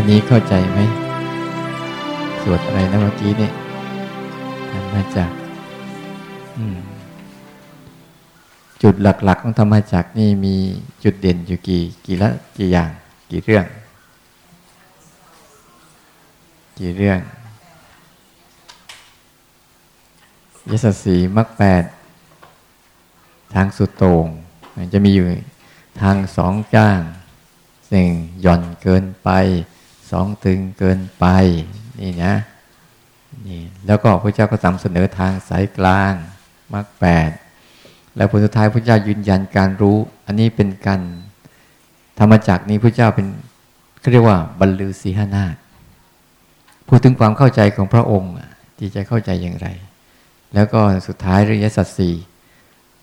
อันนี้เข้าใจไหม สวดอะไรนะเมื่อกี้เนี่ยมาจากจุดหลักๆของธรรมจักนี่มีจุดเด่นอยู่กี่กี่ละกี่อย่าง กี่เรื่อง กี่เรื่องยศสีมักแปดทางสุดโต่งจะมีอยู่ทางสองจ้างหนึ่งหย่อนเกินไป สองตึงเกินไปนี่นะนี่แล้วก็พระเจ้าก็นำเสนอทางสายกลางมรรคแปดแล้วผลสุดท้ายพระเจ้ายืนยันการรู้ อันนี้เป็นการธรรมจักนี้พระเจ้าเป็นเขาเรียกว่าบรรลือสีหนาฏพูดถึงความเข้าใจของพระองค์ที่จะเข้าใจอย่างไร แล้วก็สุดท้ายริยสัตสี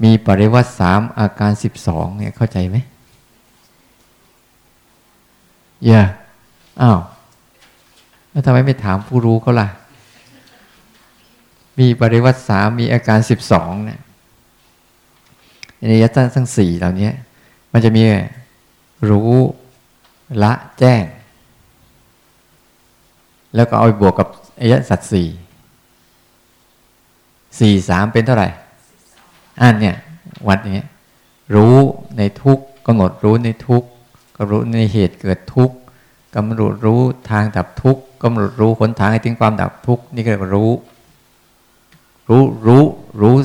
มีปริวัติสามอาการสิบสองเนี่ยเข้าใจไหมเย่ อ้าวแล้วทำไมไม่ถามผู้รู้เขาล่ะ มีปริวัติสามมีอาการสิบสองเนี่ยในยตทั้งสี่เหล่านี้มันจะมีรู้ละแจ้ง แล้วก็เอาไปบวกกับอายะสัตว์สี่สี่สามเป็นเท่าไหร่อันเนี่ยวัดเนี้ยรู้ในทุกกำหนดรู้ในทุกก็รู้ในเหตุเกิดทุก กำหนดรู้ทางดับทุกข์กำหนดรู้หนทางให้ถึงความดับทุกข์นี่ก็เรียกว่ารู้ รู้รู้รู้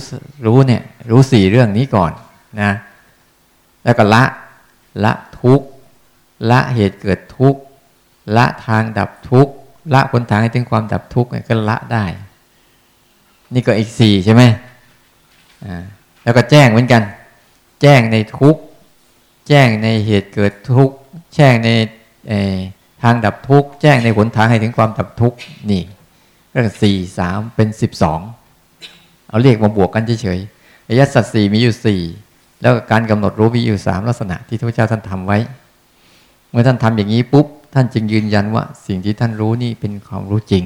รู้เนี่ยรู้สี่เรื่องนี้ก่อนนะ แล้วก็ละละทุกข์ละเหตุเกิดทุกข์ละทางดับทุกข์ละหนทางให้ถึงความดับทุกเนี่ยก็ละได้ นี่ก็อีกสี่ใช่ไหมอ่าแล้วก็แจ้งเหมือนกัน แจ้งในทุกแจ้งในเหตุเกิดทุกแจ้งใน ทางดับทุกข์แจ้งในหนทางให้ถึงความดับทุกข์นี่เรื่องสี่สามเป็นสิบสองเอาเรียกมาบวกกันเฉยๆอายะสัตสี่มีอยู่สี่แล้วการกำหนดรู้มีอยู่สามลักษณะที่พระเจ้าท่านทำไว้ เมื่อท่านทำอย่างนี้ปุ๊บท่านจึงยืนยันว่าสิ่งที่ท่านรู้นี่เป็นความรู้จริง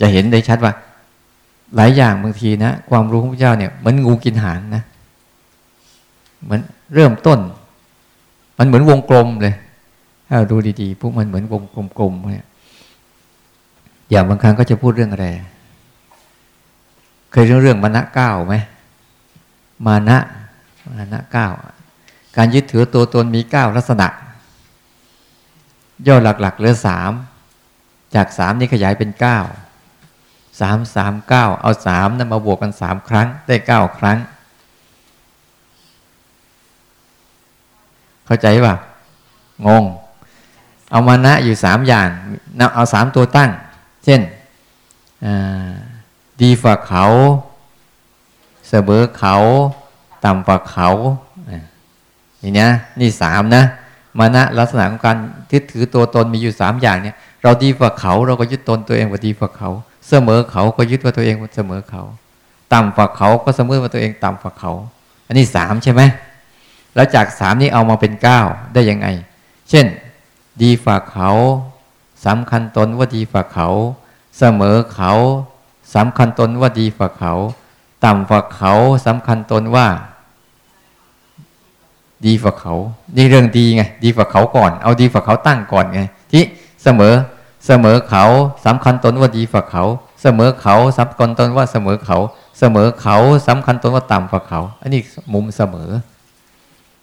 จะเห็นได้ชัดว่า หลายอย่างบางทีนะ ความรู้ของพระเจ้าเนี่ยเหมือนงูกินหางนะเหมือนเริ่มต้น มันเหมือนวงกลมเลย ดูดีๆพวกมันเหมือนวงกลมๆเนี่ยอย่างบางครั้งก็จะพูดเรื่องอะไร เคยเรื่องเรื่องมานะเก้าไหมมานะมานะเก้าการยึดถือตัวตนมีเก้าลักษณะ ย่อหลักๆเหลือสามจากสามนี้ขยายเป็นเก้าสามสามเก้าเอาสามนั้นมาบวกกันสามครั้ง ได้เก้าครั้ง เข้าใจป่ะงง เอามานะอยู่สามอย่างเอาสามตัวตั้ง เช่นดีฝ่าเขาเสมอเขา ต่ำฝ่าเขานี่นะนี่สามนะมานะลักษณะของการยึดถือตัวตนมีอยู่สามอย่างเนี่ย เราดีฝ่าเขาเราก็ยึดตนตัวเองว่าดีฝ่าเขา เสมอเขาก็ยึดว่าตัวเองว่าเสมอเขา ต่ำฝ่าเขาก็เสมอว่าตัวเองต่ำฝ่าเขา อันนี้สามใช่ไหมแล้วจากสามนี้เอามาเป็นเก้าได้ยังไง เช่น ดีฝ่าเขาสำคัญตนว่าดีฝ่าเขา เสมอเขาสำคัญตนว่าดีฝ่าเขา ต่ำฝ่าเขาสำคัญตนว่า ดีฝ่าเขา นี่เรื่องดีไง ดีฝ่าเขาก่อน เอาดีฝ่าเขาตั้งก่อนไง ที่เสมอเสมอเขาสำคัญตนว่าดีฝ่าเขา เสมอเขาสำคัญตนว่าเสมอเขา เสมอเขาสำคัญตนว่าต่ำฝ่าเขา อันนี้มุมเสมอ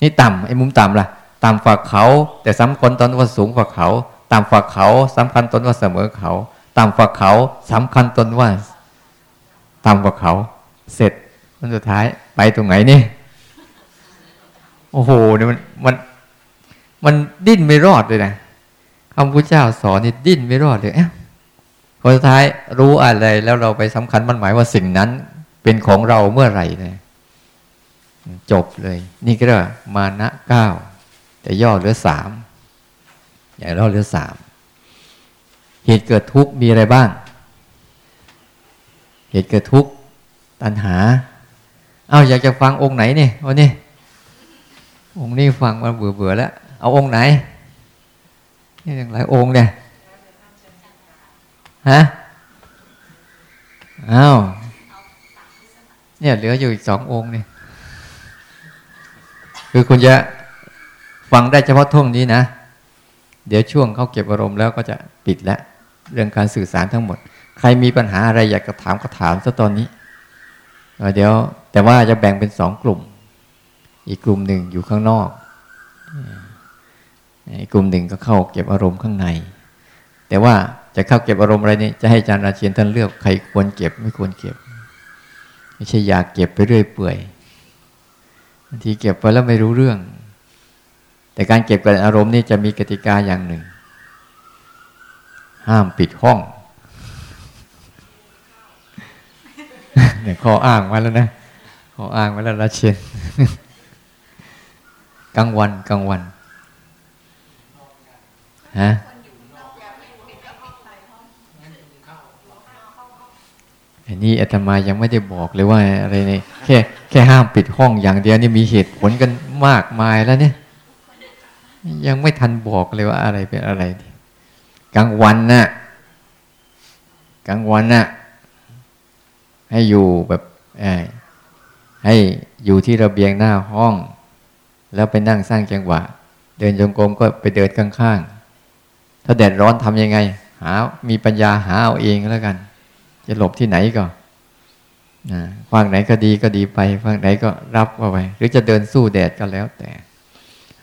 นี่ต่ำไอ้มุมต่ำล่ะ ต่ำฝ่าเขา แต่สำคัญตนว่าสูงฝ่าเขา ต่ำฝ่าเขาสำคัญตนว่าเสมอเขา ต่ำฝ่าเขาสำคัญตนว่าต่ำฝ่าเขา เสร็จมันสุดท้ายไปตรงไหนนี่โอ้โหเนี่ยมันมันมันดิ้นไม่รอดเลยนะคำพุทธเจ้าสอนนี่ดิ้นไม่รอดเลยคนสุดท้ายรู้อะไรแล้วเราไปสำคัญมันหมายว่าสิ่งนั้นเป็นของเราเมื่อไหร่เนี่ยจบเลย นี่ก็เรียกมานะเก้า แต่ย่อเหลือสามอย่างย่อเหลือสามเหตุเกิดทุกข์มีอะไรบ้าง เหตุเกิดทุกข์ตัณหา เอาอยากจะฟังองค์ไหนเนี่ยวันนี้องค์นี้ฟังมาเบื่อเบื่อแล้ว เอาองค์ไหนนี่อย่างหลายองค์เนี่ยฮะอ้าวเนี่ยเหลืออยู่อีกสององค์นี่คือคุณจะ ฟังได้เฉพาะท่วงนี้นะ เดี๋ยวช่วงเขาเก็บอารมณ์แล้วก็จะปิดแล้วเรื่องการสื่อสารทั้งหมด ใครมีปัญหาอะไรอยากจะถามก็ถามซะตอนนี้ เดี๋ยวแต่ว่าจะแบ่งเป็นสองกลุ่ม อีกกลุ่มหนึ่งอยู่ข้างนอก อีกกลุ่มหนึ่งก็เข้าเก็บอารมณ์ข้างใน แต่ว่าจะเข้าเก็บอารมณ์อะไรนี่จะให้อาจารย์ราเชียนท่านเลือกใครควรเก็บไม่ควรเก็บ ไม่ใช่อยากเก็บไปเรื่อยเปื่อยบางทีเก็บไปแล้วไม่รู้เรื่อง แต่การเก็บกับอารมณ์นี่จะมีกติกาอย่างหนึ่ง ห้ามปิดห้องเนี่ยข้ออ้างมาแล้วนะข้ออ้างมาแล้วราเชนกลางวันกลางวันฮะอันนี้อาตมายังไม่ได้บอกเลยว่าอะไรเนี่ยแค่แค่ห้ามปิดห้องอย่างเดียวนี่มีเหตุผลกันมากมายแล้วเนี่ย ยังไม่ทันบอกเลยว่าอะไรเป็นอะไร กลางวันน่ะกลางวันน่ะให้อยู่แบบให้อยู่ที่ระเบียงหน้าห้อง แล้วไปนั่งสร้างจังหวะ เดินจงกรมก็ไปเดินข้างๆ ถ้าแดดร้อนทำยังไง หา มีปัญญาหาเอาเองแล้วกัน จะหลบที่ไหนก็ฝั่งไหนก็ดีก็ดีไปฝั่งไหนก็รับเข้าไปหรือจะเดินสู้แดดก็แล้วแต่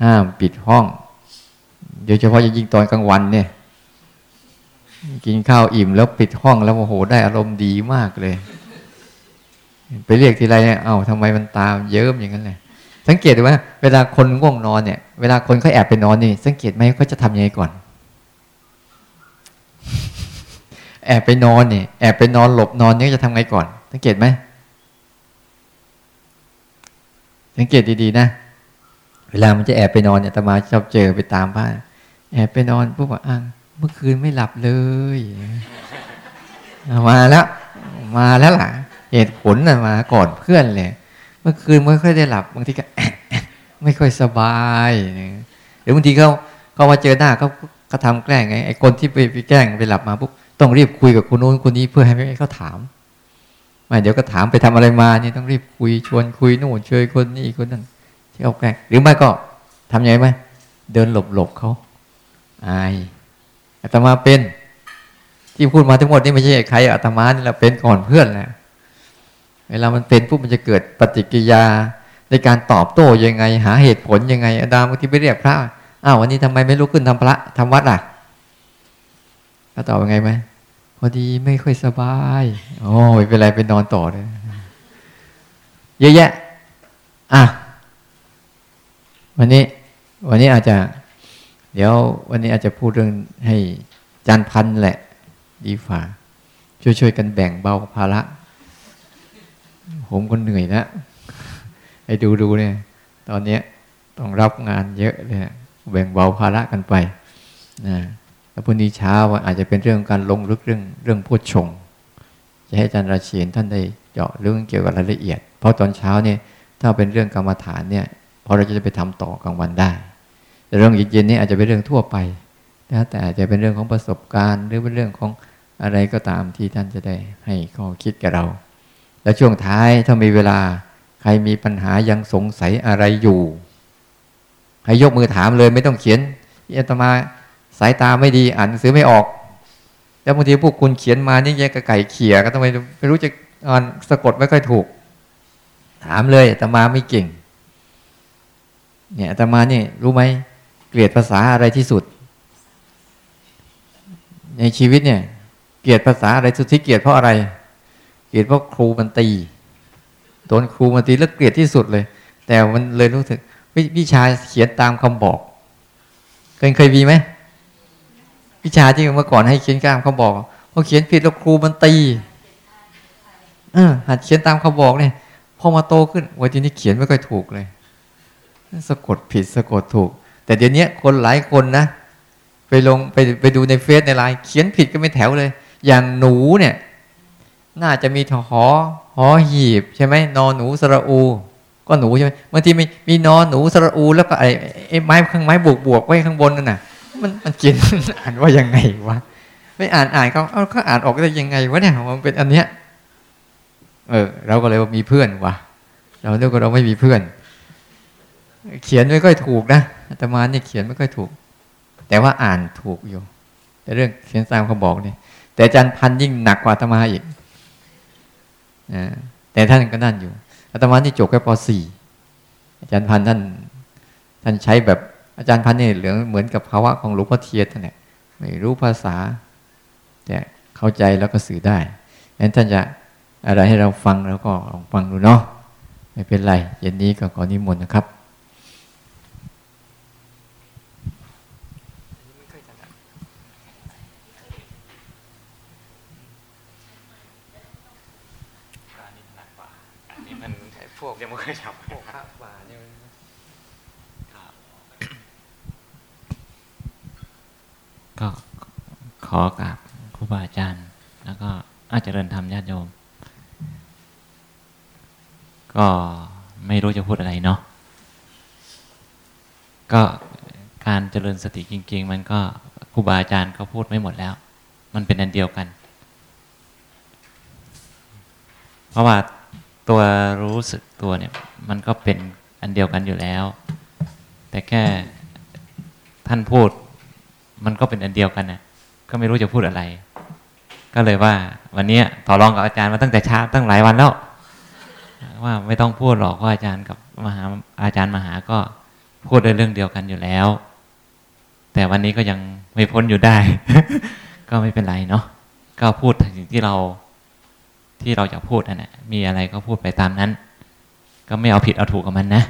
ห้ามปิดห้องโดยเฉพาะยิ่งตอนกลางวันเนี่ย กินข้าวอิ่มแล้วปิดห้องแล้วโอ้โหได้อารมณ์ดีมากเลย ไปเรียกทีไรเนี่ยเอ้าทำไมมันตามเยิ้มอย่างนั้นเลยสังเกตดูว่าเวลาคนง่วงนอนเนี่ย เวลาคนเขาแอบไปนอนนี่ สังเกตไหมเขาจะทำยังไงก่อน แอบไปนอนเนี่ยแอบไปนอนหลบนอนนี่จะทำไงก่อน สังเกตไหมสังเกตดีๆนะ เวลามันจะแอบไปนอนเนี่ยตมาชอบเจอไปตามบ้าน แอบไปนอนปุ๊บว่าอ้างเมื่อคืนไม่หลับเลย มาแล้วมาแล้วล่ะ เหตุผลน่ะมาก่อนเพื่อนเลย เมื่อคืนไม่ค่อยได้หลับบางทีก็ไม่ค่อยสบายหรือบางทีเขาเขามาเจอหน้าเขาเขาทำแกล้งไงไอ้คนที่ไปไปแกล้งไปหลับมาปุ๊บต้องรีบคุยกับคนโน้นคนนี้เพื่อให้ไม่เขาถามไม่เดี๋ยวก็ถามไปทำอะไรมาเนี่ยต้องรีบคุยชวนคุยโน่นเชยคนนี้คนนั้น เที่เขาแกล้งหรือไม่ก็ทำยังไงไหมเดินหลบหลบเขาอายอาตมาเป็น ที่พูดมาทั้งหมดนี่ไม่ใช่ใครอาตมานี่แหละเป็นก่อนเพื่อนแหละเวลามันเป็นปุ๊บมันจะเกิดปฏิกิริยาในการตอบโต้ยังไง หาเหตุผลยังไง อาดามบางทีไปเรียกพระอ้าววันนี้ทำไมไม่ลุกขึ้นทำพระทำวัดล่ะก็ตอบยังไงไหมพอดีไม่ค่อยสบายโอ้ยเป็นไรไปนอนต่อเลยเยอะแยะอะ วันนี้วันนี้อาจจะ เดี๋ยววันนี้อาจจะพูดเรื่องให้จานพันแหละ ดีฝ่าช่วยๆกันแบ่งเบาภาระ ผมก็เหนื่อยแล้วไอ้ดูดูเนี่ย ตอนเนี้ยต้องรับงานเยอะเลยแบ่งเบาภาระกันไปนะแล้วพรุ่งนี้เช้าอาจจะเป็นเรื่องการลงลึกเรื่องเรื่องพูดชง จะให้อาจารย์ราเชียนท่านได้เจาะเรื่องเกี่ยวกับรายละเอียด เพราะตอนเช้าเนี่ยถ้าเป็นเรื่องกรรมฐานเนี่ย พอเราจะไปทำต่อกลางวันได้ แต่เรื่องเย็นๆนี่อาจจะเป็นเรื่องทั่วไปนะแต่อาจจะเป็นเรื่องของประสบการณ์ หรือเป็นเรื่องของอะไรก็ตามที่ท่านจะได้ให้ข้อคิดกับเรา แล้วช่วงท้ายถ้ามีเวลาใครมีปัญหายังสงสัยอะไรอยู่ ให้ยกมือถามเลยไม่ต้องเขียนอาตมาสายตาไม่ดีอ่านหนังสือไม่ออก แล้วบางทีพวกคุณเขียนมานี่แยกกระไก่เขี่ยก็ต้องไมไม่รู้จะอ่านสะกดไม่ค่อยถูก ถามเลยอาตมาไม่เก่ง เนี่ยอาตมาเนี่ยรู้ไหมเกลียดภาษาอะไรที่สุด ในชีวิตเนี่ย เกลียดภาษาอะไรสุดที่เกลียดเพราะอะไร เกลียดเพราะครูมันตีโดนครูมันตีแล้วเกลียดที่สุดเลย แต่มันเลยรู้สึกวิชาเขียนตามคำบอกเคยเคยมีไหมวิชาที่เมื่อก่อนให้เขียนตามคำบอกพอเขียนผิดแล้วครูมันตีเออหัดเขียนตามคำบอกเนี่ยพอมาโตขึ้นวันทีนี้เขียนไม่ค่อยถูกเลย สะกดผิดสะกดถูก แต่เดี๋ยวนี้คนหลายคนนะ ไปลงไปไปดูในเฟซในไลน์เขียนผิดก็ไม่แถวเลย อย่างหนูเนี่ย น่าจะมีหอหอหีบใช่ไหมนอนหนูสระอู ก็หนูใช่ไหมบางทีมีมีนอนหนูสระอูแล้วก็ไอ้ไอ้ไม้ข้างไม้บวกบวกไว้ข้างบนนั่นน่ะ มันมันเขียนอ่านว่ายังไงวะไม่อ่านอ่านเขาเขาเขาอ่านออกได้ยังไงวะเนี่ยมันเป็นอันเนี้ยเออเราก็เลยว่ามีเพื่อนวะเราเรียกว่าเราไม่มีเพื่อน เขียนไม่ค่อยถูกนะอาตมาเนี่ยเขียนไม่ค่อยถูก แต่ว่าอ่านถูกอยู่ แต่เรื่องเขียนตามเขาบอกเนี่ยแต่อาจารย์พันยิ่งหนักกว่าอาตมาอีกอแต่ท่านก็นั่นอยู่อาตมาที่จบแค่ป .4 อาจารย์พันท่านท่านใช้แบบอาจารย์พันนี่เหลืองเหมือนกับภาวะของหลวงพ่อเทียนท่านเนี่ยไม่รู้ภาษา แต่เข้าใจแล้วก็สื่อได้งั้นท่านจะอะไรให้เราฟังแล้วก็ลองฟังดูเนาะไม่เป็นไรเย็นนี้ก็ขอนิมนต์นะครับวกยังไม่เคยทำพวกพระป่าเนี่ยก็ขอกราบครูบาอาจารย์ แล้วก็อาจารย์ธรรมญาติโยม ก็ไม่รู้จะพูดอะไรเนาะ ก็การเจริ ญสติจริง ๆ มันก็ครูบาอาจารย์เขาพูดไม่หมดแล้ว มันเป็นอันเดียวกัน เพราะว่าตัวรู้สึกตัวเนี่ย มันก็เป็นอันเดียวกันอยู่แล้ว แต่แค่ท่านพูด มันก็เป็นอันเดียวกันนะก็ไม่รู้จะพูดอะไร ก็เลยว่า วันนี้ต่อรองกับอาจารย์มาตั้งแต่เช้าตั้งหลายวันแล้ว ว่าไม่ต้องพูดหรอกว่าอาจารย์กับมหาอาจารย์มหาก็พูดในเรื่องเดียวกันอยู่แล้ว แต่วันนี้ก็ยังไม่พ้นอยู่ได้ ก็ไม่เป็นไรเนาะก็พูดสิ่งที่เราที่เราจะพูดนั่นแหละมีอะไรก็พูดไปตามนั้น ก็ไม่เอาผิดเอาถูกกับมันนะ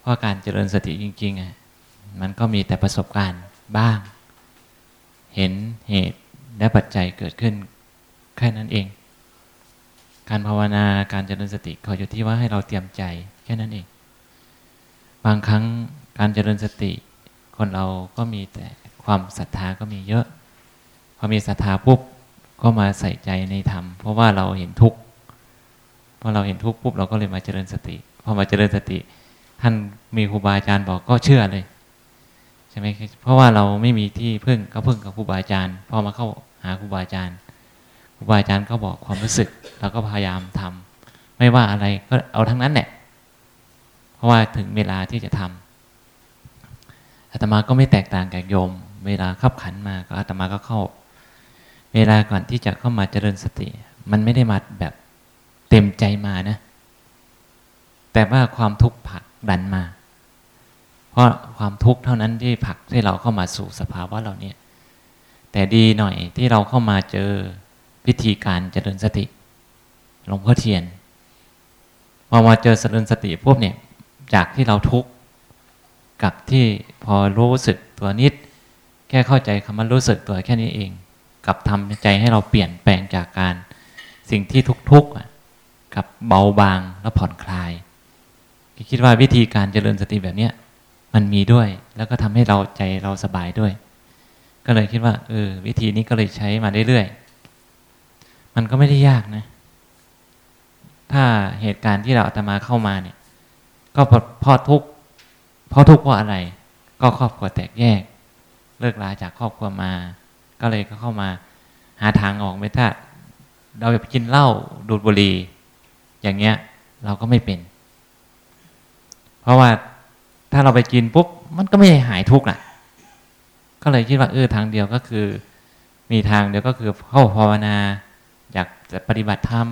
เพราะการเจริญสติจริงๆอะมันก็มีแต่ประสบการณ์บ้าง เห็นเหตุและปัจจัยเกิดขึ้นแค่นั้นเอง การภาวนาการเจริญสติขออยู่ที่ว่าให้เราเตรียมใจแค่นั้นเอง บางครั้งการเจริญสติ คนเราก็มีแต่ความศรัทธาก็มีเยอะ พอมีศรัทธาปุ๊บก็มาใส่ใจในธรรม เพราะว่าเราเห็นทุกข์พอเราเห็นทุกข์ปุ๊บเราก็เลยมาเจริญสติพอมาเจริญสติ ท่านมีครูบาอาจารย์บอกก็เชื่อเลยใช่ไหมเพราะว่าเราไม่มีที่พึ่งก็พึ่งกับครูบาอาจารย์พอมาเข้าหาครูบาอาจารย์ครูบาอาจารย์ก็บอกความรู้สึกเราก็พยายามทำไม่ว่าอะไรก็เอาทั้งนั้นแหละเพราะว่าถึงเวลาที่จะทำ อาตมาก็ไม่แตกต่างกับโยม เวลาขับขันมาก็อาตมาก็เข้า เวลาก่อนที่จะเข้ามาเจริญสติ มันไม่ได้มาแบบเต็มใจมานะ แต่ว่าความทุกข์ผลักดันมา เพราะความทุกข์เท่านั้นที่ผลักให้เราเข้ามาสู่สภาวะเราเนี่ย แต่ดีหน่อยที่เราเข้ามาเจอพิธีการเจริญสติหลวงพ่อเทียนพอมาเจอเจริญสติพวกเนี่ย จากที่เราทุกข์ กับที่พอรู้สึกตัวนิด แค่เข้าใจคำว่ารู้สึกตัวแค่นี้เอง กับทำใจให้เราเปลี่ยนแปลงจากการ สิ่งที่ทุกข์กับเบาบางและผ่อนคลาย คิดว่าวิธีการเจริญสติแบบเนี้มันมีด้วย แล้วก็ทำให้เราใจเราสบายด้วย ก็เลยคิดว่าเออวิธีนี้ก็เลยใช้มาเรื่อยๆมันก็ไม่ได้ยากนะ ถ้าเหตุการณ์ที่เราอาตมาเข้ามาเนี่ย ก็พอทุกข์ เพราะทุกข์เพราะอะไร ก็ครอบครัวแตกแยก เลิกลาจากครอบครัวมา ก็เลยก็เข้ามาหาทางออกไม่ถ้าเราไปกินเหล้าดูดบุหรี่อย่างเงี้ย เราก็ไม่เป็น เพราะว่าถ้าเราไปกินปุ๊บมันก็ไม่หายทุกข์น่ะ ก็เลยคิดว่าเออทางเดียวก็คือ มีทางเดียวก็คือเข้าภาวนา อยากจะปฏิบัติธรรม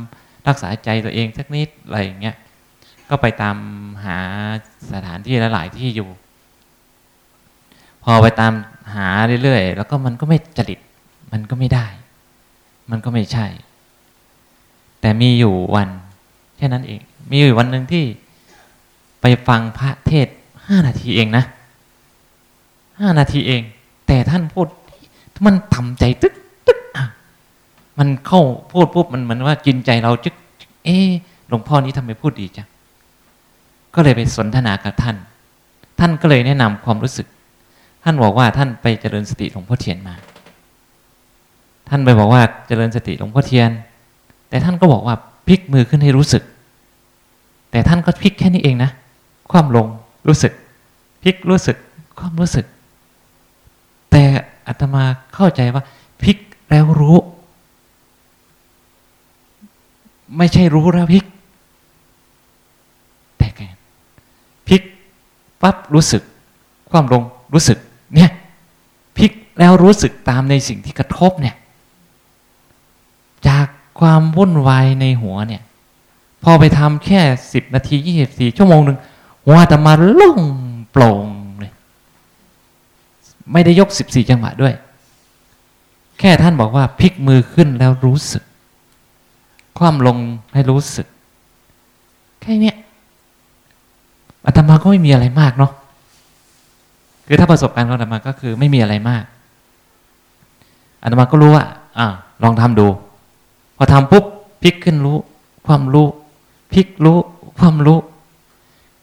รักษาใจตัวเองสักนิดอะไรอย่างเงี้ย ก็ไปตามหาสถานที่หลายที่อยู่ พอไปตามหาเรื่อยๆแล้วก็มันก็ไม่จริต มันก็ไม่ได้ มันก็ไม่ใช่ แต่มีอยู่วันแค่นั้นเอง มีอยู่วันหนึ่งที่ไปฟังพระเทศห้านาทีเองนะห้านาทีเอง แต่ท่านพูด มันทำใจตึ๊กตึ๊กมันเข้าพูดปุ๊บมันเหมือนว่ากินใจเราจึ๊กเอ๊หลวงพ่อนี้ทำไมพูดดีจัง ก็เลยไปสนทนากับท่าน ท่านก็เลยแนะนำความรู้สึก ท่านบอกว่าท่านไปเจริญสติหลวงพ่อเทียนมา ท่านไปบอกว่าเจริญสติหลวงพ่อเทียน แต่ท่านก็บอกว่าพลิกมือขึ้นให้รู้สึก แต่ท่านก็พลิกแค่นี้เองนะ ความลงรู้สึก พลิกรู้สึก ความรู้สึก แต่อาตมาเข้าใจว่าพลิกแล้วรู้ ไม่ใช่รู้แล้วพลิก แต่แกพลิก ปั๊บรู้สึก ความลงรู้สึกเนี่ยพลิกแล้วรู้สึกตามในสิ่งที่กระทบเนี่ย จากความวุ่นวายในหัวเนี่ย พอไปทำแค่สิบนาทียี่สิบสี่ชั่วโมงหนึ่งหัวแต่มาล่งโปร่งเลยไม่ได้ยกสิบสี่จังหวะด้วย แค่ท่านบอกว่าพลิกมือขึ้นแล้วรู้สึก ความลงให้รู้สึก แค่นี้ อาตมาก็ไม่มีอะไรมากเนาะคือถ้าประสบการณ์ของอาตมาก็คือไม่มีอะไรมากอาตมาก็รู้ว่าอ่าลองทำดู พอทำปุ๊บพลิกขึ้นรู้ ความรู้พลิกรู้ความรู้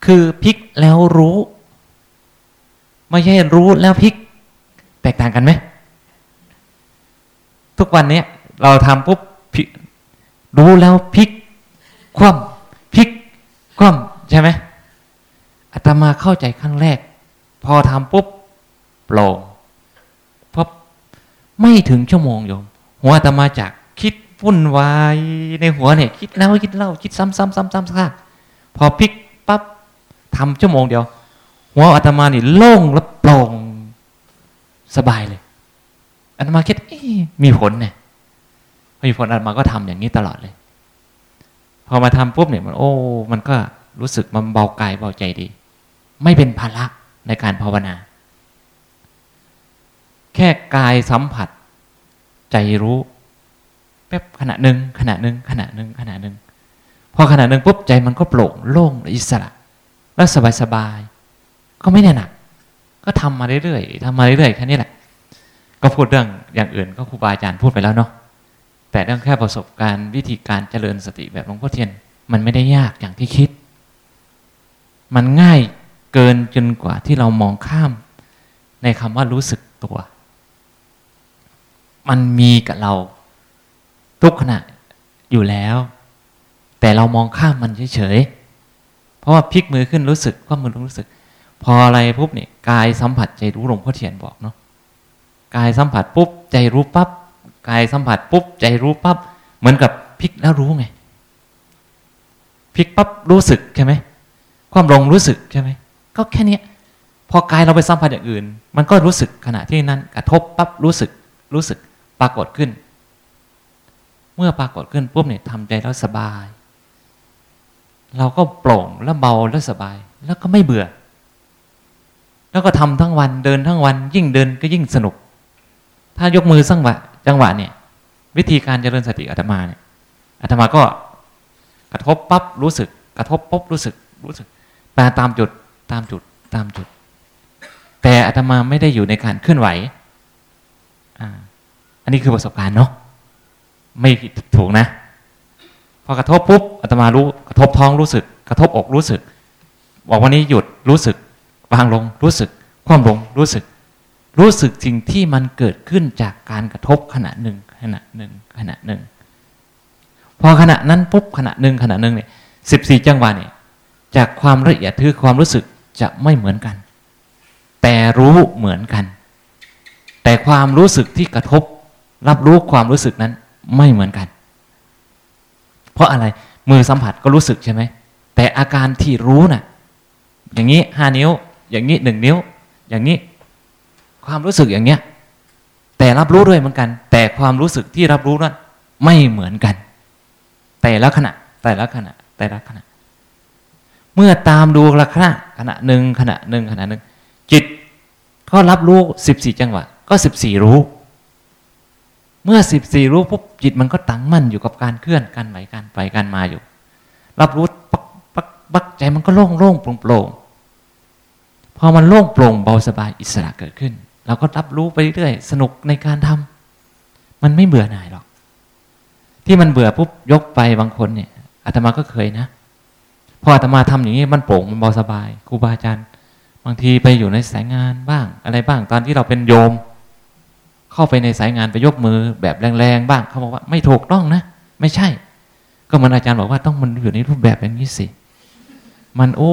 คือพลิกแล้วรู้ ไม่ใช่รู้แล้วพลิก แตกต่างกันไหมทุกวันนี้เราทำปุ๊บรู้แล้วพลิก คว่ำพลิก คว่ำใช่ไหม อาตมาเข้าใจครั้งแรก พอทำปุ๊บโปร่งพบไม่ถึงชั่วโมงโยม หัวอาตมาจากคิดวุ่นวายในหัวเนี่ย คิดแล้วคิดเล่าคิดซ้ำซ้ำซ้ำซ้ำซากพอพลิกปั๊บทำชั่วโมงเดียว หัวอาตมานี่โล่งและโปร่งสบายเลยอาตมาคิดมีผลเนี่ยมีผลอาตมาก็ทำอย่างนี้ตลอดเลย พอมาทำปุ๊บเนี่ยมันโอ้ มันก็รู้สึกมันเบากายเบาใจดี ไม่เป็นภาระในการภาวนา แค่กายสัมผัส ใจรู้ แป๊บขณะหนึ่งขณะหนึ่งขณะหนึ่งขณะหนึ่งพอขณะหนึ่งปุ๊บใจมันก็โปร่งโล่งอิสระ แล้วสบายสบายก็ไม่แน่หนัก ก็ทำมาเรื่อยๆทำมาเรื่อยๆแค่นี้แหละ ก็พูดเรื่องอย่างอื่นก็ครูบาอาจารย์พูดไปแล้วเนาะแต่เรื่องแค่ประสบการณ์วิธีการเจริญสติแบบหลวงพ่อเทียน มันไม่ได้ยากอย่างที่คิด มันง่าย เกินจนกว่าที่เรามองข้าม ในคำว่ารู้สึกตัว มันมีกับเรา ทุกขณะอยู่แล้ว แต่เรามองข้ามมันเฉยๆ เพราะว่าพลิกมือขึ้นรู้สึกก็มือรู้สึก พออะไรปุ๊บเนี่ยกายสัมผัสใจรู้หลวงพ่อเทียนบอกเนาะกายสัมผัสปุ๊บใจรู้ปับ๊บกายสัมผัสปุ๊บใจรู้ปับ๊บเหมือนกับพลิกแล้วรู้ไงพลิกปั๊บรู้สึกใช่ไหมความลงรู้สึกใช่ไหม ก็แค่นี้พอกายเราไปสัมผัสอย่างอื่น มันก็รู้สึกขณะที่นั้นกระทบปั๊บรู้สึกรู้สึกปรากฏขึ้น เมื่อปรากฏขึ้นปุ๊บเนี่ยทำใจแล้วสบาย เราก็โปร่งแล้วเบาแล้วสบาย แล้วก็ไม่เบื่อ แล้วก็ทำทั้งวันเดินทั้งวัน ยิ่งเดินก็ยิ่งสนุก ถ้ายกมือสังหวะจังหวะเนี่ย วิธีการเจริญสติอาตมาเนี่ยอาตมาก็กระทบปั๊บรู้สึก กระทบปุ๊บรู้สึกรู้สึกแปลตามจุด ตามจุดตามจุด แต่อาตมาไม่ได้อยู่ในการเคลื่อนไหวอ่าอันนี้คือประสบการณ์เนาะไม่ผิดถูกนะ พอกระทบปุ๊บอาตมารู้กระทบท้องรู้สึก กระทบอกรู้สึก บอกวันนี้หยุดรู้สึกวางลงรู้สึก ความลงรู้สึก รู้สึกสิ่งที่มันเกิดขึ้นจากการกระทบขณะหนึ่งขณะหนึ่งขณะหนึ่ง พอขณะนั้นปุ๊บขณะหนึ่งขณะหนึ่งเนี่ยสิบสี่จังหวะเนี่ยจากความละเอียดคือความรู้สึก จะไม่เหมือนกัน แต่รู้เหมือนกัน แต่ความรู้สึกที่กระทบ รับรู้ความรู้สึกนั้นไม่เหมือนกัน เพราะอะไรมือสัมผัสก็รู้สึกใช่ไหมแต่อาการที่รู้นะ่ะ อย่างนี้ห้านิ้ว อย่างนี้หนึ่งนิ้ว อย่างนี้ ความรู้สึกอย่างเนี้ย แต่รับรู้ด้วยเหมือนกัน แต่ความรู้สึกที่รับรู้นั้นไม่เหมือนกัน แต่ละขณะ แต่ละขณะ แต่ละขณะ เมื่อตามดูละขณะขณะหนึ่งขณะหนึ่งขณะหนึ่งจิตก็รับรู้สิบสี่จังหวะ ก็สิบสี่รู้ เมื่อสิบสี่รู้ปุ๊บจิตมันก็ตั้งมั่นอยู่กับการเคลื่อนการไหวการไปการมาอยู่ รับรู้ปักปักปักใจมันก็โล่งโล่งโปร่งโปร่งพอมันโล่งโปร่งเบาสบายอิสระเกิดขึ้น เราก็รับรู้ไปเรื่อยสนุกในการทำมันไม่เบื่อหน่ายหรอก ที่มันเบื่อปุ๊บยกไปบางคนเนี่ยอาตมาก็เคยนะ พออาตมาทำอย่างนี้มันโปร่งมันเบาสบายครูบาอาจารย์ บางทีไปอยู่ในสายงานบ้าง อะไรบ้างตอนที่เราเป็นโยม เข้าไปในสายงานไปยกมือแบบแรงๆบ้างเขาบอกว่าไม่ถูกต้องนะ ไม่ใช่ ก็มันอาจารย์บอกว่าต้องมันอยู่ในรูปแบบอย่างนี้สิมันโอ้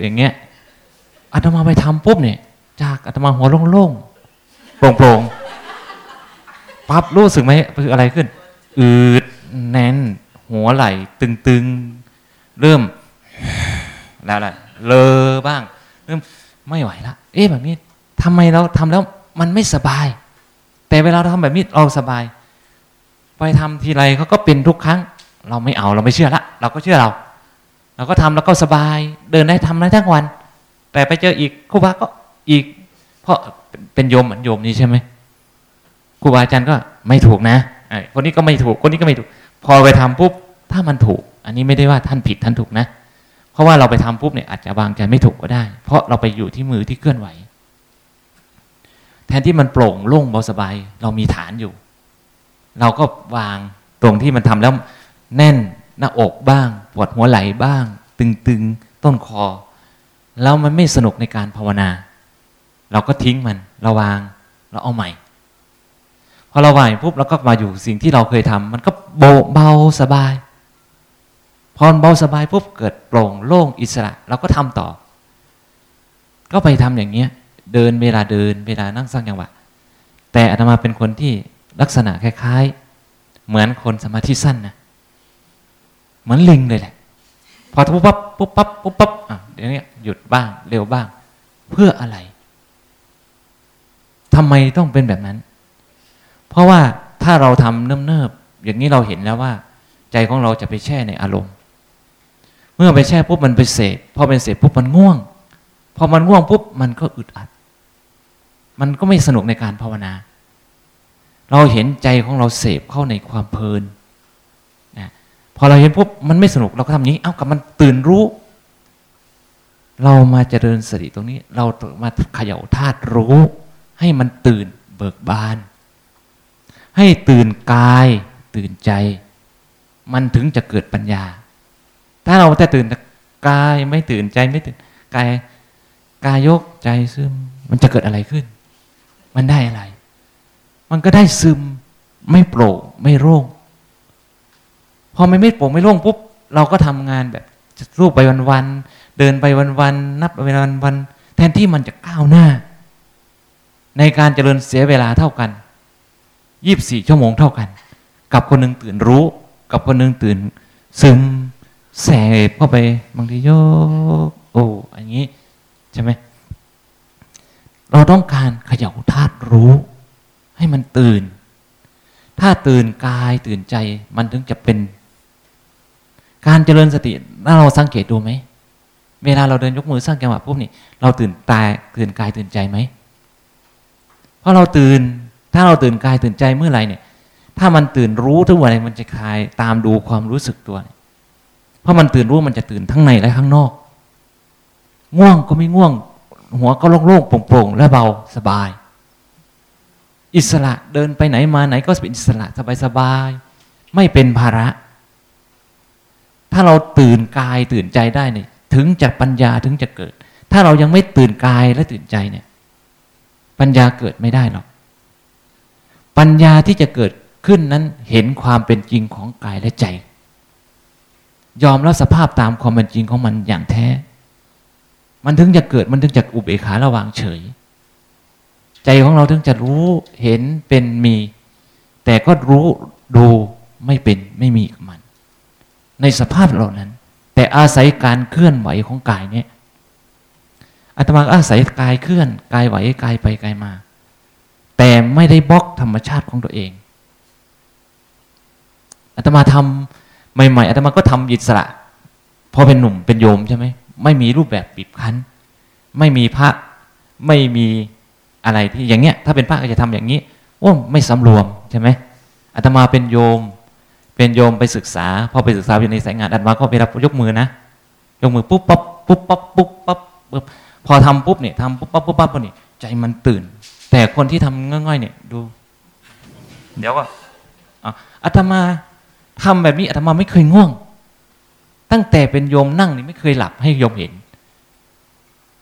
อย่างเงี้ยอาตมาไปทำปุ๊บเนี่ย จากอาตมาหัวโล่งๆโปร่งๆปั๊บรู้สึกไหมคืออะไรขึ้นอืดแน่น หัวไหลตึงๆ เริ่ม แล้วแหละเลอบ้างเริ่มไม่ไหวละเอ๊ะแบบนี้ทำไมเราทำแล้วมันไม่สบาย แต่เวลาเราทำแบบนี้เราสบาย ไปทำทีไรเขาก็เป็นทุกครั้ง เราไม่เอาเราไม่เชื่อละเราก็เชื่อเรา เราก็ทำแล้วก็สบาย เดินได้ทำได้ทั้งวัน แต่ไปเจออีกครูบาก็อีก เพราะเป็นโยมเหมือนโยมนี่ใช่ไหมครูบาอาจารย์ก็ไม่ถูกนะไอ้คนนี้ก็ไม่ถูกคนนี้ก็ไม่ถูก พอไปทำปุ๊บถ้ามันถูก อันนี้ไม่ได้ว่าท่านผิดท่านถูกนะ ราะว่าเราไปทำปุ๊บเนี่ยอาจจะวางใจไม่ถูกก็ได้ เพราะเราไปอยู่ที่มือที่เคลื่อนไหว แทนที่มันโปร่งโล่งเบาสบาย เรามีฐานอยู่ เราก็วางตรงที่มันทำแล้วแน่นหน้าอกบ้าง ปวดหัวไหล่บ้าง ตึงๆ ต้นคอ แล้วมันไม่สนุกในการภาวนา เราก็ทิ้งมันเราวางเราเอาใหม่ พอเราวางปุ๊บเราก็มาอยู่สิ่งที่เราเคยทำมันก็โบเบาสบาย พอเบาสบายปุ๊บเกิดโปร่งโล่งอิสระเราก็ทำต่อ ก็ไปทำอย่างเงี้ย เดินเวลาเดินเวลานั่งสร้างจังหวะ แต่อาตมาเป็นคนที่ลักษณะคล้าย ๆ เหมือนคนสมาธิสั้นนะเหมือนลิงเลยแหละ พอปุ๊บปั๊บปุ๊บปั๊บปุ๊บปั๊บอะเดี๋ยวนี้หยุดบ้างเร็วบ้าง เพื่ออะไรทำไมต้องเป็นแบบนั้น เพราะว่าถ้าเราทำเนิบๆอย่างนี้เราเห็นแล้วว่า ใจของเราจะไปแช่ในอารมณ์ เมื่อไปแช่ปุ๊บมันไปเสพพอเป็นเสพปุ๊บมันง่วง พอมันง่วงปุ๊บมันก็อึดอัด มันก็ไม่สนุกในการภาวนา เราเห็นใจของเราเสพเข้าในความเพลินนะพอเราเห็นปุ๊บมันไม่สนุกเราก็ทำอย่างนี้ เอ้ากับมันตื่นรู้ เรามาเจริญสติตรงนี้ เรามาเขย่าธาตุรู้ ให้มันตื่นเบิกบาน ให้ตื่นกาย ตื่นใจ มันถึงจะเกิดปัญญา ถ้าเราแต่ตื่นกายไม่ตื่นใจไม่ตื่นกายกายยกใจซึม มันจะเกิดอะไรขึ้น มันได้อะไร มันก็ได้ซึมไม่โปร่งไม่โล่งพอไม่ไม่โปร่งไม่โล่งปุ๊บเราก็ทำงานแบบรูปไปวันๆเดินไปวันๆนับไปวันๆแทนที่มันจะก้าวหน้า ในการเจริญเสียเวลาเท่ากันยี่บสี่ชั่วโมงเท่ากัน กับคนหนึ่งตื่นรู้ กับคนหนึ่งตื่นซึม แสบเข้าไปบางทีโยโอ้อันนี้ใช่ไหมเราต้องการเขย่าธาตุรู้ ให้มันตื่น ถ้าตื่นกายตื่นใจมันถึงจะเป็น การเจริญสติถ้าเราสังเกตดูไหมเวลาเราเดินยกมือสร้างจังหวะปุ๊บนี่เราตื่นตายตื่นกายตื่นใจไหมเพราะเราตื่น ถ้าเราตื่นกายตื่นใจเมื่อไหร่เนี่ย ถ้ามันตื่นรู้ทุกวันมันจะคลายตามดูความรู้สึกตัวเพ ราะมันตื่นรู้มันจะตื่นทั้งในและข้างนอก ง่วงก็ไม่ง่วง หัวก็โล่งๆโปร่งๆและเบาสบาย อิสระเดินไปไหนมาไหนก็เป็นอิสระสบายๆไม่เป็นภาระ ถ้าเราตื่นกายตื่นใจได้เนี่ยถึงจะปัญญาถึงจะเกิด ถ้าเรายังไม่ตื่นกายและตื่นใจเนี่ย ปัญญาเกิดไม่ได้หรอกปัญญาที่จะเกิดขึ้นนั้นเห็นความเป็นจริงของกายและใจ ยอมรับสภาพตามความเป็นจริงของมันอย่างแท้ มันถึงจะเกิดมันถึงจะอุเบกขาระวางเฉย ใจของเราถึงจะรู้เห็นเป็นมี แต่ก็รู้ดูไม่เป็นไม่มีกับมัน ในสภาพเหล่านั้น แต่อาศัยการเคลื่อนไหวของกายเนี่ยอาตมาอาศัยกายเคลื่อนกายไหวกายไปกายมา แต่ไม่ได้บล็อกธรรมชาติของตัวเองอาตมาทำ ใหม่ๆอาตมาก็ทำอิสระพอเป็นหนุ่มเป็นโยมใช่ไหมไม่มีรูปแบบปิดคั้น ไม่มีพระไม่มีอะไรที่อย่างเงี้ย ถ้าเป็นพระก็จะทำอย่างนี้โอ้ไม่สำรวมใช่ไหมอาตมาเป็นโยม เป็นโยมไปศึกษา พอไปศึกษาอยู่ในสายงานอาตมาก็ไปรับยกมือนะยกมือปุ๊บปั๊บปุ๊บปั๊บปุ๊บปั๊บปุ๊บพอทำปุ๊บเนี่ยทำปุ๊บปั๊บปุ๊บปั๊บนี่ใจมันตื่น แต่คนที่ทำง่อยๆเนี่ยดู เดี๋ยวก็อาตมา ทำแบบนี้อาตมาไม่เคยง่วง ตั้งแต่เป็นโยมนั่งนี่ไม่เคยหลับให้โยมเห็น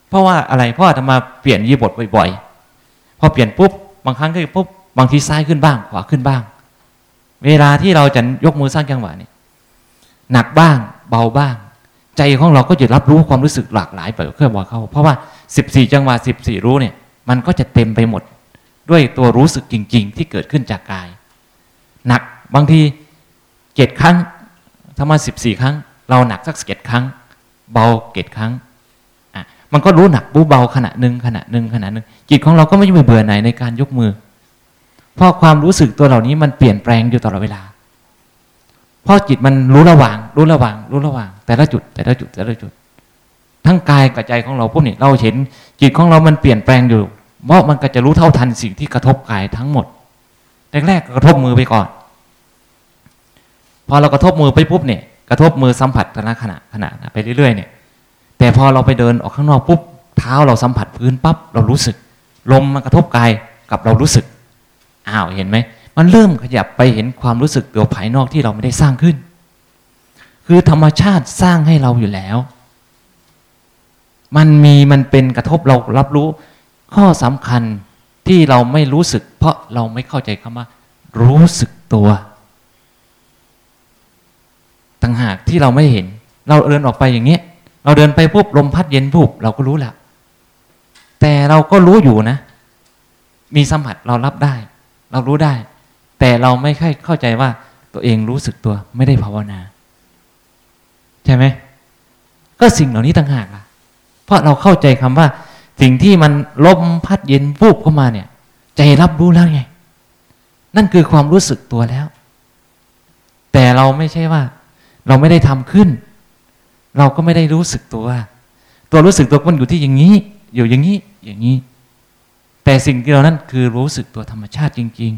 เพราะว่าอะไร เพราะอาตมาเปลี่ยนยีบทบ่อยๆ พอเปลี่ยนปุ๊บบางครั้งก็ปุ๊บบางทีซ้ายขึ้นบ้าง ขวาขึ้นบ้าง เวลาที่เราจะยกมือสร้างจังหวะนี่หนักบ้าง เบาบ้าง ใจของเราก็จะรับรู้ความรู้สึกหลากหลายไปเครื่องว่าเขาเพราะว่าสิบสี่จังหวะสิบสี่รู้เนี่ย มันก็จะเต็มไปหมด ด้วยตัวรู้สึกจริง ๆ ที่เกิดขึ้นจากกาย หนักบางที เจ็ดครั้งถ้ามาสิบสี่ครั้ง เราหนักสักเจ็ดครั้ง เบาเจ็ดครั้งอะมันก็รู้หนักรู้เบาขณะหนึ่งขณะหนึ่งขณะหนึ่งจิตของเราก็ไม่ไปเบื่อไหนในการยกมือ เพราะความรู้สึกตัวเหล่านี้มันเปลี่ยนแปลงอยู่ตลอดเวลาเพราะจิตมันรู้ระหว่าง รู้ระหว่าง รู้ระหว่าง แต่ละจุด แต่ละจุดแต่ละจุด ทั้งกายกับใจของเราพวกนี้เราเห็นจิตของเรามันเปลี่ยนแปลงอยู่เพราะมันก็จะรู้เท่าทันสิ่งที่กระทบกายทั้งหมดแรกๆกระทบมือไปก่อน พอเรากระทบมือไปปุ๊บเนี่ยกระทบมือสัมผัสแต่ละขณะขณะไปเรื่อยๆเนี่ยแต่พอเราไปเดินออกข้างนอกปุ๊บเท้าเราสัมผัสพื้นปั๊บเรารู้สึก ลมมันกระทบกายกับเรารู้สึกอ้าวเห็นไหมมันเริ่มขยับไปเห็นความรู้สึกตัวภายนอกที่เราไม่ได้สร้างขึ้น คือธรรมชาติสร้างให้เราอยู่แล้ว มันมีมันเป็นกระทบเรารับรู้ ข้อสำคัญที่เราไม่รู้สึก เพราะเราไม่เข้าใจคำว่า รู้สึกตัว ต่างหากที่เราไม่เห็น เราเดินออกไปอย่างเงี้ยเราเดินไปปุ๊บลมพัดเย็นปุ๊บเราก็รู้แล้วแต่เราก็รู้อยู่นะ มีสัมผัสเรารับได้ เรารู้ได้ แต่เราไม่ค่อยเข้าใจว่าตัวเองรู้สึกตัวไม่ได้ภาวนา ใช่ไหมก็สิ่งเหล่านี้ต่างหากล่ะ เพราะเราเข้าใจคำว่า สิ่งที่มันลมพัดเย็นปุ๊บเข้ามาเนี่ย ใจรับรู้แล้วไง นั่นคือความรู้สึกตัวแล้ว แต่เราไม่ใช่ว่า เราไม่ได้ทำขึ้น เราก็ไม่ได้รู้สึกตัว ตัวรู้สึกตัวมันอยู่ที่อย่างนี้ อยู่อย่างนี้อย่างนี้ แต่สิ่งที่เรานั้นคือรู้สึกตัวธรรมชาติจริง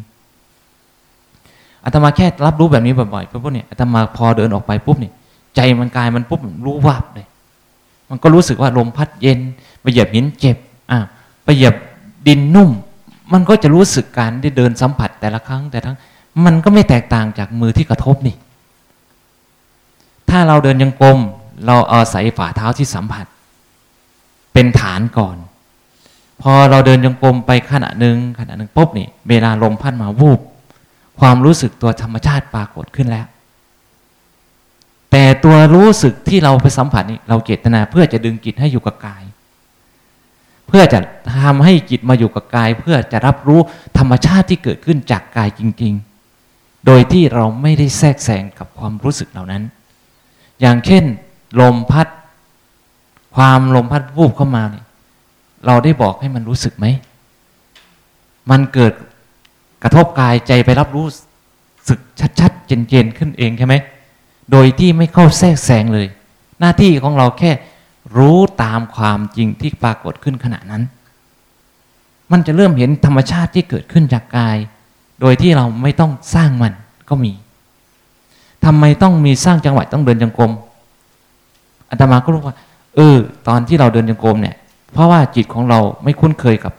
ๆอาตมาแค่รับรู้แบบนี้บ่อยๆปุ๊บเนี่ยอาตมาพอเดินออกไปปุ๊บเนี่ยใจมันกายมันปุ๊บรู้วับเลย มันก็รู้สึกว่าลมพัดเย็นไปเหยียบหินเจ็บอะไปเหยียบดินนุ่ม มันก็จะรู้สึกการได้เดินสัมผัสแต่ละครั้งแต่ทั้งมันก็ไม่แตกต่างจากมือที่กระทบนี่ ถ้าเราเดินยังกลม เราเอาใส่ฝ่าเท้าที่สัมผัส เป็นฐานก่อน พอเราเดินยังกลมไปขณะหนึ่งขณะหนึ่งปุ๊บนี่เวลาลมพัดมาวูบ ความรู้สึกตัวธรรมชาติปรากฏขึ้นแล้ว แต่ตัวรู้สึกที่เราไปสัมผัสนี่เราเจตนาเพื่อจะดึงจิตให้อยู่กับกาย เพื่อจะทำให้จิตมาอยู่กับกาย เพื่อจะรับรู้ธรรมชาติที่เกิดขึ้นจากกายจริง ๆ โดยที่เราไม่ได้แทรกแซงกับความรู้สึกเหล่านั้น อย่างเช่น ลมพัด ความลมพัดวูบเข้ามาเนี่ยเราได้บอกให้มันรู้สึกไหม มันเกิดกระทบกายใจไปรับรู้สึกชัดๆเจนๆขึ้นเองใช่ไหม โดยที่ไม่เข้าแทรกแซงเลย หน้าที่ของเราแค่รู้ตามความจริงที่ปรากฏขึ้นขณะนั้น มันจะเริ่มเห็นธรรมชาติที่เกิดขึ้นจากกาย โดยที่เราไม่ต้องสร้างมันก็มี ทำไมต้องมีสร้างจังหวะต้องเดินจงกรมอาตมาก็รู้ว่า เออ ตอนที่เราเดินจงกรมเนี่ย เพราะว่าจิตของเราไม่คุ้นเคยกับ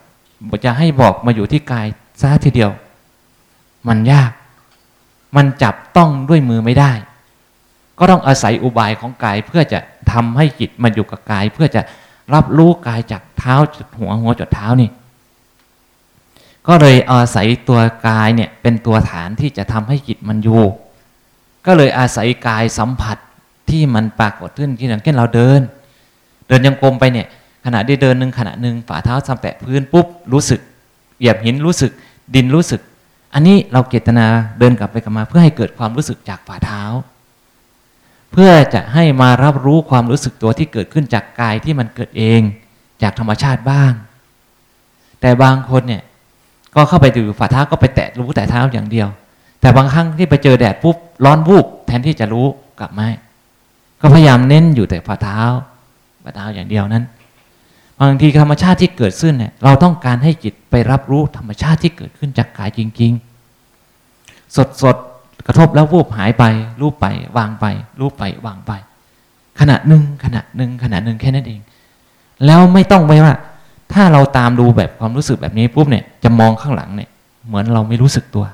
จะให้บอกมาอยู่ที่กายซะทีเดียว มันยาก มันจับต้องด้วยมือไม่ได้ ก็ต้องอาศัยอุบายของกายเพื่อจะทำให้จิตมาอยู่กับกาย เพื่อจะรับรู้กายจากเท้าจุดหัวหัวจุดเท้านี่ก็เลยอาศัยตัวกายเนี่ยเป็นตัวฐานที่จะทำให้จิตมันอยู่ ก็เลยอาศัยกายสัมผัสที่มันปรากฏขึ้นที่อย่างเช่นเราเดิน เดินยังกลมไปเนี่ย ขณะที่เดินหนึ่งขณะหนึ่งฝ่าเท้าสัมแตะพื้นปุ๊บรู้สึกเหยียบหินรู้สึกดินรู้สึก อันนี้เราเจตนาเดินกลับไปกลับมา เพื่อให้เกิดความรู้สึกจากฝ่าเท้า เพื่อจะให้มารับรู้ความรู้สึกตัวที่เกิดขึ้นจากกายที่มันเกิดเองจากธรรมชาติบ้าง แต่บางคนเนี่ยก็เข้าไปดูฝ่าเท้าก็ไปแตะรู้แต่เท้าอย่างเดียว แต่บางครั้งที่ไปเจอแดดปุ๊บร้อนวูบแทนที่จะรู้กลับไม่ก็พยายามเน้นอยู่แต่ฝ่าเท้าฝ่าเท้าอย่างเดียวนั้น บางทีธรรมชาติที่เกิดขึ้นเนี่ยเราต้องการให้จิตไปรับรู้ธรรมชาติที่เกิดขึ้นจากกายจริง ๆ สดสดกระทบแล้ววูบหายไป รูปไป วางไป รูปไปวางไป ขณะหนึ่งขณะหนึ่งขณะหนึ่งแค่นั้นเอง แล้วไม่ต้องไปว่า ถ้าเราตามดูแบบความรู้สึกแบบนี้ปุ๊บเนี่ยจะมองข้างหลังเนี่ย เหมือนเราไม่รู้สึกตัว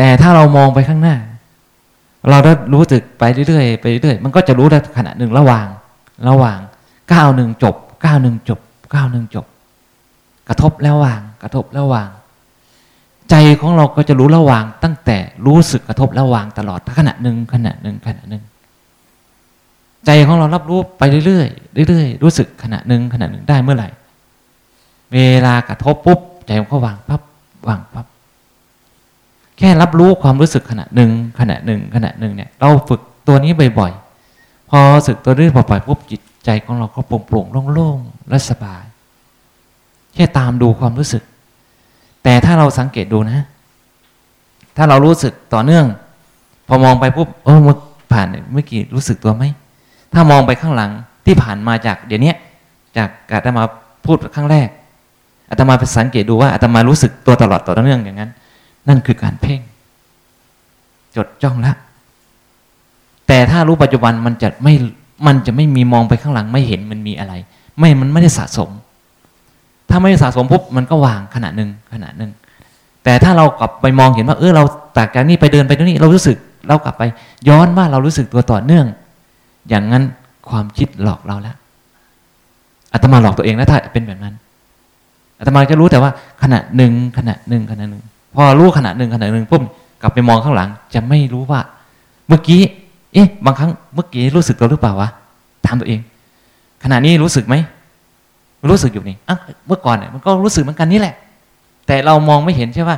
แต่ถ้าเรามองไปข้างหน้า เราได้รู้สึกไปเรื่อยๆไปเรื่อยมันก็จะรู้ได้ขณะหนึ่งระหว่าง ระหว่างก้าวหนึ่งจบก้าวหนึ่งจบก้าวหนึ่งจบ กระทบแล้ววาง กระทบแล้ววาง ใจของเราก็จะรู้ระหว่าง ตั้งแต่รู้สึกกระทบแล้ววางตลอดขณะหนึ่งขณะหนึ่งขณะหนึ่งใจของเรารับรู้ไปเรื่อยๆเรื่อยๆรู้สึกขณะหนึ่งขณะหนึ่งได้เมื่อไหร่ เวลากระทบปุ๊บใจมันก็วางปั๊บวางปั๊บ แค่รับรู้ความรู้สึกขณะหนึ่งขณะหนึ่งขณะหนึ่งเนี่ย เราฝึกตัวนี้บ่อยๆ พอสึกตัวนี้บ่อยๆปุ๊บจิตใจของเราก็โปร่งๆโล่งๆและสบาย แค่ตามดูความรู้สึก แต่ถ้าเราสังเกตดูนะ ถ้าเรารู้สึกต่อเนื่อง พอมองไปปุ๊บโอ้เมื่อผ่านเมื่อกี้รู้สึกตัวไหมถ้ามองไปข้างหลังที่ผ่านมาจากเดี๋ยวนี้จากอาตมาพูดครั้งแรกอาตมาไปสังเกตดูว่าอาตมารู้สึกตัวตลอดต่อเนื่องอย่างนั้น นั่นคือการเพ่ง จดจ้องละ แต่ถ้ารู้ปัจจุบันมันจะไม่มันจะไม่มีมองไปข้างหลัง ไม่เห็นมันมีอะไร ไม่มันไม่ได้สะสม ถ้าไม่สะสมปุ๊บมันก็วางขณะหนึ่งขณะหนึ่งแต่ถ้าเรากลับไปมองเห็นว่า เออเราจากจากนี้ไปเดินไปตรงนี้ เรารู้สึกเรากลับไป ย้อนว่าเรารู้สึกตัวต่อเนื่อง อย่างนั้นความคิดหลอกเราแล้วอาตมาหลอกตัวเองแล้วถ้าเป็นแบบนั้นอาตมาจะรู้แต่ว่าขณะหนึ่งขณะหนึ่งขณะหนึ่ง พอรู้ขณะหนึ่งขณะหนึ่งปุ๊บกลับไปมองข้างหลัง จะไม่รู้ว่า เมื่อกี้ เอ๊ะ บางครั้งเมื่อกี้รู้สึกตัวหรือเปล่าวะถามตัวเอง ขณะนี้รู้สึกไหมรู้สึกอยู่นี่อะเมื่อก่อนเนี่ยมันก็รู้สึกเหมือนกันนี่แหละ แต่เรามองไม่เห็นใช่ว่า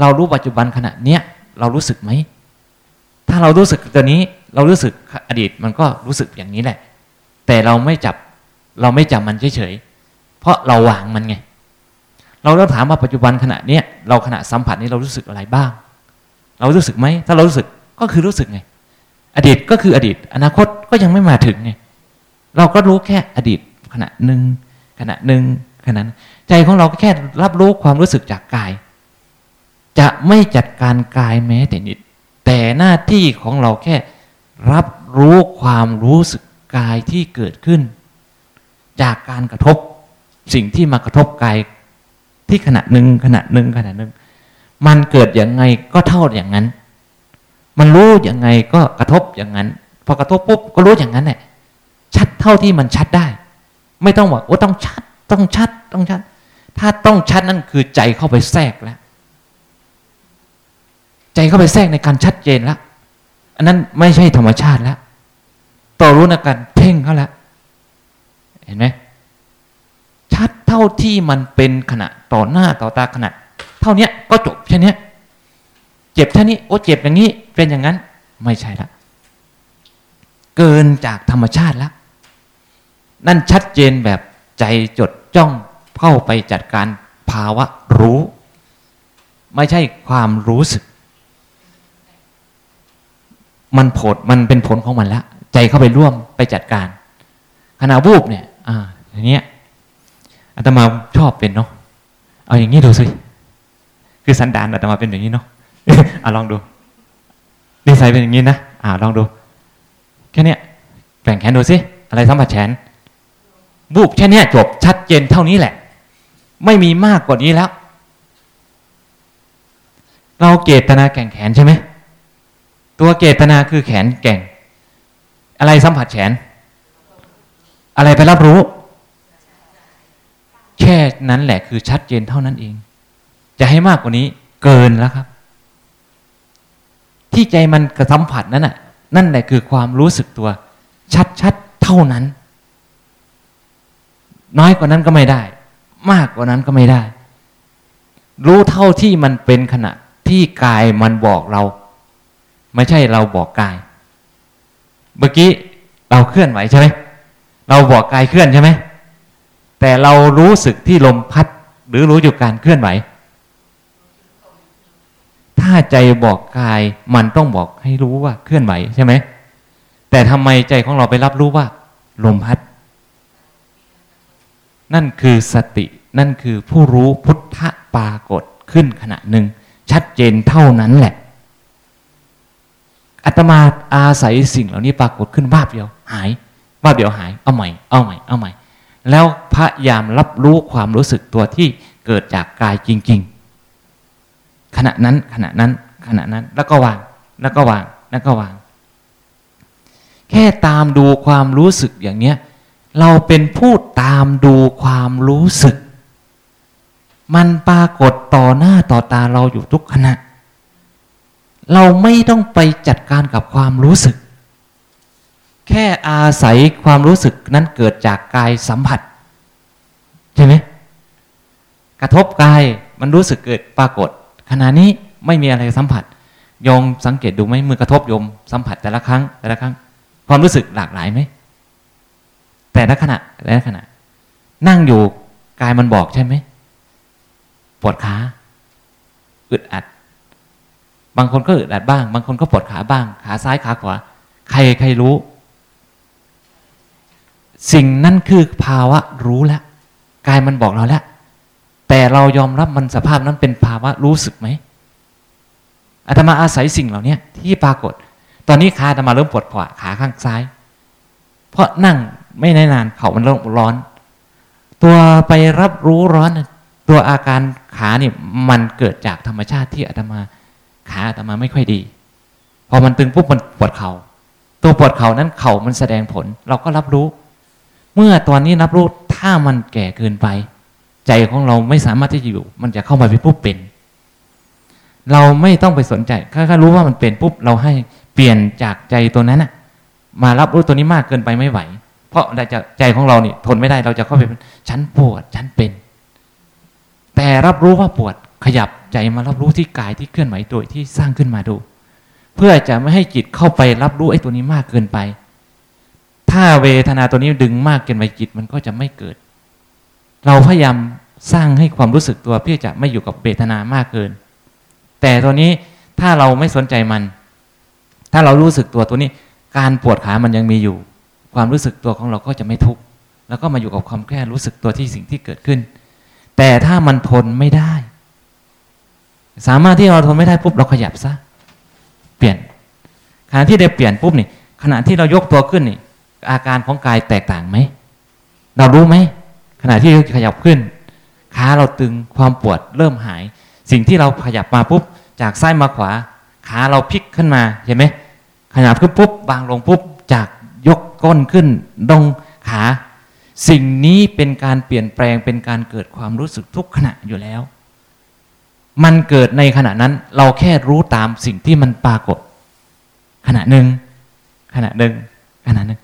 เรารู้ปัจจุบันขณะเนี้ยเรารู้สึกไหมถ้าเรารู้สึกตัวนี้เรารู้สึกอดีตมันก็รู้สึกอย่างนี้แหละ แต่เราไม่จับเราไม่จำมันเฉยๆเพราะเราวางมันไง เราต้องถามว่าปัจจุบันขณะเนี้ยเราขณะสัมผัสนี้เรารู้สึกอะไรบ้าง เรารู้สึกไหมถ้าเรารู้สึกก็คือรู้สึกไง อดีตก็คืออดีต อนาคตก็ยังไม่มาถึงไงเราก็รู้แค่อดีตขณะหนึ่งขณะหนึ่งขณะนั้นใจของเราก็แค่รับรู้ความรู้สึกจากกาย จะไม่จัดการกายแม้แต่นิด แต่หน้าที่ของเราแค่รับรู้ความรู้สึกกายที่เกิดขึ้น จากการกระทบสิ่งที่มากระทบกาย ที่ขณะหนึ่งขณะหนึ่งขณะหนึ่งมันเกิดอย่างไงก็เท่าอย่างนั้น มันรู้อย่างไงก็กระทบอย่างนั้น พอกระทบปุ๊บก็รู้อย่างนั้นแหละชัดเท่าที่มันชัดได้ ไม่ต้องบอกว่าต้องชัด ต้องชัด ต้องชัด ถ้าต้องชัดนั่นคือใจเข้าไปแทรกแล้ว ใจเข้าไปแทรกในการชัดเจนแล้วอันนั้นไม่ใช่ธรรมชาติแล้วต่อรู้ในการเพ่งเขาแล้วเห็นไหม เท่าที่มันเป็นขณะต่อหน้าต่อตาขณะ เท่านี้ก็จบแค่นี้เจ็บแค่นี้โอ้เจ็บอย่างนี้ เป็นอย่างนั้น ไม่ใช่ละ เกินจากธรรมชาติแล้วนั่นชัดเจนแบบใจจดจ้องเข้าไปจัดการภาวะรู้ ไม่ใช่ความรู้สึก มันผลมันเป็นผลของมันแล้วใจเข้าไปร่วมไปจัดการขณะวูบเนี่ย อ่าอย่างเงี้ย อาตมาชอบเป็นเนาะเอาอย่างนี้ดูสิคือสันดานอาตมาเป็นอย่างนี้เนาะอะลองดูนิสัยเป็นอย่างนี้นะอ่าลองดูแค่นี้แบ่งแขนดูสิอะไรสัมผัสแขนบูบแค่นี้จบชัดเจนเท่านี้แหละ ไม่มีมากกว่านี้แล้ว เราเกตนาแก่งแขนใช่ไหมตัวเกตนาคือแขนแก่ง อะไรสัมผัสแขน อะไรไปรับรู้ แค่นั้นแหละคือชัดเจนเท่านั้นเอง จะให้มากกว่านี้เกินแล้วครับ ที่ใจมันกระสัมผัสนั้นน่ะ นั่นแหละคือความรู้สึกตัว ชัดๆเท่านั้น น้อยกว่านั้นก็ไม่ได้ มากกว่านั้นก็ไม่ได้ รู้เท่าที่มันเป็นขณะที่กายมันบอกเรา ไม่ใช่เราบอกกาย เมื่อกี้เราเคลื่อนไหวใช่ไหมเราบอกกายเคลื่อนใช่ไหม แต่เรารู้สึกที่ลมพัดหรือรู้อยู่การเคลื่อนไหว ถ้าใจบอกกายมันต้องบอกให้รู้ว่าเคลื่อนไหวใช่ไหม แต่ทำไมใจของเราไปรับรู้ว่า ลมพัด นั่นคือสตินั่นคือผู้รู้พุทธปรากฏขึ้นขณะหนึ่ง ชัดเจนเท่านั้นแหละอาตมาอาศัยสิ่งเหล่านี้ปรากฏขึ้นวาเดียว หายวาเดียวหาย เอาใหม่ เอาใหม่ เอาใหม่ แล้วพยายามรับรู้ความรู้สึกตัวที่เกิดจากกายจริง ๆ ขณะนั้นขณะนั้นขณะนั้นแล้วก็วางแล้วก็วางแล้วก็วาง แค่ตามดูความรู้สึกอย่างเนี้ยเราเป็นผู้ตามดูความรู้สึก มันปรากฏต่อหน้าต่อตาเราอยู่ทุกขณะ เราไม่ต้องไปจัดการกับความรู้สึก แค่อาศัยความรู้สึกนั้นเกิดจากกายสัมผัส ใช่ไหมกระทบกายมันรู้สึกเกิดปรากฏ ขณะนี้ไม่มีอะไรสัมผัสโยมสังเกตดูไหมมือกระทบโยมสัมผัสแต่ละครั้งแต่ละครั้ง ความรู้สึกหลากหลายไหมแต่ละขณะแต่ละขณะ นั่งอยู่กายมันบอกใช่ไหมปวดขาอึดอัด บางคนก็อึดอัดบ้าง บางคนก็ปวดขาบ้าง ขาซ้ายขาขวา ใครใครรู้ สิ่งนั้นคือภาวะรู้แล้วกายมันบอกเราแล้วแต่เรายอมรับมันสภาพนั้นเป็นภาวะรู้สึกไหมอาตมาอาศัยสิ่งเหล่านี้ที่ปรากฏ ตอนนี้ขาอาตมาเริ่มปวดขวาขาข้างซ้าย เพราะนั่งไม่นานเขามันเริ่มร้อน ตัวไปรับรู้ร้อน ตัวอาการขาเนี่ยมันเกิดจากธรรมชาติที่อาตมาขาอาตมาไม่ค่อยดี พอมันตึงปุ๊บมันปวดเขา่าตัวปวดเข่านั้นเข่ามันแสดงผล เราก็รับรู้ เมื่อตอนนี้รับรู้ถ้ามันแก่เกินไป ใจของเราไม่สามารถที่จะอยู่ มันจะเข้ามาเป็นปุ๊บเป็น เราไม่ต้องไปสนใจแค่รู้ว่ามันเป็นปุ๊บเราให้เปลี่ยนจากใจตัวนั้นอะมารับรู้ตัวนี้มากเกินไปไม่ไหว เพราะใจของเรานี่ทนไม่ได้เราจะเข้าไปเป็นฉันปวดฉันเป็น แต่รับรู้ว่าปวดขยับใจมารับรู้ที่กายที่เคลื่อนไหวโดยที่สร้างขึ้นมาดู เพื่อจะไม่ให้จิตเข้าไปรับรู้ไอ้ตัวนี้มากเกินไป ถ้าเวทนาตัวนี้ดึงมากเกินไปจิตมันก็จะไม่เกิด เราพยายามสร้างให้ความรู้สึกตัวเพื่อจะไม่อยู่กับเวทนามากเกิน แต่ตัวนี้ถ้าเราไม่สนใจมัน ถ้าเรารู้สึกตัวตัวนี้ การปวดขามันยังมีอยู่ ความรู้สึกตัวของเราก็จะไม่ทุกข์แล้วก็มาอยู่กับความแค่รู้สึกตัวที่สิ่งที่เกิดขึ้น แต่ถ้ามันทนไม่ได้ สามารถที่เราทนไม่ได้ปุ๊บเราขยับซะเปลี่ยนขณะที่ได้เปลี่ยนปุ๊บนี่ขณะที่เรายกตัวขึ้นนี่ อาการของกายแตกต่างไหม เรารู้ไหม ขณะที่ขยับขึ้นขาเราตึงความปวดเริ่มหาย สิ่งที่เราขยับมาปุ๊บ จากซ้ายมาขวา ขาเราพลิกขึ้นมาเห็นไหมขยับขึ้นปุ๊บบางลงปุ๊บ จากยกก้นขึ้นดงขา สิ่งนี้เป็นการเปลี่ยนแปลงเป็นการเกิดความรู้สึกทุกขณะอยู่แล้ว มันเกิดในขณะนั้นเราแค่รู้ตามสิ่งที่มันปรากฏ ขณะหนึ่งขณะหนึ่งขณะหนึ่ง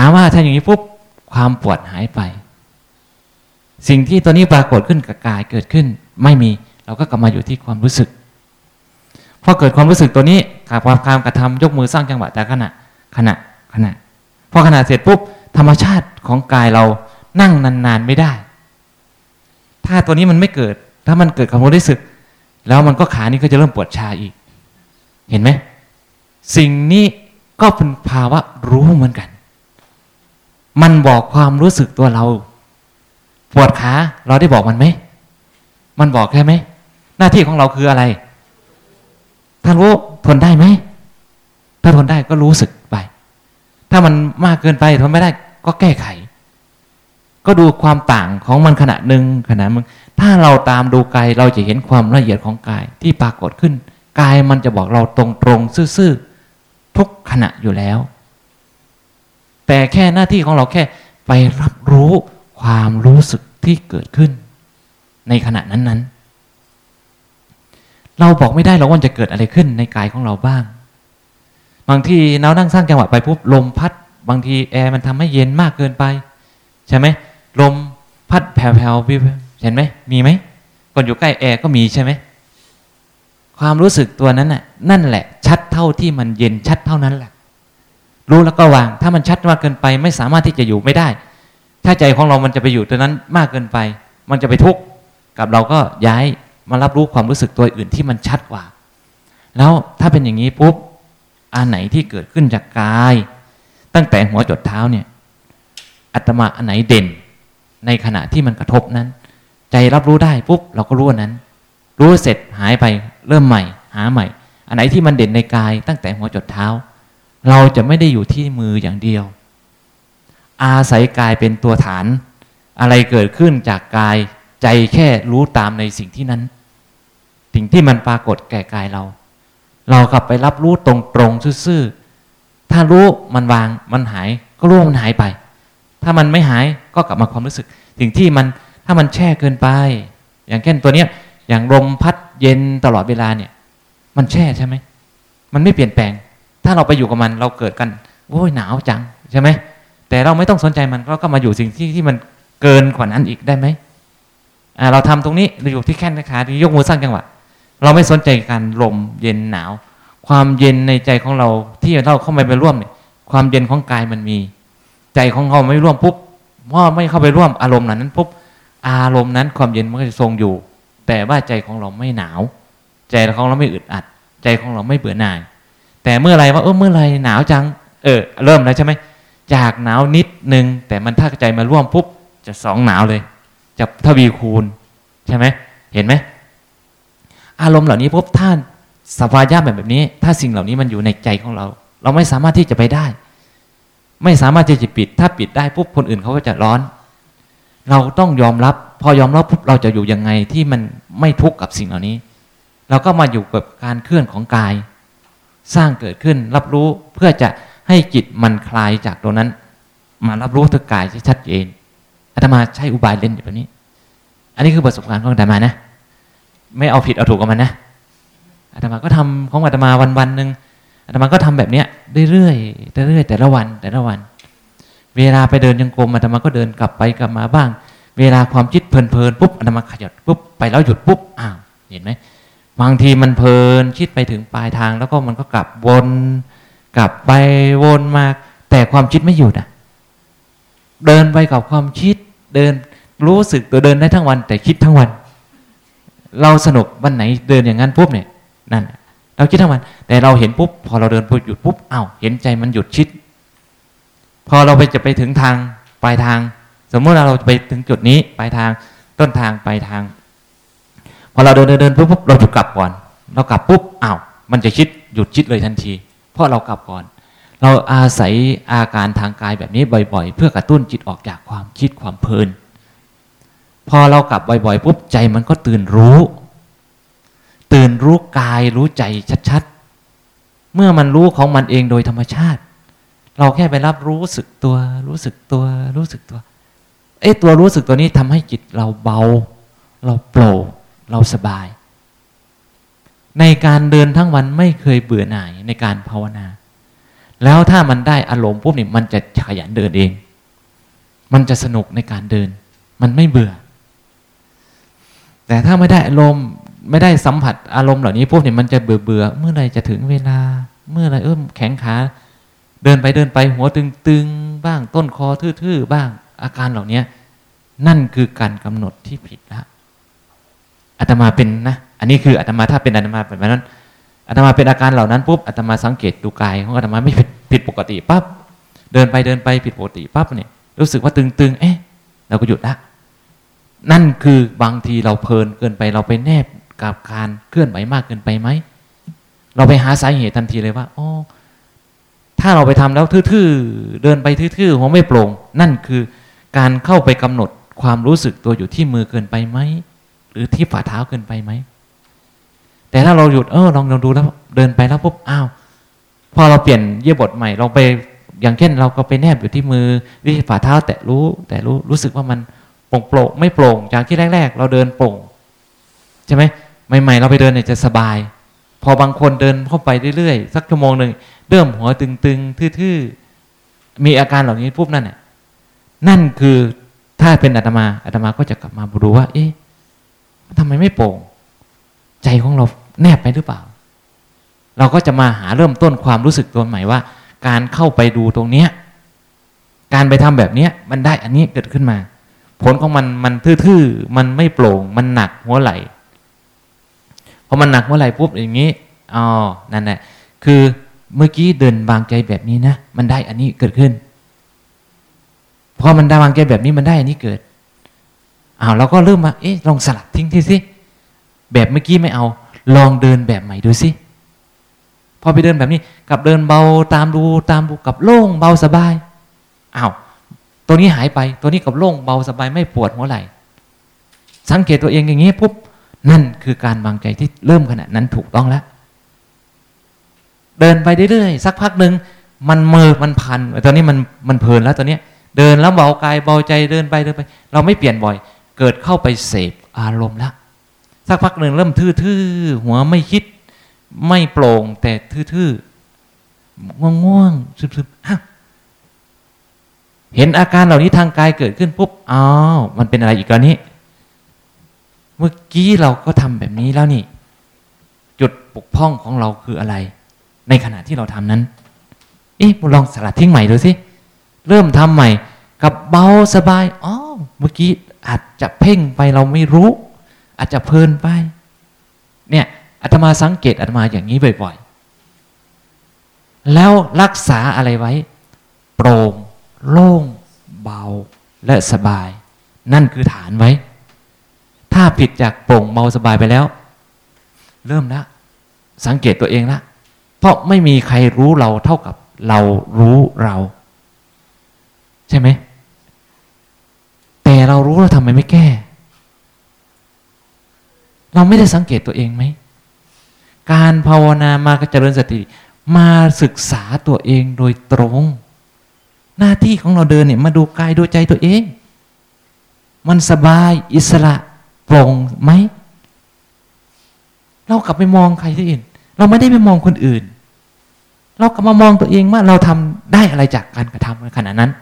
ถามว่าถ้าอย่างนี้ปุ๊บความปวดหายไป สิ่งที่ตัวนี้ปรากฏขึ้นกับกายเกิดขึ้น ไม่มีเราก็กลับมาอยู่ที่ความรู้สึกพอเกิดความรู้สึกตัวนี้ขาดความการกระทำยกมือสร้างจังหวะแต่ขณะขณะขณะพอขณะเสร็จปุ๊บธรรมชาติของกายเรานั่งนานๆไม่ได้ ถ้าตัวนี้มันไม่เกิด ถ้ามันเกิดความรู้สึก แล้วมันก็ขานี้ก็จะเริ่มปวดชาอีก เห็นไหมสิ่งนี้ก็เป็นภาวะรู้เหมือนกัน มันบอกความรู้สึกตัวเรา ปวดขาเราได้บอกมันไหม มันบอกแค่ไหม หน้าที่ของเราคืออะไร ถ้ารู้ทนได้ไหม ถ้าทนได้ก็รู้สึกไป ถ้ามันมากเกินไปทนไม่ได้ก็แก้ไข ก็ดูความต่างของมันขณะหนึ่งขณะมึงถ้าเราตามดูกายเราจะเห็นความละเอียดของกายที่ปรากฏขึ้น กายมันจะบอกเราตรงๆซื่อๆทุกขณะอยู่แล้ว แต่แค่หน้าที่ของเราแค่ไปรับรู้ความรู้สึกที่เกิดขึ้น ในขณะนั้นๆ เราบอกไม่ได้หรอกว่าจะเกิดอะไรขึ้นในกายของเราบ้าง บางทีเรานั่งสร้างจังหวะไปปุ๊บลมพัด บางทีแอร์มันทำให้เย็นมากเกินไป ใช่ไหมลมพัดแผ่วๆเห็นไหมมีไหมคนอยู่ใกล้แอร์ก็มีใช่ไหมความรู้สึกตัวนั้นน่ะนั่นแหละ ชัดเท่าที่มันเย็นชัดเท่านั้นแหละ รู้แล้วก็วาง ถ้ามันชัดมากเกินไป ไม่สามารถที่จะอยู่ไม่ได้ ถ้าใจของเรามันจะไปอยู่ตัวนั้นมากเกินไป มันจะไปทุกข์กับเราก็ย้ายมารับรู้ความรู้สึกตัวอื่นที่มันชัดกว่า แล้วถ้าเป็นอย่างนี้ปุ๊บอันไหนที่เกิดขึ้นจากกาย ตั้งแต่หัวจดเท้าเนี่ยอัตมาอันไหนเด่น ในขณะที่มันกระทบนั้น ใจรับรู้ได้ปุ๊บเราก็รู้นั้น รู้เสร็จหายไปเริ่มใหม่ หาใหม่ อันไหนที่มันเด่นในกาย ตั้งแต่หัวจดเท้า เราจะไม่ได้อยู่ที่มืออย่างเดียว อาศัยกายเป็นตัวฐาน อะไรเกิดขึ้นจากกายใจแค่รู้ตามในสิ่งที่นั้น สิ่งที่มันปรากฏแก่กายเรา เรากลับไปรับรู้ตรงๆซื่อๆ ถ้ารู้มันวางมันหาย ก็รู้มันหายไป ถ้ามันไม่หายก็กลับมาความรู้สึก สิ่งที่มันถ้ามันแช่เกินไป อย่างเช่นตัวเนี้ยอย่างลมพัดเย็นตลอดเวลาเนี่ย มันแช่ใช่ไหมมันไม่เปลี่ยนแปลง ถ้าเราไปอยู่กับมันเราเกิดกันโอ้ยหนาวจังใช่ไหมแต่เราไม่ต้องสนใจมันเราก็มาอยู่สิ่งที่ที่มันเกินกว่านั้นอีกได้ไหมเราทำตรงนี้เราอยู่ที่แค่นขาที่ยกมือสร้างจังหวะเราไม่สนใจการลมเย็นหนาว ความเย็นในใจของเราที่เราเข้าไปไปร่วมเนี่ยความเย็นของกายมันมี ใจของเราไม่ร่วมปุ๊บเมื่อไม่เข้าไปร่วมอารมณ์นั้นปุ๊บอารมณ์นั้นความเย็นมันก็จะทรงอยู่ แต่ว่าใจของเราไม่หนาว ใจของเราไม่อึดอัด ใจของเราไม่เบื่อหน่าย แต่เมื่อไรว่าเออเมื่อไรหนาวจัง เออ เริ่มแล้วใช่ไหมจากหนาวนิดนึง แต่มันถ้าใจมาร่วมปุ๊บจะสองหนาวเลย จะทวีคูณ ใช่ไหมเห็นไหมอารมณ์เหล่านี้ปุ๊บท่านสภาวะแบบแบบนี้ ถ้าสิ่งเหล่านี้มันอยู่ในใจของเรา เราไม่สามารถที่จะไปได้ ไม่สามารถที่จะปิด ถ้าปิดได้ปุ๊บคนอื่นเขาก็จะร้อน เราต้องยอมรับ พอยอมรับปุ๊บเราจะอยู่ยังไงที่มันไม่ทุกข์กับสิ่งเหล่านี้ เราก็มาอยู่กับการเคลื่อนของกาย สร้างเกิดขึ้น รับรู้เพื่อจะให้จิตมันคลายจากตรงนั้น มารับรู้ถึงกายที่ชัดเจนอาตมาใช้อุบายเล่นแบบนี้ อันนี้คือประสบการณ์ของอาตมานะ ไม่เอาผิดเอาถูกกับมันนะอาตมาก็ทำของอาตมาวันวันหนึ่งอาตมาก็ทำแบบเนี้ยเรื่อยๆเรื่อยๆแต่ละวันแต่ละวัน เวลาไปเดินยังกรมอาตมาก็เดินกลับไปกลับมาบ้าง เวลาความคิดเพลินๆปุ๊บอาตมาขยับปุ๊บไปแล้วหยุดปุ๊บอ้าวเห็นไหม บางทีมันเพลินคิดไปถึงปลายทาง แล้วก็มันก็กลับวน กลับไปวนมาแต่ความคิดไม่หยุดอะ เดินไปกับความคิด เดินรู้สึกตัวเดินได้ทั้งวัน แต่คิดทั้งวัน เราสนุกวันไหนเดินอย่างนั้นปุ๊บเนี่ยนั่นเราคิดทั้งวัน แต่เราเห็นปุ๊บพอเราเดินปุ๊บหยุดปุ๊บอ้าวเห็นใจมันหยุดคิด พอเราไปจะไปถึงทางปลายทาง สมมติเราไปถึงจุดนี้ปลายทางต้นทางปลายทาง อเราเดินเดินเดินปุ๊บปุ๊บเราหยุดกลับก่อน เรากลับปุ๊บอ้าวมันจะคิดหยุดคิดเลยทันที เพราะเรากลับก่อน เราอาศัยอาการทางกายแบบนี้บ่อย ๆ เพื่อกระตุ้นจิตออกจากความคิดความเพลิน พอเรากลับบ่อยๆปุ๊บใจมันก็ตื่นรู้ ตื่นรู้กายรู้ใจชัดๆ เมื่อมันรู้ของมันเองโดยธรรมชาติ เราแค่ไปรับรู้สึกตัว รู้สึกตัว รู้สึกตัว เอ้ตัวรู้สึกตัวนี้ทำให้จิตเราเบา เราโปร่ง เราสบาย ในการเดินทั้งวันไม่เคยเบื่อหน่ายในการภาวนา แล้วถ้ามันได้อารมณ์ปุ๊บเนี่ยมันจะขยันเดินเอง มันจะสนุกในการเดิน มันไม่เบื่อ แต่ถ้าไม่ได้อารมณ์ไม่ได้สัมผัสอารมณ์เหล่านี้ปุ๊บเนี่ยมันจะเบื่อเบื่อเมื่อไรจะถึงเวลา เมื่อไรเออแข็งขาเดินไปเดินไปหัวตึงๆบ้างต้นคอทื่อๆบ้างอาการเหล่านี้นั่นคือการกำหนดที่ผิดละ อาตมาเป็นนะ อันนี้คืออาตมาถ้าเป็นอาตมาแบบนั้นอาตมาเป็นอาการเหล่านั้นปุ๊บอาตมาสังเกตดูกายของอาตมาไม่ผิดผิดปกติปั๊บเดินไปเดินไปผิดปกติปั๊บเนี่ยรู้สึกว่าตึงๆ เอ๊ะ เราก็หยุดละนั่นคือบางทีเราเพลินเกินไปเราไปแนบกับการเคลื่อนไหวมากเกินไปไหม เราไปหาสาเหตุทันทีเลยว่าอ๋อถ้าเราไปทำแล้วทื่อๆ เดินไปทื่อๆหัวไม่โปร่ง นั่นคือการเข้าไปกำหนดความรู้สึกตัวอยู่ที่มือเกินไปไหม หรือที่ฝ่าเท้าเกินไปไหม แต่ถ้าเราหยุดเออลองลองดูแล้วเดินไปแล้วปุ๊บอ้าวพอเราเปลี่ยนเยี่ยบทใหม่เราไปอย่างเช่น เราก็ไปแนบอยู่ที่มือที่ฝ่าเท้าแต่รู้ แต่รู้รู้สึกว่ามันโปร่งโปร่งไม่โปร่งจากที่แรก ๆ เราเดินโปร่งใช่ไหมใหม่ ๆ เราไปเดินเนี่ยจะสบาย พอบางคนเดินเข้าไปเรื่อยๆสักชั่วโมงหนึ่งเริ่มหัวตึงๆทื่อๆมีอาการเหล่านี้ปุ๊บนั่นน่ะนั่นคือถ้าเป็นอาตมาอาตมาก็จะกลับมาดูว่า เอ๊ะ ทำไมไม่โปร่ง ใจของเราแนบไปหรือเปล่า เราก็จะมาหาเริ่มต้นความรู้สึกตัวใหม่ว่า การเข้าไปดูตรงเนี้ยการไปทำแบบเนี้ยมันได้อันนี้เกิดขึ้นมา ผลของมันมันทื่อๆมันไม่โปร่ง มันหนักหัวไหลพอมันหนักเมื่อไหร่ปุ๊บอย่างนี้อ๋อนั่นแหละคือเมื่อกี้เดินวางใจแบบนี้นะ มันได้อันนี้เกิดขึ้น พอมันได้วางใจแบบนี้มันได้อันนี้เกิด อ้าวเราก็เริ่มมาเอ๊ะลองสลัดทิ้งทีสิแบบเมื่อกี้ไม่เอา ลองเดินแบบใหม่ดูสิพอไปเดินแบบนี้กับเดินเบาตามดูตามดูกับโล่งเบาสบายอ้าวตัวนี้หายไปตัวนี้กับโล่งเบาสบายไม่ปวดหัวไหล่สังเกตตัวเองอย่างนี้ปุ๊บนั่นคือการวางใจที่เริ่มขณะนั้นถูกต้องแล้ว เดินไปเรื่อยๆสักพักหนึ่งมันเมอมันพันตอนนี้มันมันเพลินแล้วตอนนี้เดินแล้วเบากายเบาใจเดินไปเดินไป เราไม่เปลี่ยนบ่อย เกิดเข้าไปเสพอารมณ์ล้วสักพักหนึ่งเริ่มทื่อๆหัวไม่คิด ไม่โปร่งแต่ทื่อๆง่วงๆซึบๆเห็นอาการเหล่านี้ทางกายเกิดขึ้นปุ๊บอ้าวมันเป็นอะไรอีกแล้วนี้ เมื่อกี้เราก็ทำแบบนี้แล้วนี่ จุดปกพ้องของเราคืออะไร ในขณะที่เราทำนั้น เอ๊ะลองสลัดทิ้งใหม่ดูสิเริ่มทำใหม่ กับเบาสบายอ๋อเมื่อกี้ อาจจะเพ่งไปเราไม่รู้ อาจจะเพลินไป เนี่ยอาตมาสังเกตอาตมาอย่างนี้บ่อยๆ แล้วรักษาอะไรไว้ โปร่งโล่ง เบาและสบาย นั่นคือฐานไว้ ถ้าผิดจากโปร่งเบาสบายไปแล้ว เริ่มล้วสังเกตตัวเองละเพราะไม่มีใครรู้เราเท่ากับเรารู้เรา ใช่ไหม แต่เรารู้เราทำไมไม่แก้ เราไม่ได้สังเกตตัวเองไหม การภาวนามากระเจริญสติ มาศึกษาตัวเองโดยตรง หน้าที่ของเราเดินเนี่ยมาดูกายดูใจตัวเอง มันสบายอิสระโปร่งไหม เรากลับไปมองใครที่อื่น เราไม่ได้ไปมองคนอื่น เรากลับมามองตัวเองว่าเราทำได้อะไรจากการกระทำในขณะนั้น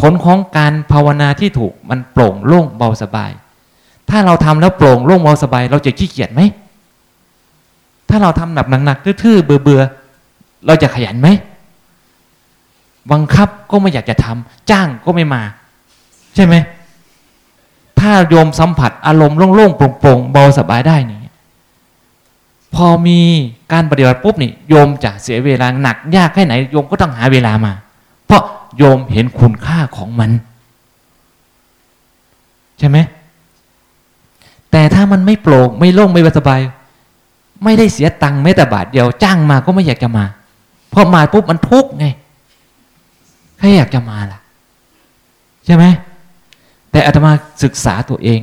ผลของการภาวนาที่ถูกมันโปร่งโล่งเบาสบาย ถ้าเราทำแล้วโปร่งโล่งเบาสบาย เราจะขี้เกียจไหม ถ้าเราทำแบบหนักๆทื่อๆเบื่อๆเราจะขยันไหมบังคับก็ไม่อยากจะทำจ้างก็ไม่มา ใช่ไหม ถ้าโยมสัมผัสอารมณ์โล่งๆโปร่งๆเบาสบายได้นี่พอมีการปฏิบัติปุ๊บนี่โยมจะเสียเวลาหนัก ยากแค่ไหนโยมก็ต้องหาเวลามา เพราะโยมเห็นคุณค่าของมัน ใช่ไหมแต่ถ้ามันไม่โปร่งไม่โล่งไม่สบาย ไม่ได้เสียตังค์แม้แต่บาทเดียวจ้างมาก็ไม่อยากจะมาพอมาปุ๊บมันทุกข์ไงใครอยากจะมาล่ะ ใช่ไหมแต่อาตมาศึกษาตัวเอง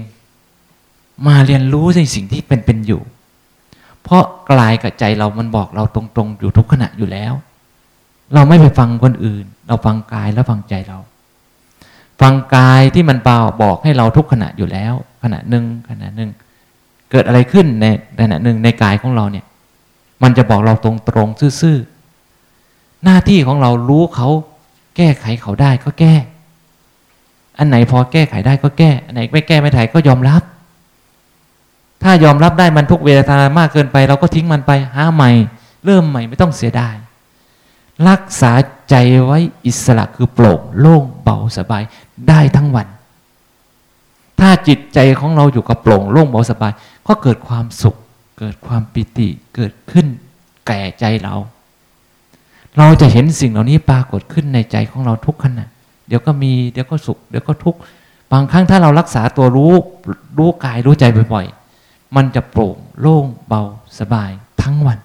มาเรียนรู้ในสิ่งที่เป็นเป็นอยู่ เพราะกลายกับใจเรามันบอกเราตรงๆ อยู่ทุกขณะอยู่แล้ว เราไม่ไปฟังคนอื่น เราฟังกายแล้วฟังใจเรา ฟังกายที่มันเบาบอกให้เราทุกขณะอยู่แล้ว ขณะหนึ่งขณะหนึ่งเกิดอะไรขึ้นในขณะหนึ่งในกายของเราเนี่ย มันจะบอกเราตรงๆซื่อๆหน้าที่ของเรารู้เขาแก้ไขเขาได้ก็แก้ อันไหนพอแก้ไขได้ก็แก้ อันไหนไม่แก้ไม่ไขก็ยอมรับ ถ้ายอมรับได้มันทุกเวทนามากเกินไป เราก็ทิ้งมันไปหาใหม่ เริ่มใหม่ไม่ต้องเสียดาย รักษาใจไว้อิสระคือโปร่งโล่งเบาสบายได้ทั้งวัน ถ้าจิตใจของเราอยู่กับโปร่งโล่งเบาสบาย ก็เกิดความสุข เกิดความปิติเกิดขึ้นแก่ใจเรา เราจะเห็นสิ่งเหล่านี้ปรากฏขึ้นในใจของเราทุกขณะเดี๋ยวก็มีเดี๋ยวก็สุขเดี๋ยวก็ทุกข์บางครั้งถ้าเรารักษาตัวรู้รู้กายรู้ใจบ่อยๆมันจะโปร่งโล่งเบาสบายทั้งวัน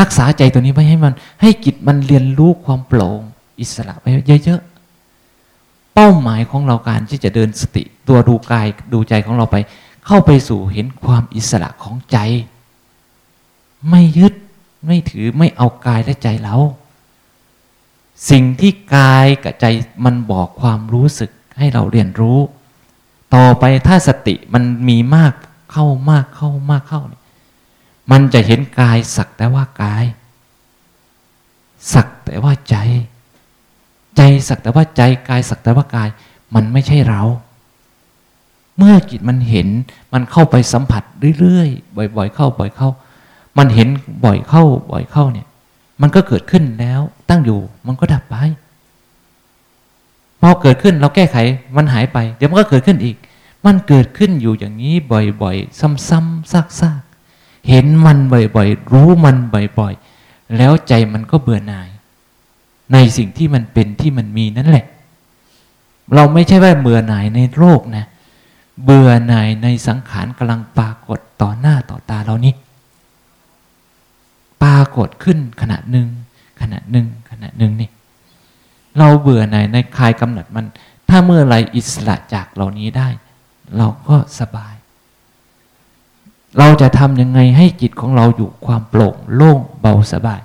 รักษาใจตัวนี้ไว้ให้มัน ให้จิตมันเรียนรู้ความโปร่งอิสระไปเยอะๆ เป้าหมายของเราการที่จะเดินสติ ตัวดูกายดูใจของเราไป เข้าไปสู่เห็นความอิสระของใจ ไม่ยึดไม่ถือไม่เอากายและใจเรา สิ่งที่กายกับใจมันบอกความรู้สึกให้เราเรียนรู้ ต่อไปถ้าสติมันมีมากเข้ามากเข้ามากเข้าเนี่ย มันจะเห็นกายสักแต่ว่ากาย สักแต่ว่าใจ ใจสักแต่ว่าใจกายสักแต่ว่ากาย มันไม่ใช่เรา เมื่อจิตมันเห็นมันเข้าไปสัมผัสเรื่อยๆบ่อย ๆ เข้าบ่อยเข้า มันเห็นบ่อยเข้าบ่อยเข้าเนี่ย มันก็เกิดขึ้นแล้วตั้งอยู่มันก็ดับไปพอเกิดขึ้นเราแก้ไขมันหายไป เดี๋ยวมันก็เกิดขึ้นอีก มันเกิดขึ้นอยู่อย่างนี้บ่อยๆ ซ้ำๆซากๆ เห็นมันบ่อยๆ รู้มันบ่อยๆ แล้วใจมันก็เบื่อหน่าย ในสิ่งที่มันเป็นที่มันมีนั่นแหละ เราไม่ใช่ว่าเบื่อหน่ายในโลกนะ เบื่อหน่ายในสังขารกำลังปรากฏต่อหน้าต่อตาเรานี้ปรากฏขึ้นขณะหนึ่งขณะหนึ่งขณะหนึ่งนี่เราเบื่อในในคลายกำหนัดมัน ถ้าเมื่อไรอิสระจากเหล่านี้ได้ เราก็สบาย เราจะทำยังไงให้จิตของเราอยู่ความโปร่งโล่งเบาสบาย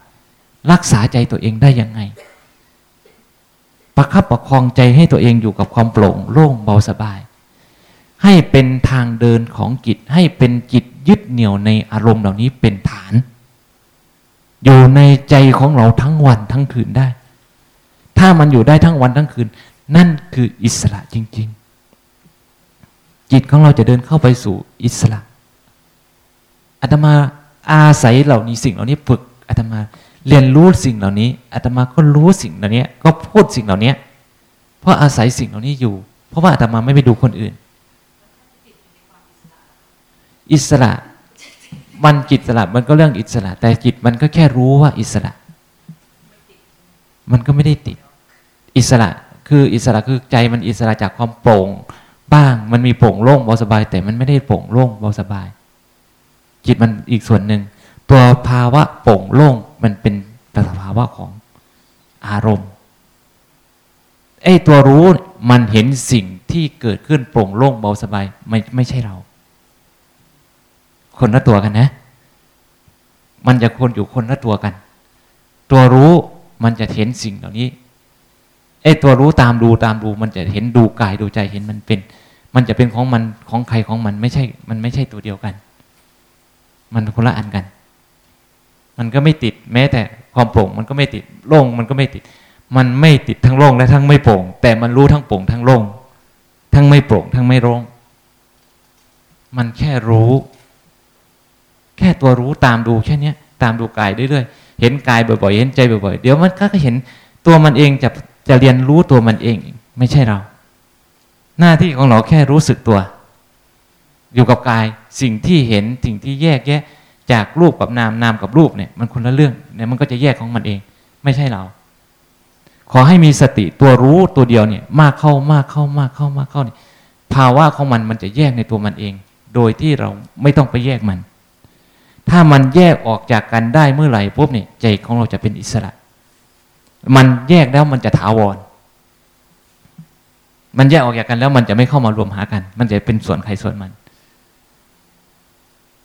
รักษาใจตัวเองได้ยังไง ประคับประคองใจให้ตัวเองอยู่กับความโปร่งโล่งเบาสบาย ให้เป็นทางเดินของจิตให้เป็นจิตยึดเหนี่ยวในอารมณ์เหล่านี้เป็นฐาน อยู่ในใจของเราทั้งวันทั้งคืนได้ ถ้ามันอยู่ได้ทั้งวันทั้งคืน นั่นคืออิสระจริง ๆ จิตของเราจะเดินเข้าไปสู่อิสระ อาตมาอาศัยเหล่านี้สิ่งเหล่านี้ฝึกอาตมาเรียนรู้สิ่งเหล่านี้อาตมาก็รู้สิ่งเหล่านี้ก็พูดสิ่งเหล่านี้เพราะอาศัยสิ่งเหล่านี้อยู่ เพราะว่าอาตมาไม่ไปดูคนอื่น อิสระ มันจิตอิสระมันก็เรื่องอิสระ แต่จิตมันก็แค่รู้ว่าอิสระ มันก็ไม่ได้ติด อิสระ คืออิสระคือใจมันอิสระจากความโปร่งบ้าง มันมีโปร่งโล่งเบาสบาย แต่มันไม่ได้โปร่งโล่งเบาสบาย จิตมันอีกส่วนหนึ่ง ตัวภาวะโปร่งโล่งมันเป็นสภาวะของอารมณ์ไอ้ตัวรู้มันเห็นสิ่งที่เกิดขึ้นโปร่งโล่งเบาสบายไม่ไม่ใช่เรา คนละตัวกันนะ มันจะคนอยู่คนละตัวกัน ตัวรู้มันจะเห็นสิ่งเหล่านี้ไอ้ตัวรู้ตามดูตามดู มันจะเห็นดูกายดูใจเห็นมันเป็น มันจะเป็นของมันของใครของมันไม่ใช่ มันไม่ใช่ตัวเดียวกัน มันคนละอันกัน มันก็ไม่ติดแม้แต่ความโปร่งมันก็ไม่ติดโล่งมันก็ไม่ติด มันไม่ติดทั้งโล่งและทั้งไม่โปร่ง แต่มันรู้ทั้งโปร่งทั้งโล่งทั้งไม่โปร่งทั้งไม่โล่งมันแค่รู้ แค่ตัวรู้ตามดูแค่นี้ตามดูกายเรื่อยๆเห็นกายบ่อยๆ เห็นใจบ่อยๆ เดี๋ยวมันก็เห็นตัวมันเองจะจะเรียนรู้ตัวมันเอง ไม่ใช่เรา หน้าที่ของเราแค่รู้สึกตัว อยู่กับกายสิ่งที่เห็นสิ่งที่แยกแยะ จากรูปกับนามนามกับรูปเนี่ยมันคนละเรื่องเนี่ยมันก็จะแยกของมันเอง ไม่ใช่เรา ขอให้มีสติตัวรู้ตัวเดียวเนี่ยมากเข้ามากเข้ามากเข้ามากเข้าเนี่ยภาวะของมันมันจะแยกในตัวมันเอง โดยที่เราไม่ต้องไปแยกมัน ถ้ามันแยกออกจากกันได้เมื่อไหร่ปุ๊บเนี่ยใจของเราจะเป็นอิสระ มันแยกแล้วมันจะถาวรมันแยกออกจากกันแล้วมันจะไม่เข้ามารวมหากัน มันจะเป็นส่วนใครส่วนมัน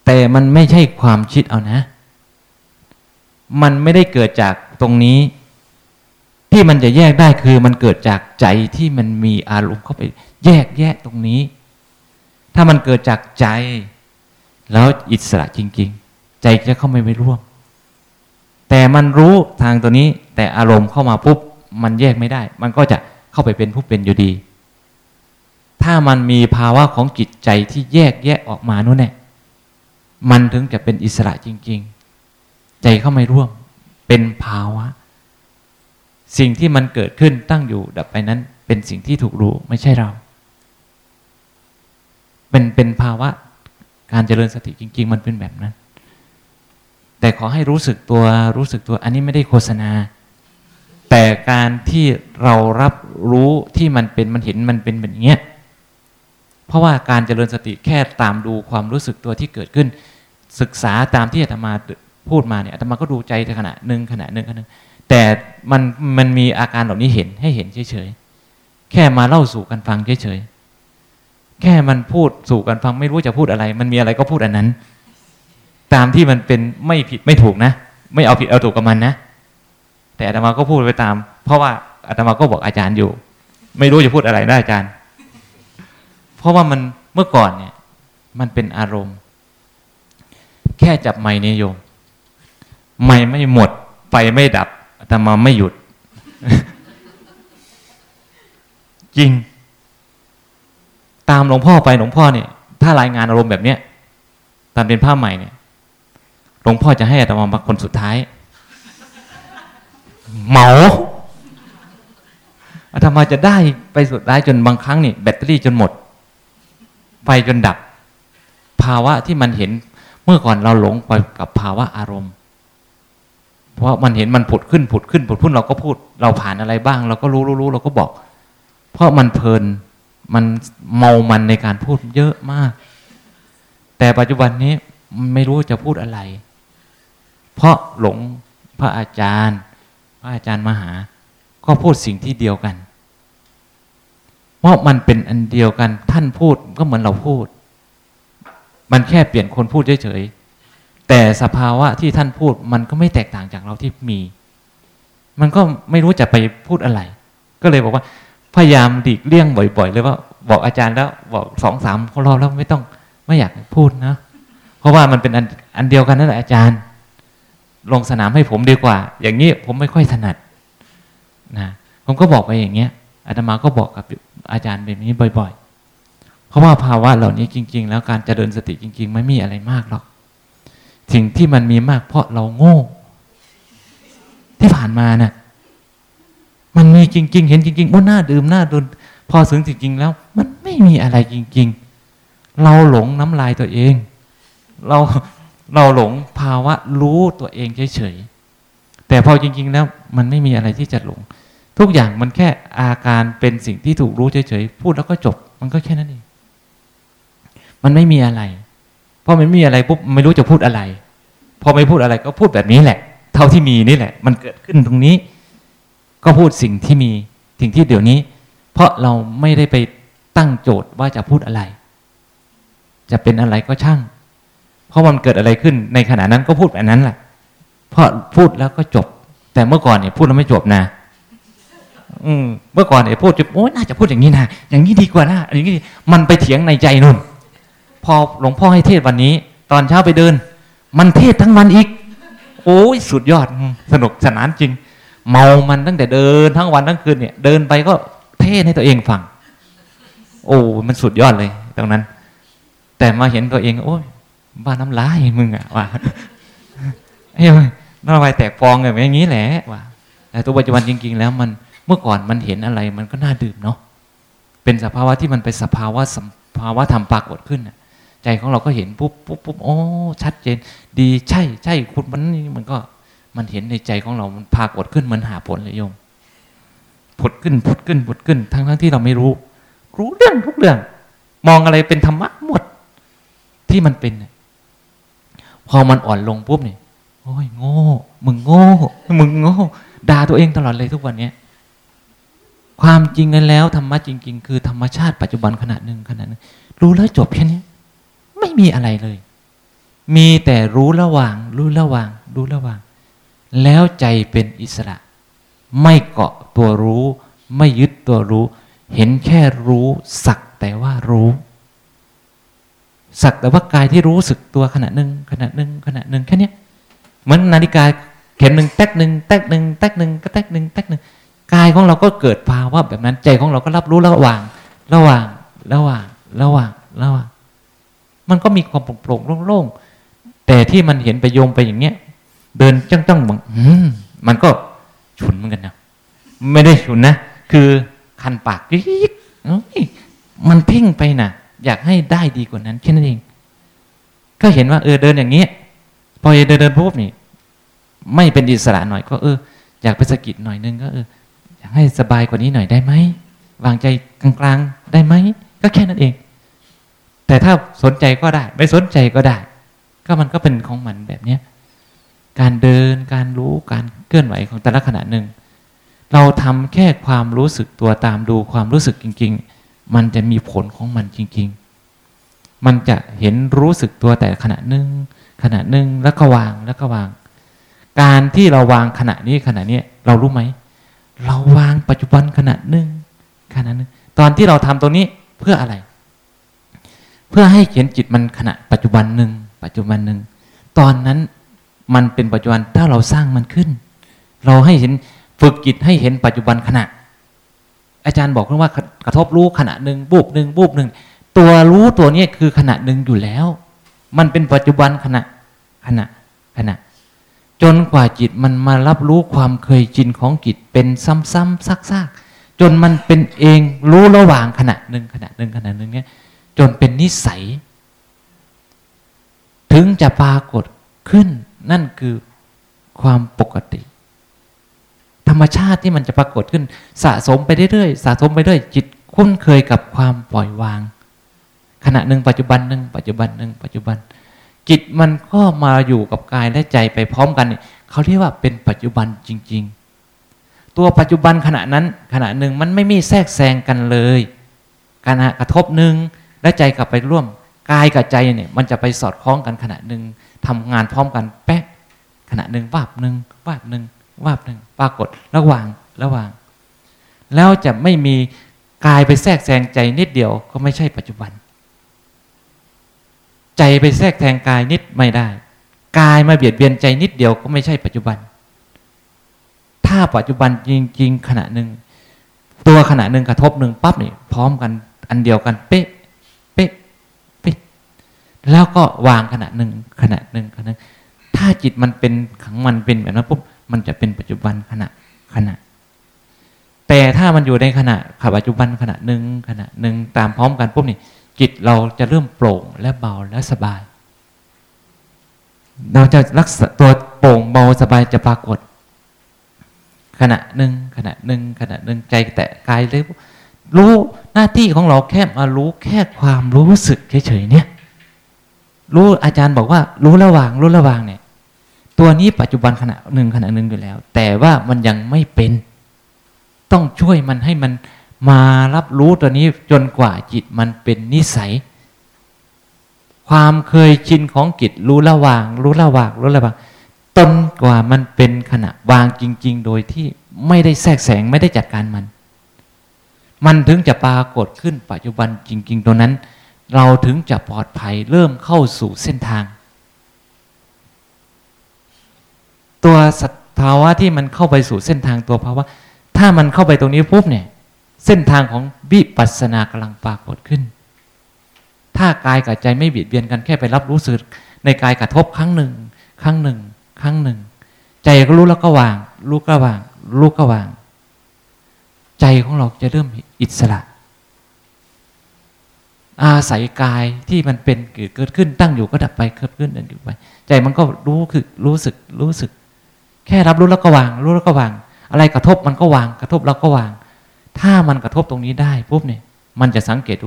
แต่มันไม่ใช่ความคิดเอานะ มันไม่ได้เกิดจากตรงนี้ ที่มันจะแยกได้คือมันเกิดจากใจที่มันมีอารมณ์เข้าไป แยกแยะตรงนี้ ถ้ามันเกิดจากใจ แล้วอิสระจริง ๆ ใจจะเข้าไม่ไปร่วม แต่มันรู้ทางตัวนี้ แต่อารมณ์เข้ามาปุ๊บมันแยกไม่ได้ มันก็จะเข้าไปเป็นผู้เป็นอยู่ดี ถ้ามันมีภาวะของจิตใจที่แยกแยะออกมานู่นแน่ มันถึงจะเป็นอิสระจริง ๆ ใจเข้าไม่ร่วมเป็นภาวะ สิ่งที่มันเกิดขึ้นตั้งอยู่ดับไปนั้น เป็นสิ่งที่ถูกรู้ไม่ใช่เรา เป็นเป็นภาวะการเจริญสติจริง ๆ มันเป็นแบบนั้น แต่ขอให้รู้สึกตัวรู้สึกตัวอันนี้ไม่ได้โฆษณา แต่การที่เรารับรู้ที่มันเป็นมันเห็นมันเป็นแบบนี้เพราะว่าการเจริญสติแค่ตามดูความรู้สึกตัวที่เกิดขึ้น ศึกษาตามที่อาตมาพูดมาเนี่ยอาตมาก็ดูใจขณะหนึ่งขณะหนึ่งขณะหนึ่งแต่มันมันมีอาการเหล่านี้เห็นให้เห็นเฉยๆแค่มาเล่าสู่กันฟังเฉยๆแค่มันพูดสู่กันฟังไม่รู้จะพูดอะไร มันมีอะไรก็พูดอันนั้น ตามที่มันเป็นไม่ผิดไม่ถูกนะ ไม่เอาผิดเอาถูกกับมันนะ แต่อาตมาก็พูดไปตาม เพราะว่าอาตมาก็บอกอาจารย์อยู่ ไม่รู้จะพูดอะไรได้อาจารย์ เพราะว่ามันเมื่อก่อนเนี่ย มันเป็นอารมณ์ ค่จับไม้นิยม ไม้ไม่หมดไฟไม่ดับอาตมาไม่หยุด จริง ตามหลวงพ่อไปหลวงพ่อเนี่ย ถ้ารายงานอารมณ์แบบเนี้ยตามเป็นผ้าใหม่เนี่ยหลวงพ่อจะให้อาตมามาคนสุดท้าย เหมาอาตมาจะได้ไปสุดท้ายจนบางครั้งนี่แบตเตอรี่จนหมด ไฟจนดับ ภาวะที่มันเห็น เมื่อก่อนเราหลงไปกับภาวะอารมณ์ เพราะมันเห็นมันผุดขึ้นผุดขึ้นผุดพุ่นเราก็พูด เราผ่านอะไรบ้าง เราก็รู้รู้รู้เราก็บอก เพราะมันเพลินมันเมามันในการพูดเยอะมาก แต่ปัจจุบันนี้ไม่รู้จะพูดอะไร เพราะหลงพระอาจารย์ พระอาจารย์มหา ก็พูดสิ่งที่เดียวกัน เพราะมันเป็นอันเดียวกันท่านพูดก็เหมือนเราพูด มันแค่เปลี่ยนคนพูดเฉยๆแต่สภาวะที่ท่านพูดมันก็ไม่แตกต่างจากเราที่มี มันก็ไม่รู้จะไปพูดอะไร ก็เลยบอกว่า พยายามดีกเลี่ยงบ่อย ๆ เลยว่าบอกอาจารย์แล้วบอกสองสามคนเราแล้วไม่ต้องไม่อยากพูดนะ เพราะว่ามันเป็นอันอันเดียวกันนั่นแหละอาจารย์ ลงสนามให้ผมดีกว่า อย่างนี้ผมไม่ค่อยถนัดนะผมก็บอกไปอย่างเงี้ยอาตมาก็บอกกับอาจารย์แบบนี้บ่อย ๆ ราะว่าภาวะเหล่านี้จริง ๆ แล้วการเจริญสติจริง ๆ ไม่มีอะไรมากหรอกสิ่งที่มันมีมากเพราะเราโง่ ที่ผ่านมานะ่ะมันมีจริง ๆ เห็นจริงๆว่าหน้าดื่มหน้าดนพอถึงจริงๆแล้ว มันไม่มีอะไรจริง ๆ เราหลงน้ำลายตัวเอง เราเราหลงภาวะรู้ตัวเองเฉยๆแต่พอจริง ๆ แล้ว มันไม่มีอะไรที่จะหลง ทุกอย่างมันแค่อาการเป็นสิ่งที่ถูกรู้เฉยๆพูดแล้วก็จบ มันก็แค่นั้นเอง มันไม่มีอะไรพอมันไม่มีอะไรปุ๊บไม่รู้จะพูดอะไร พอไม่พูดอะไรก็พูดแบบนี้แหละ เท่าที่มีนี่แหละ มันเกิดขึ้นตรงนี้ ก็พูดสิ่งที่มีสิ่งที่เดี๋ยวนี้ เพราะเราไม่ได้ไปตั้งโจทย์ว่าจะพูดอะไร จะเป็นอะไรก็ช่าง เพราะมันเกิดอะไรขึ้นในขณะนั้นก็พูดแบบนั้นแหละเพราะพูดแล้วก็จบ แต่เมื่อก่อนเนี่ยพูดแล้วไม่จบนะอืมเมื่อก่อนเนี่ยพูดจะโอ้ยน่าจะพูดอย่างนี้นะอย่างนี้ดีกว่านะอย่างนี้มันไปเถียงในใจนุ่น พอหลวงพ่อให้เทศวันนี้ ตอนเช้าไปเดิน มันเทศทั้งวันอีก โอ้ยสุดยอดสนุกสนานจริง เมามันตั้งแต่เดินทั้งวันทั้งคืนเนี่ย เดินไปก็เทศให้ตัวเองฟัง โอ้มันสุดยอดเลย ตรงนั้น แต่มาเห็นตัวเอง โอ้ยบ้าน้ำลายมึงอะว่าเฮ้ยน้ำลายแตกฟองแบบอย่างนี้แหละว่าแต่ตัวปัจจุบันจริง ๆ แล้วมันเมื่อก่อนมันเห็นอะไรมันก็น่าดื่มเนาะเป็นสภาวะที่มันเป็นสภาวะสภาวะธรรมปรากฏขึ้น ใจของเราก็เห็นปุ๊บปุ๊บปุ๊บโอ้ชัดเจน ดีใช่ใช่คุณมันนี่มันก็มันเห็นในใจของเรามันปรากฏขึ้นเหมือนหาผลเลยโยมผดขึ้นผดขึ้นผดขึ้น ทั้งทั้งที่เราไม่รู้ รู้เรื่องทุกเรื่อง มองอะไรเป็นธรรมะหมด ที่มันเป็นพอมันอ่อนลงปุ๊บเนี่ยโอ้ยโง่ มึงโง่ มึงโง่ด่าตัวเองตลอดเลยทุกวันเนี้ยความจริงกันแล้วธรรมะจริง ๆ คือธรรมชาติปัจจุบันขณะหนึ่งขณะหนึ่งรู้แล้วจบแค่นี้ ไม่มีอะไรเลย มีแต่รู้ระหว่าง รู้ระหว่าง รู้ระหว่าง แล้วใจเป็นอิสระ ไม่เกาะตัวรู้ ไม่ยึดตัวรู้ เห็นแค่รู้สักแต่ว่ารู้ สักแต่ว่ากายที่รู้สึกตัวขณะหนึ่งขณะหนึ่งขณะหนึ่งแค่นี้เหมือนนาฬิกาเข็มหนึ่งแตกหนึ่งแตกหนึ่งแตกหนึ่งก็แตกหนึ่งแตกหนึ่งกายของเราก็เกิดภาวะแบบนั้นใจของเราก็รับรู้ระหว่าง ระหว่าง ระหว่าง ระหว่าง ระหว่าง มันก็มีความโปร่งโล่งๆแต่ที่มันเห็นไปโยงไปอย่างเงี้ย เดินจ้องๆมองมันก็ฉุนเหมือนกันนะไม่ได้ฉุนนะคือคันปากยิกมันเพ่งไปนะอยากให้ได้ดีกว่านั้นแค่นั้นเอง ก็เห็นว่าเออเดินอย่างเงี้ยพอเดินเดินปุ๊บนี่ ไม่เป็นอิสระหน่อย ก็เออ อยากไปสะกิดหน่อยนึงก็เอออยากให้สบายกว่านี้หน่อยได้ไหมวางใจกลางๆได้ไหมก็แค่นั้นเอง แต่ถ้าสนใจก็ได้ ไม่สนใจก็ได้ ก็มันก็เป็นของมันแบบเนี้ยการเดินการรู้การเคลื่อนไหวของแต่ละขณะหนึ่ง เราทำแค่ความรู้สึกตัวตามดูความรู้สึกจริง ๆ มันจะมีผลของมันจริง ๆ มันจะเห็นรู้สึกตัวแต่ขณะหนึ่งขณะหนึ่งแล้วก็วางแล้วก็วาง การที่เราวางขณะนี้ขณะนี้เรารู้ไหมเราวางปัจจุบันขณะหนึ่งขณะหนึ่งตอนที่เราทำตรงนี้เพื่ออะไร เพื่อให้เขียนจิตมันขณะปัจจุบันหนึ่งปัจจุบันหนึ่งตอนนั้นมันเป็นปัจจุบันถ้าเราสร้างมันขึ้น เราให้เห็นฝึกจิตให้เห็นปัจจุบันขณะ อาจารย์บอกว่ากระทบรู้ขณะหนึ่งบูบหนึ่งบูบหนึ่งตัวรู้ตัวนี้คือขณะหนึ่งอยู่แล้ว มันเป็นปัจจุบันขณะขณะขณะ จนกว่าจิตมันมารับรู้ความเคยจินของจิตเป็นซ้ำๆซักๆจนมันเป็นเองรู้ระหว่างขณะหนึ่งขณะหนึ่งขณะหนึ่งเนี้ย จนเป็นนิสัย ถึงจะปรากฏขึ้นนั่นคือความปกติ ธรรมชาติที่มันจะปรากฏขึ้น สะสมไปเรื่อยๆสะสมไปเรื่อยจิตคุ้นเคยกับความปล่อยวาง ขณะหนึ่งปัจจุบันหนึ่งปัจจุบันหนึ่งปัจจุบัน จิตมันก็มาอยู่กับกายและใจไปพร้อมกันเขาเรียกว่าเป็นปัจจุบันจริง ๆ ตัวปัจจุบันขณะนั้นขณะหนึ่งมันไม่มีแทรกแซงกันเลยขณะกระทบหนึ่ง และใจกลับไปร่วมกายกับใจเนี่ยมันจะไปสอดคล้องกันขณะหนึ่งทำงานพร้อมกันแป๊ะขณะหนึ่งวาบหนึ่งวาบหนึ่งวาบหนึ่งปรากฏระหว่างระหว่าง แล้วจะไม่มีกายไปแทรกแซงใจนิดเดียวก็ไม่ใช่ปัจจุบัน ใจไปแทรกแทงกายนิดไม่ได้ กายมาเบียดเบียนใจนิดเดียวก็ไม่ใช่ปัจจุบัน ถ้าปัจจุบันจริง ๆ ขณะหนึ่งตัวขณะหนึ่งกระทบหนึ่งปั๊บนี่พร้อมกันอันเดียวกันเป๊ะ แล้วก็วางขณะหนึ่งขณะหนึ่งขณะถ้าจิตมันเป็นขังมันเป็นแบบนั้นปุ๊บมันจะเป็นปัจจุบันขณะขณะ แต่ถ้ามันอยู่ในขณะขับปัจจุบันขณะหนึ่งขณะหนึ่งตามพร้อมกันปุ๊บนี่จิตเราจะเริ่มโปร่งและเบาและสบาย เราจะรักษาตัวโปร่งเบาสบายจะปรากฏ ขณะหนึ่งขณะหนึ่งขณะหนึ่งใจแต่กายเลยรู้หน้าที่ของเราแค่มารู้แค่ความรู้สึกเฉยๆเนี่ย รู้อาจารย์บอกว่า รู้ระหว่างรู้ระหว่างเนี่ย ตัวนี้ปัจจุบันขณะหนึ่งขณะหนึ่งอยู่แล้ว แต่ว่ามันยังไม่เป็น ต้องช่วยมันให้มันมารับรู้ตัวนี้จนกว่าจิตมันเป็นนิสัย ความเคยชินของจิตรู้ระหว่าง รู้ระหว่างรู้ระหว่างตนกว่ามันเป็นขณะวางจริง ๆ โดยที่ไม่ได้แทรกแสงไม่ได้จัดการมัน มันถึงจะปรากฏขึ้นปัจจุบันจริง ๆ ตัวนั้น เราถึงจะปลอดภัยเริ่มเข้าสู่เส้นทาง ตัวสภาวะที่มันเข้าไปสู่เส้นทางตัวภาวะ ถ้ามันเข้าไปตรงนี้ปุ๊บเนี่ย เส้นทางของวิปัสสนากำลังปรากฏขึ้น ถ้ากายกับใจไม่เบียดเบียนกันแค่ไปรับรู้สึกในกายกระทบครั้งหนึ่ง ครั้งหนึ่ง ครั้งหนึ่ง ใจก็รู้แล้วก็วาง รู้ก็วาง รู้ก็วาง ใจของเราจะเริ่มอิสระ อาศัยกายที่มันเป็นเกิดขึ้นตั้งอยู่ก็ดับไปเกิดขึ้นดับอยู่ไป ใจมันก็รู้คือรู้สึกรู้สึก แค่รับรู้แล้วก็วาง รู้แล้วก็วาง อะไรกระทบมันก็วางกระทบแล้วก็วาง ถ้ามันกระทบตรงนี้ได้ปุ๊บเนี่ย มันจะสังเกตดู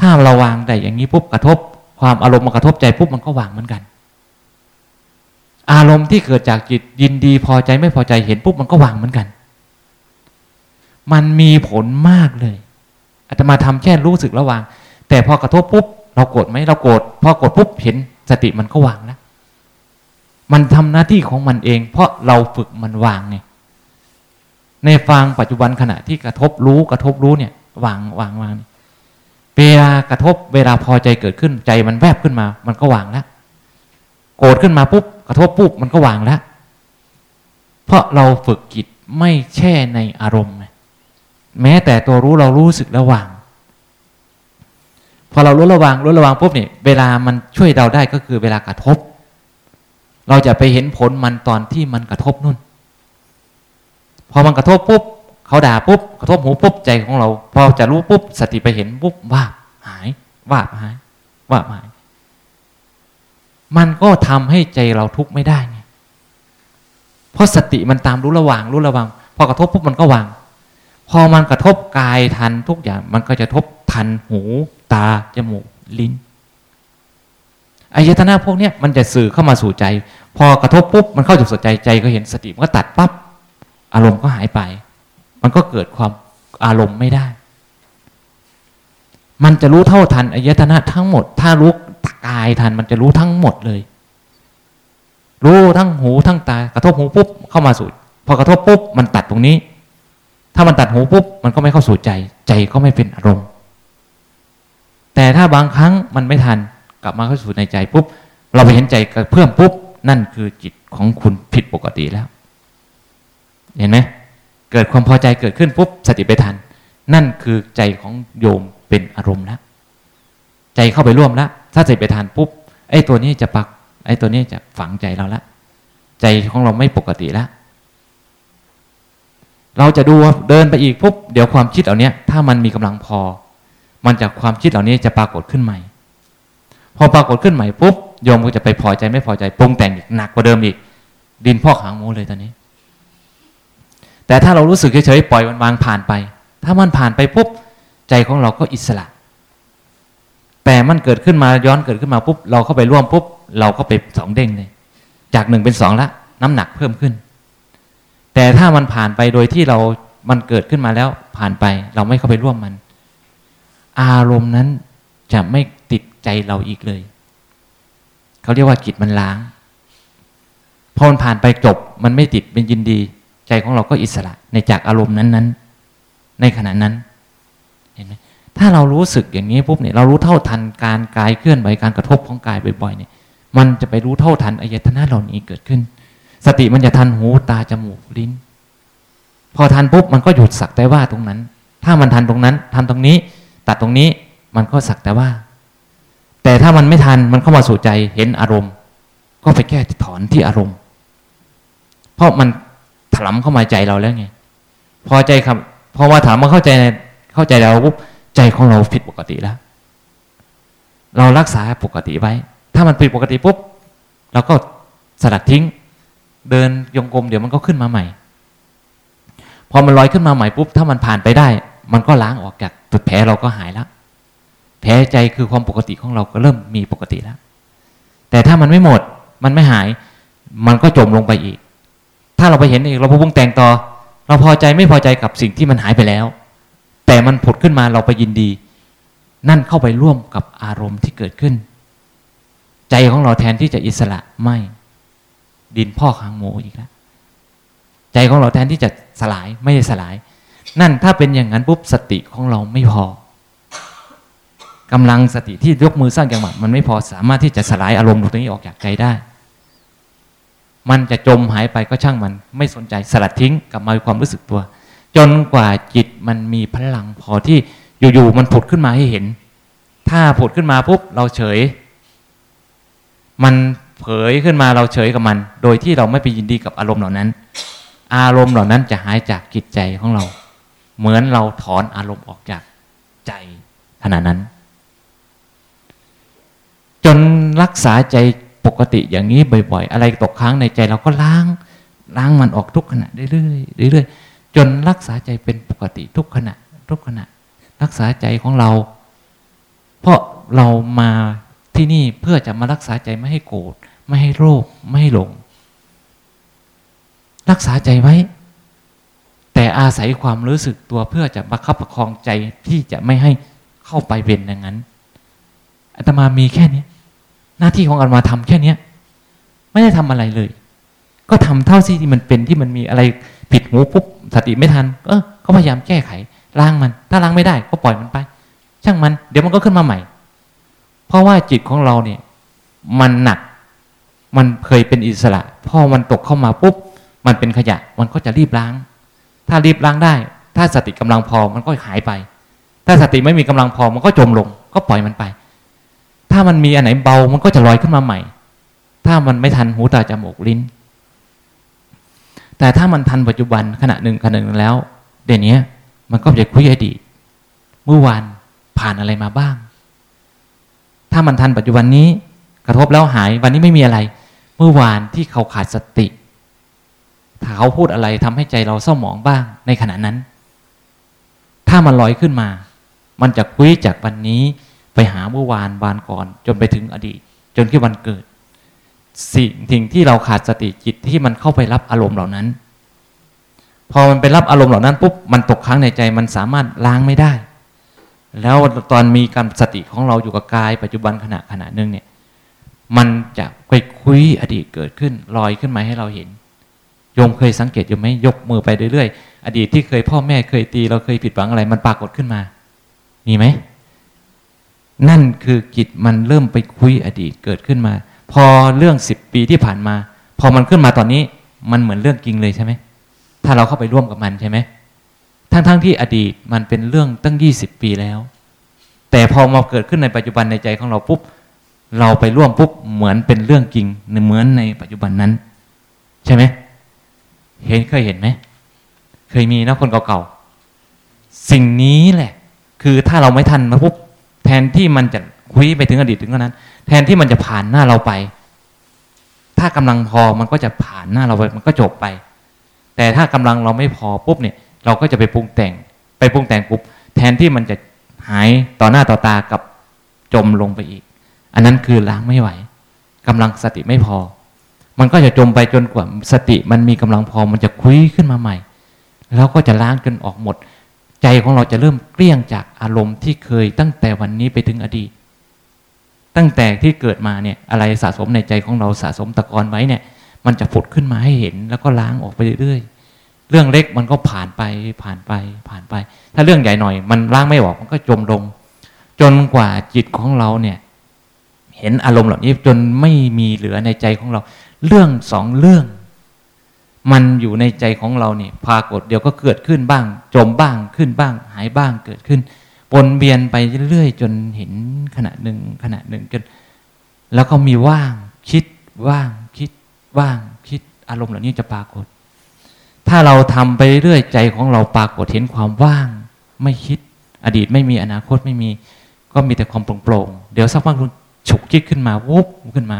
ถ้าเราวางได้อย่างนี้ปุ๊บกระทบ ความอารมณ์มากระทบใจปุ๊บมันก็วางเหมือนกัน อารมณ์ที่เกิดจากจิตยินดีพอใจไม่พอใจเห็นปุ๊บมันก็วางเหมือนกัน มันมีผลมากเลยอาตมาทำแค่รู้สึกระวาง แต่พอกระทบปุ๊บเราโกรธไหมเราโกรธพอโกดปุ๊บเห็นสติมันก็วางแล้วมันทำหน้าที่ของมันเอง เพราะเราฝึกมันวางไงในฟังปัจจุบันขณะที่กระทบรู้กระทบรู้เนี่ยวางวางวางเวลากระทบเวลาพอใจเกิดขึ้นใจมันแวบขึ้นมา มันก็วางแล้วโกรธขึ้นมาปุ๊บกระทบปุ๊บมันก็วางแล้วเพราะเราฝึกจิตไม่แช่ในอารมณ์ แม้แต่ตัวรู้เรารู้สึกระวาง พอเรารู้ระวางรู้ระวางปุ๊บเนี่ยเวลามันช่วยเราได้ก็คือเวลากระทบ เราจะไปเห็นผลมันตอนที่มันกระทบนู่น พอมันกระทบปุ๊บเขาด่าปุ๊บกระทบหูปุ๊บใจของเรา พอจะรู้ปุ๊บสติไปเห็นปุ๊บว่าหายว่าหายว่าหาย มันก็ทำให้ใจเราทุกข์ไม่ได้ไงเพราะสติมันตามรู้ระว่างรู้ระวัง พอกระทบปุ๊บมันก็วาง พอมันกระทบกายทันทุกอย่าง มันก็จะทบทันหู ตา จมูก ลิ้น อายตนะพวกนี้มันจะสื่อเข้ามาสู่ใจ พอกระทบปุ๊บ มันเข้าจุดสนใจใจก็เห็นสติมันก็ตัดปั๊บอารมณ์ก็หายไป มันก็เกิดความอารมณ์ไม่ได้ มันจะรู้เท่าทันอายตนะทั้งหมด ถ้ารู้กายทัน มันจะรู้ทั้งหมดเลย รู้ทั้งหูทั้งตากระทบหูปุ๊บเข้ามาสู่พอกระทบปุ๊บมันตัดตรงนี้ ถ้ามันตัดหูปุ๊บมันก็ไม่เข้าสู่ใจ ใจก็ไม่เป็นอารมณ์ แต่ถ้าบางครั้งมันไม่ทันกลับมาเข้าสู่ในใจปุ๊บ เราไปเห็นใจกระเพื่อมปุ๊บ นั่นคือจิตของคุณผิดปกติแล้ว เห็นไหมเกิดความพอใจเกิดขึ้นปุ๊บ สติไปทัน นั่นคือใจของโยมเป็นอารมณ์แล้วใจเข้าไปร่วมแล้วถ้าสติไปทันปุ๊บไอ้ตัวนี้จะปัก ไอ้ตัวนี้จะฝังใจเราละใจของเราไม่ปกติแล้วเราจะดูเดินไปอีกปุ๊บเดี๋ยวความคิดเหล่านี้ถ้ามันมีกำลังพอ มันจากความคิดเหล่านี้จะปรากฏขึ้นใหม่ พอปรากฏขึ้นใหม่ปุ๊บโยมก็จะไปพอใจไม่พอใจปรุงแต่งอีกหนักกว่าเดิมอีก ดินพอกหางมูเลยตอนนี้ แต่ถ้าเรารู้สึกเฉยๆปล่อยมันวางผ่านไป ถ้ามันผ่านไปปุ๊บใจของเราก็อิสระ แต่มันเกิดขึ้นมาย้อนเกิดขึ้นมาปุ๊บเราเข้าไปร่วมปุ๊บเราก็ไปสองเด้งเลย จากหนึ่งเป็นสองละน้ำหนักเพิ่มขึ้น แต่ถ้ามันผ่านไปโดยที่เรามันเกิดขึ้นมาแล้วผ่านไป เราไม่เข้าไปร่วมมัน อารมณ์นั้นจะไม่ติดใจเราอีกเลย เขาเรียกว่าจิตมันล้างพอมันผ่านไปจบมันไม่ติดเป็นยินดี ใจของเราก็อิสระในจากอารมณ์นั้นๆ ในขณะนั้นเห็นไหมถ้าเรารู้สึกอย่างนี้ปุ๊บเนี่ยเรารู้เท่าทันการกายเคลื่อนไหวการกระทบของกายบ่อยๆเนี่ย มันจะไปรู้เท่าทันอายตนะเหล่านี้เกิดขึ้น สติมันจะทันหูตาจมูกลิ้น พอทันปุ๊บมันก็หยุดสักแต่ว่าตรงนั้น ถ้ามันทันตรงนั้น ทันตรงนี้ ตัดตรงนี้มันก็สักแต่ว่า แต่ถ้ามันไม่ทันมันเข้ามาสู่ใจเห็นอารมณ์ ก็ไปแก้ถอนที่อารมณ์ เพราะมันถลำเข้ามาใจเราแล้วไง พอใจครับพอมาถามมาเข้าใจเข้าใจเราปุ๊บใจของเราผิดปกติแล้ว เรารักษาปกติไว้ ถ้ามันผิดปกติปุ๊บเราก็สลัดทิ้ง เดินยงกลมเดี๋ยวมันก็ขึ้นมาใหม่ พอมันลอยขึ้นมาใหม่ปุ๊บถ้ามันผ่านไปได้ มันก็ล้างออกจากจุดแผลเราก็หายแล้วแผลใจคือความปกติของเราก็เริ่มมีปกติแล้ว แต่ถ้ามันไม่หมดมันไม่หาย มันก็จมลงไปอีก ถ้าเราไปเห็นอีกเราพุ่งแต่งต่อ เราพอใจไม่พอใจกับสิ่งที่มันหายไปแล้ว แต่มันผุดขึ้นมาเราไปยินดี นั่นเข้าไปร่วมกับอารมณ์ที่เกิดขึ้น ใจของเราแทนที่จะอิสระไม่ดินพ่อคางโมอีกแล้วใจของเราแทนที่จะสลายไม่ได้สลาย นั่นถ้าเป็นอย่างนั้นปุ๊บสติของเราไม่พอกำลังสติที่ยกมือสร้างจังหวะมันไม่พอสามารถที่จะสลายอารมณ์ตรงนี้ออกจากใจได้ มันจะจมหายไปก็ช่างมัน ไม่สนใจสลัดทิ้งกลับมาความรู้สึกตัว จนกว่าจิตมันมีพลังพอที่อยู่ๆมันผุดขึ้นมาให้เห็น ถ้าผุดขึ้นมาปุ๊บเราเฉย มันเผยขึ้นมาเราเฉยกับมัน โดยที่เราไม่ไปยินดีกับอารมณ์เหล่านั้น อารมณ์เหล่านั้นจะหายจากจิตใจของเรา เหมือนเราถอนอารมณ์ออกจากใจขณะนั้น จนรักษาใจปกติอย่างนี้บ่อยๆ อะไรตกค้างในใจเราก็ล้างล้างมันออกทุกขณะเรื่อยๆเรื่อยๆจนรักษาใจเป็นปกติทุกขณะ ทุกขณะ รักษาใจของเรา เพราะเรามาที่นี่เพื่อจะมารักษาใจไม่ให้โกรธไม่ให้โรคไม่ให้หลง รักษาใจไว้ แต่อาศัยความรู้สึกตัวเพื่อจะประคับประคองใจที่จะไม่ให้เข้าไปเป็นอย่างนั้นอาตมามีแค่นี้หน้าที่ของอาตมาทำแค่เนี้ย ไม่ได้ทำอะไรเลย ก็ทำเท่าที่มันเป็นที่มันมีอะไรผิดหูปุ๊บสติไม่ทัน เออก็พยายามแก้ไขล้างมัน ถ้าล้างไม่ได้ ก็ปล่อยมันไป ช่างมัน เดี๋ยวมันก็ขึ้นมาใหม่ เพราะว่าจิตของเราเนี่ย มันหนัก มันเคยเป็นอิสระ พอมันตกเข้ามาปุ๊บ มันเป็นขยะ มันก็จะรีบล้าง ถ้ารีบล้างได้ ถ้าสติกำลังพอมันก็หายไป ถ้าสติไม่มีกำลังพอมันก็จมลง ก็ปล่อยมันไป ถ้ามันมีอันไหนเบามันก็จะลอยขึ้นมาใหม่ ถ้ามันไม่ทันหูตาจมูกลิ้น แต่ถ้ามันทันปัจจุบันขณะหนึ่งขณะหนึ่งแล้ว เดี๋ยวนี้มันก็จะคุยอดีตเมื่อวานผ่านอะไรมาบ้าง ถ้ามันทันปัจจุบันนี้ กระทบแล้วหายวันนี้ไม่มีอะไร เมื่อวานที่เขาขาดสติ ถ้าเขาพูดอะไรทำให้ใจเราเศร้าหมองบ้างในขณะนั้น ถ้ามันลอยขึ้นมา มันจะคุยจากวันนี้ไปหาเมื่อวานวานก่อน จนไปถึงอดีต จนที่วันเกิด สิ่งสิ่งที่เราขาดสติจิตที่มันเข้าไปรับอารมณ์เหล่านั้น พอมันไปรับอารมณ์เหล่านั้นปุ๊บมันตกค้างในใจมันสามารถล้างไม่ได้ แล้วตอนมีการสติของเราอยู่กับกาย ปัจจุบันขณะขณะหนึ่งเนี่ยมันจะไปคุยอดีตเกิดขึ้นลอยขึ้นมาให้เราเห็น โยมเคยสังเกตอยู่ไหมยกมือไปเรื่อยๆอดีตที่เคยพ่อแม่เคยตี เราเคยผิดหวังอะไร มันปรากฏขึ้นมา มีไหม นั่นคือจิตมันเริ่มไปคุยอดีตเกิดขึ้นมา พอเรื่องสิบปีที่ผ่านมา พอมันขึ้นมาตอนนี้ มันเหมือนเรื่องจริงเลยใช่ไหมถ้าเราเข้าไปร่วมกับมันใช่ไหมทั้งๆทที่อดีตมันเป็นเรื่องตั้งยี่สิบปีแล้ว แต่พอมาเกิดขึ้นในปัจจุบันในใจของเราปุ๊บเราไปร่วมปุ๊บเหมือนเป็นเรื่องจริงเหมือนในปัจจุบันนั้น ใช่ไหม เห็นเคยเห็นไหมเคยมีนะคนเก่าๆสิ่งนี้แหละ คือถ้าเราไม่ทันมาปุ๊บแทนที่มันจะคุยไปถึงอดีตถึงนั้น แทนที่มันจะผ่านหน้าเราไป ถ้ากำลังพอมันก็จะผ่านหน้าเราไปมันก็จบไป แต่ถ้ากำลังเราไม่พอปุ๊บเนี่ย เราก็จะไปปรุงแต่ง ไปปรุงแต่งปุ๊บแทนที่มันจะหายต่อหน้าต่อตากับจมลงไปอีก อันนั้นคือล้างไม่ไหวกำลังสติไม่พอ มันก็จะจมไปจนกว่าสติมันมีกำลังพอมันจะคุยขึ้นมาใหม่ แล้วก็จะล้างจนออกหมด ใจของเราจะเริ่มเกลี้ยงจากอารมณ์ที่เคยตั้งแต่วันนี้ไปถึงอดีต ตั้งแต่ที่เกิดมาเนี่ยอะไรสะสมในใจของเราสะสมตะกอนไว้เนี่ย มันจะผุดขึ้นมาให้เห็น แล้วก็ล้างออกไปเรื่อยๆ เรื่องเล็กมันก็ผ่านไปผ่านไปผ่านไป ถ้าเรื่องใหญ่หน่อย มันล้างไม่ออกมันก็จมลง จนกว่าจิตของเราเนี่ยเห็นอารมณ์เหล่านี้จนไม่มีเหลือในใจของเรา เรื่องสองเรื่อง มันอยู่ในใจของเราเนี่ยพากฏเดี๋ยวก็เกิดขึ้นบ้าง จมบ้างขึ้นบ้าง หายบ้างเกิดขึ้นวนเวียนไปเรื่อยๆจนเห็นขณะหนึ่งขณะหนึ่งจนแล้วก็มีว่างคิดว่างคิดว่างคิดอารมณ์เหล่านี้จะปรากฏ ถ้าเราทำไปเรื่อยใจของเราปรากฏเห็นความว่าง ไม่คิดอดีตไม่มีอนาคตไม่มี ก็มีแต่ความโปร่งๆเดี๋ยวสักพักฉุกคิดขึ้นมาวุบขึ้นมา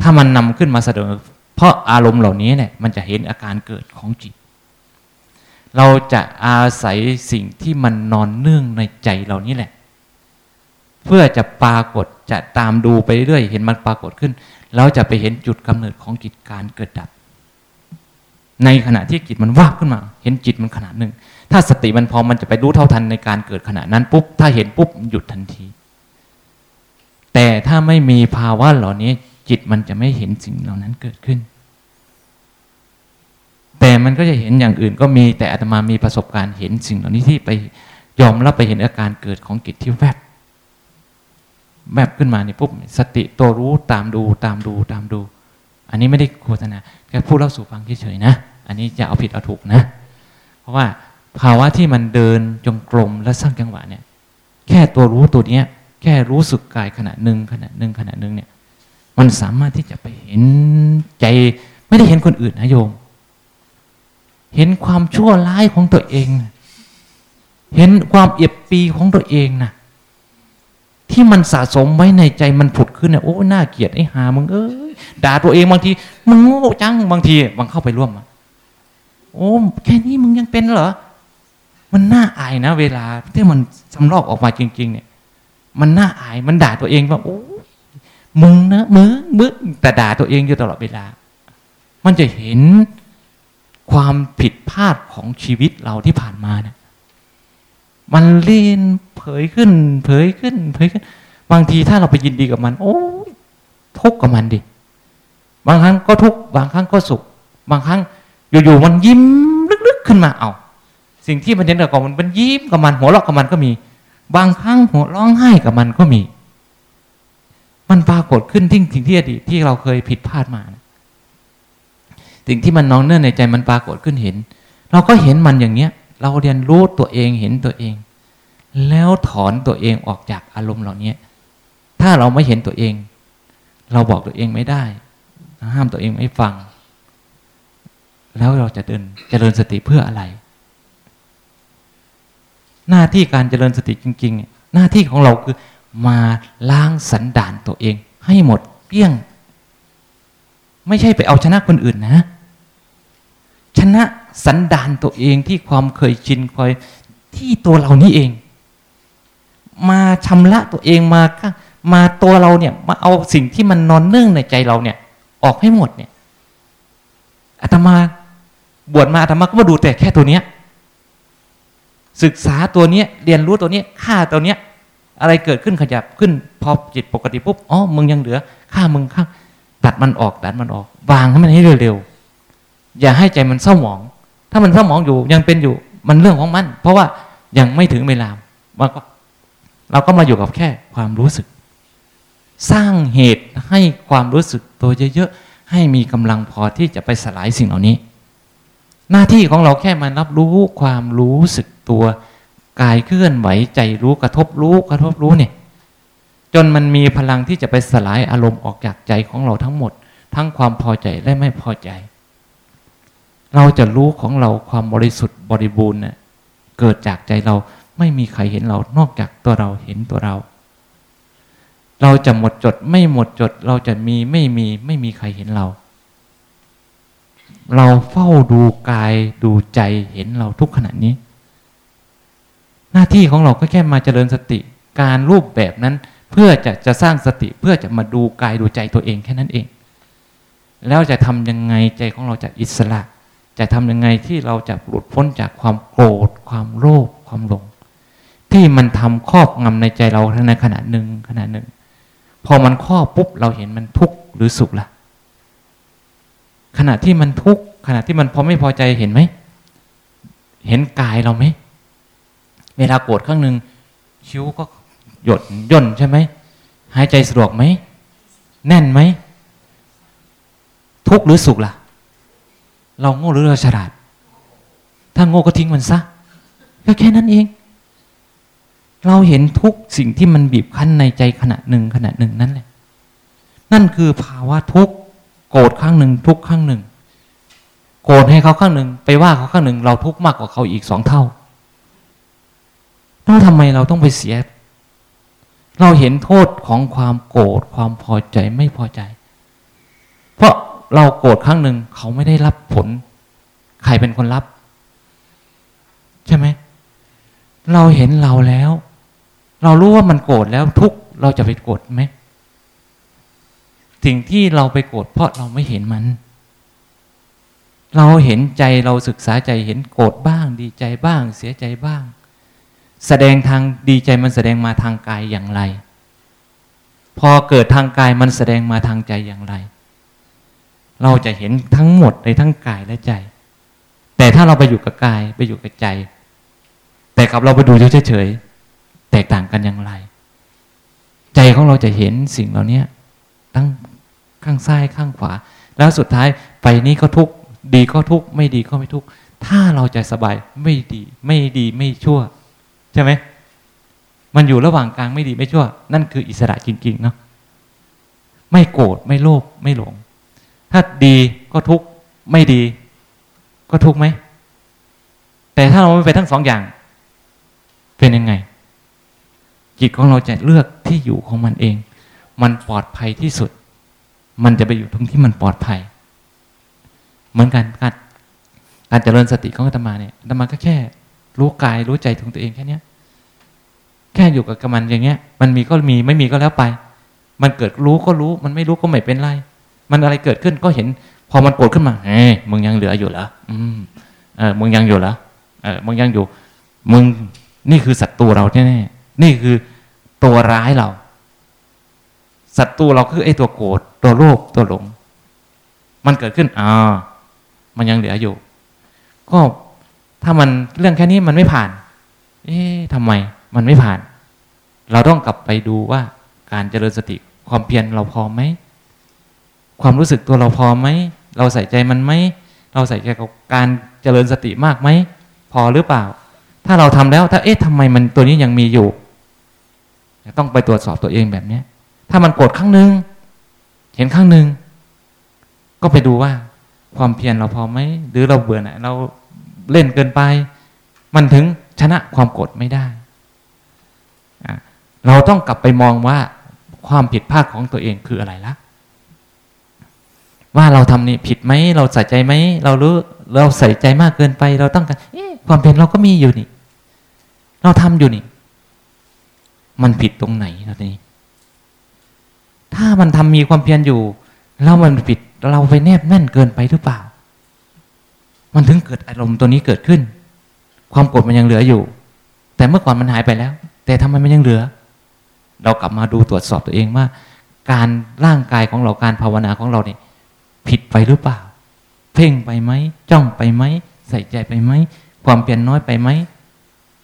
ถ้ามันนำขึ้นมาเสนอ เพราะอารมณ์เหล่านี้เนี่ยมันจะเห็นอาการเกิดของจิต เราจะอาศัยสิ่งที่มันนอนเนื่องในใจเรานี่แหละ เพื่อจะปรากฏจะตามดูไปเรื่อยเห็นมันปรากฏขึ้น เราจะไปเห็นจุดกำเนิดของจิตการเกิดดับ ในขณะที่จิตมันวาบขึ้นมา เห็นจิตมันขนาดหนึ่ง ถ้าสติมันพอมันจะไปรู้เท่าทันในการเกิดขณะนั้นปุ๊บถ้าเห็นปุ๊บหยุดทันที แต่ถ้าไม่มีภาวะเหล่านี้ จิตมันจะไม่เห็นสิ่งเหล่านั้นเกิดขึ้น แต่มันก็จะเห็นอย่างอื่นก็มีแต่อาตมามีประสบการณ์เห็นสิ่งเหล่านี้ที่ไปยอมรับไปเห็นอาการเกิดของจิตที่แวบแวบขึ้นมาเนี่ยปุ๊บสติตัวรู้ตามดูตามดูตามดู อันนี้ไม่ได้โฆษณาแค่พูดเล่าสู่ฟังเฉยๆนะ อันนี้จะเอาผิดเอาถูกนะ เพราะว่าภาวะที่มันเดินจงกรมและสร้างจังหวะเนี่ย แค่ตัวรู้ตัวเนี้ย แค่รู้สึกกายขณะหนึ่งขณะหนึ่งขณะหนึ่งเนี่ย มันสามารถที่จะไปเห็นใจ ไม่ได้เห็นคนอื่นนะโยม เห็นความชั่วร้ายของตัวเองเห็นความเอียบปีของตัวเองนะที่มันสะสมไว้ในใจมันผุดขึ้นเนี่ยโอ้น่าเกลียดไอ้หามึงเอ้ยด่าตัวเองบางทีมึงโง่จังบางทีบางเข้าไปร่วมโอ้แค่นี้มึงยังเป็นเหรอมันน่าอายนะ เวลาที่มันสำลอกออกมาจริง ๆ เนี่ย มันน่าอายมันด่าตัวเองว่าโอ้ มึงนะมึงมึงแต่ด่าตัวเองอยู่ตลอดเวลา มันจะเห็นความผิดพลาดของชีวิตเราที่ผ่านมาเนี่ยมันเล่นเผยขึ้น เผยขึ้น เผยขึ้น บางทีถ้าเราไปยินดีกับมัน โอ้ทุกข์กับมันดิ บางครั้งก็ทุกข์บางครั้งก็สุข บางครั้งอยู่ๆมันยิ้มลึกๆขึ้นมาเอาสิ่งที่มันเห็นกับมันเป็นยิ้มกับมันหัวเราะกับมันก็มี บางครั้งหัวร้องไห้กับมันก็มี มันปรากฏขึ้นที่สิ่งที่อดีตที่เราเคยผิดพลาดมาสิ่งที่มันนองเนื่องในใจมันปรากฏขึ้นเห็น เราก็เห็นมันอย่างเนี้ย เราเรียนรู้ตัวเองเห็นตัวเอง แล้วถอนตัวเองออกจากอารมณ์เหล่านี้ถ้าเราไม่เห็นตัวเอง เราบอกตัวเองไม่ได้ ห้ามตัวเองไม่ฟัง แล้วเราจะเดินเจริญสติเพื่ออะไร หน้าที่การเจริญสติจริง ๆ หน้าที่ของเราคือ มาล้างสันดานตัวเอง ให้หมดเปี้ยง ไม่ใช่ไปเอาชนะคนอื่นนะ ชนะสันดานตัวเองที่ความเคยชินคอยที่ตัวเรานี่เอง มาชำระตัวเองมามาตัวเราเนี่ย มาเอาสิ่งที่มันนอนเนื่องในใจเราเนี่ย ออกให้หมดเนี่ยอาตมาบวชมาอาตมาก็มาดูแต่แค่ตัวเนี้ยศึกษาตัวเนี้ยเรียนรู้ตัวเนี้ยฆ่าตัวเนี้ย อะไรเกิดขึ้นขยับขึ้นพอจิตปกติปุ๊บอ๋อมึงยังเหลือฆ่ามึงฆ่าตัดมันออกตัดมันออก วางให้มันให้เร็วๆอย่าให้ใจมันเศร้าหมอง ถ้ามันเศร้าหมองอยู่ยังเป็นอยู่มันเรื่องของมัน เพราะว่ายังไม่ถึงเวลามันก็เราก็มาอยู่กับแค่ความรู้สึก สร้างเหตุให้ความรู้สึกตัวเยอะๆให้มีกำลังพอที่จะไปสลายสิ่งเหล่านี้ หน้าที่ของเราแค่มารับรู้ความรู้สึกตัว กายเคลื่อนไหวใจรู้กระทบรู้กระทบรู้เนี่ย จนมันมีพลังที่จะไปสลายอารมณ์ออกจากใจของเราทั้งหมด ทั้งความพอใจและไม่พอใจ เราจะรู้ของเราความบริสุทธิ์บริบูรณ์เนี่ยเกิดจากใจเราไม่มีใครเห็นเรานอกจากตัวเราเห็นตัวเรา เราจะหมดจดไม่หมดจด เราจะมีไม่มีไม่มีใครเห็นเรา เราเฝ้าดูกายดูใจเห็นเราทุกขณะนี้ หน้าที่ของเราก็แค่มาเจริญสติการรูปแบบนั้นเพื่อจะจะสร้างสติเพื่อจะมาดูกายดูใจตัวเองแค่นั้นเอง แล้วจะทำยังไงใจของเราจะอิสระ จะทำยังไงที่เราจะหลุดพ้นจากความโกรธ ความโลภความหลง ที่มันทำครอบงำในใจเราทั้งในขณะหนึ่งขณะหนึ่ง พอมันครอบปุ๊บเราเห็นมันทุกข์หรือสุขละ่ะ ขณะที่มันทุกข์ขณะที่มันพอไม่พอใจเห็นไหม เห็นกายเราไหม เวลาโกรธครั้งหนึ่งคิ้วก็หยดย่นใช่ไหมหายใจสะดวกไหม แน่นไหม ทุกข์หรือสุขล่ะ เราโง่หรือเราฉลาด ถ้าโง่ก็ทิ้งมันซะ ก็แค่นั้นเอง เราเห็นทุกสิ่งที่มันบีบคั้นในใจขณะหนึ่งขณะหนึ่งนั่นแหละ นั่นคือภาวะทุกข์โกรธครั้งหนึ่งทุกครั้งหนึ่ง โกรธให้เขาครั้งหนึ่ง ไปว่าเขาครั้งหนึ่ง เราทุกข์มากกว่าเขาอีกสองเท่า แล้วทำไมเราต้องไปเสีย เราเห็นโทษของความโกรธความพอใจไม่พอใจเราโกรธครั้งหนึ่งเขาไม่ได้รับผล ใครเป็นคนรับ ใช่ไหม เราเห็นเราแล้ว เรารู้ว่ามันโกรธแล้วทุกเราจะไปโกรธไหมสิ่งที่เราไปโกรธเพราะเราไม่เห็นมัน เราเห็นใจเราศึกษาใจเห็นโกรธบ้าง ดีใจบ้าง เสียใจบ้าง แสดงทางดีใจมันแสดงมาทางกายอย่างไร พอเกิดทางกายมันแสดงมาทางใจอย่างไร เราจะเห็นทั้งหมดในทั้งกายและใจ แต่ถ้าเราไปอยู่กับกายไปอยู่กับใจ แต่กับเราไปดูเฉยๆแตกต่างกันอย่างไร ใจของเราจะเห็นสิ่งเหล่านี้ทั้งข้างซ้ายข้างขวา แล้วสุดท้ายไปนี้ก็ทุกดีก็ทุกไม่ดีก็ไม่ทุกถ้าเราใจสบายไม่ดี ไม่ดีไม่ชั่ว ใช่ไหมมันอยู่ระหว่างกลางไม่ดีไม่ชั่ว นั่นคืออิสระจริง ๆ เนาะไม่โกรธไม่โลภไม่หลง ถ้าดีก็ทุกข์ไม่ดี ก็ทุกข์ไหมแต่ถ้าเราไม่ไปทั้งสองอย่าง เป็นยังไง จิตของเราจะเลือกที่อยู่ของมันเอง มันปลอดภัยที่สุด มันจะไปอยู่ตรงที่มันปลอดภัย เหมือนกันการการเจริญสติของอาตมาเนี่ยอาตมาก็แค่ รู้กายรู้ใจของตัวเองแค่เนี้ยแค่อยู่กับกมันอย่างเงี้ย มันมีก็มีไม่มีก็แล้วไป มันเกิดรู้ก็รู้ มันไม่รู้ก็ไม่เป็นไร มันอะไรเกิดขึ้นก็เห็น พอมันโกรธขึ้นมาเฮ้ยมึงยังเหลืออยู่เหรออืมเออมึงยังอยู่เหรอเออมึงยังอยู่ มึงนี่คือศัตรูเราแน่ๆนี่คือตัวร้ายเราศัตรูเราคือไอ้ตัวโกรธตัวโลภตัวหลง มันเกิดขึ้นอ่ามันยังเหลืออยู่ ก็ ถ้ามันเรื่องแค่นี้มันไม่ผ่าน เอ๊ะทำไมมันไม่ผ่าน เราต้องกลับไปดูว่าการเจริญสติความเพียรเราพอไหม ความรู้สึกตัวเราพอไหม เราใส่ใจมันไหม เราใส่ใจกับการเจริญสติมากไหม พอหรือเปล่า ถ้าเราทำแล้ว ถ้าเอ๊ะทำไมมันตัวนี้ยังมีอยู่ ต้องไปตรวจสอบตัวเองแบบนี้ถ้ามันโกรธครั้งหนึ่งเห็นครั้งหนึ่งก็ไปดูว่า ความเพียรเราพอไหม หรือเราเบื่อหน่เรา เล่นเกินไป มันถึงชนะความโกรธไม่ได้ เราต้องกลับไปมองว่าความผิดพลาดของตัวเองคืออะไรละว่าเราทำนี่ผิดไหมเราใส่ใจไหมเรารู้เราใส่ใจมากเกินไป เราต้องการความเพียรเราก็มีอยู่นี่ เราทำอยู่นี่ มันผิดตรงไหนตอนนี้ ถ้ามันทำมีความเพียรอยู่แล้วมันผิดเราไปแนบแน่นเกินไปหรือเปล่า มันถึงเกิดอารมณ์ตัวนี้เกิดขึ้น ความโกรธมันยังเหลืออยู่ แต่เมื่อก่อนมันหายไปแล้ว แต่ทำไมมันยังเหลือ เรากลับมาดูตรวจสอบตัวเองว่า การร่างกายของเราการภาวนาของเราเนี่ยผิดไปหรือเปล่า เพ่งไปไหมจ้องไปไหมใส่ใจไปไหมความเปลี่ยนน้อยไปไหม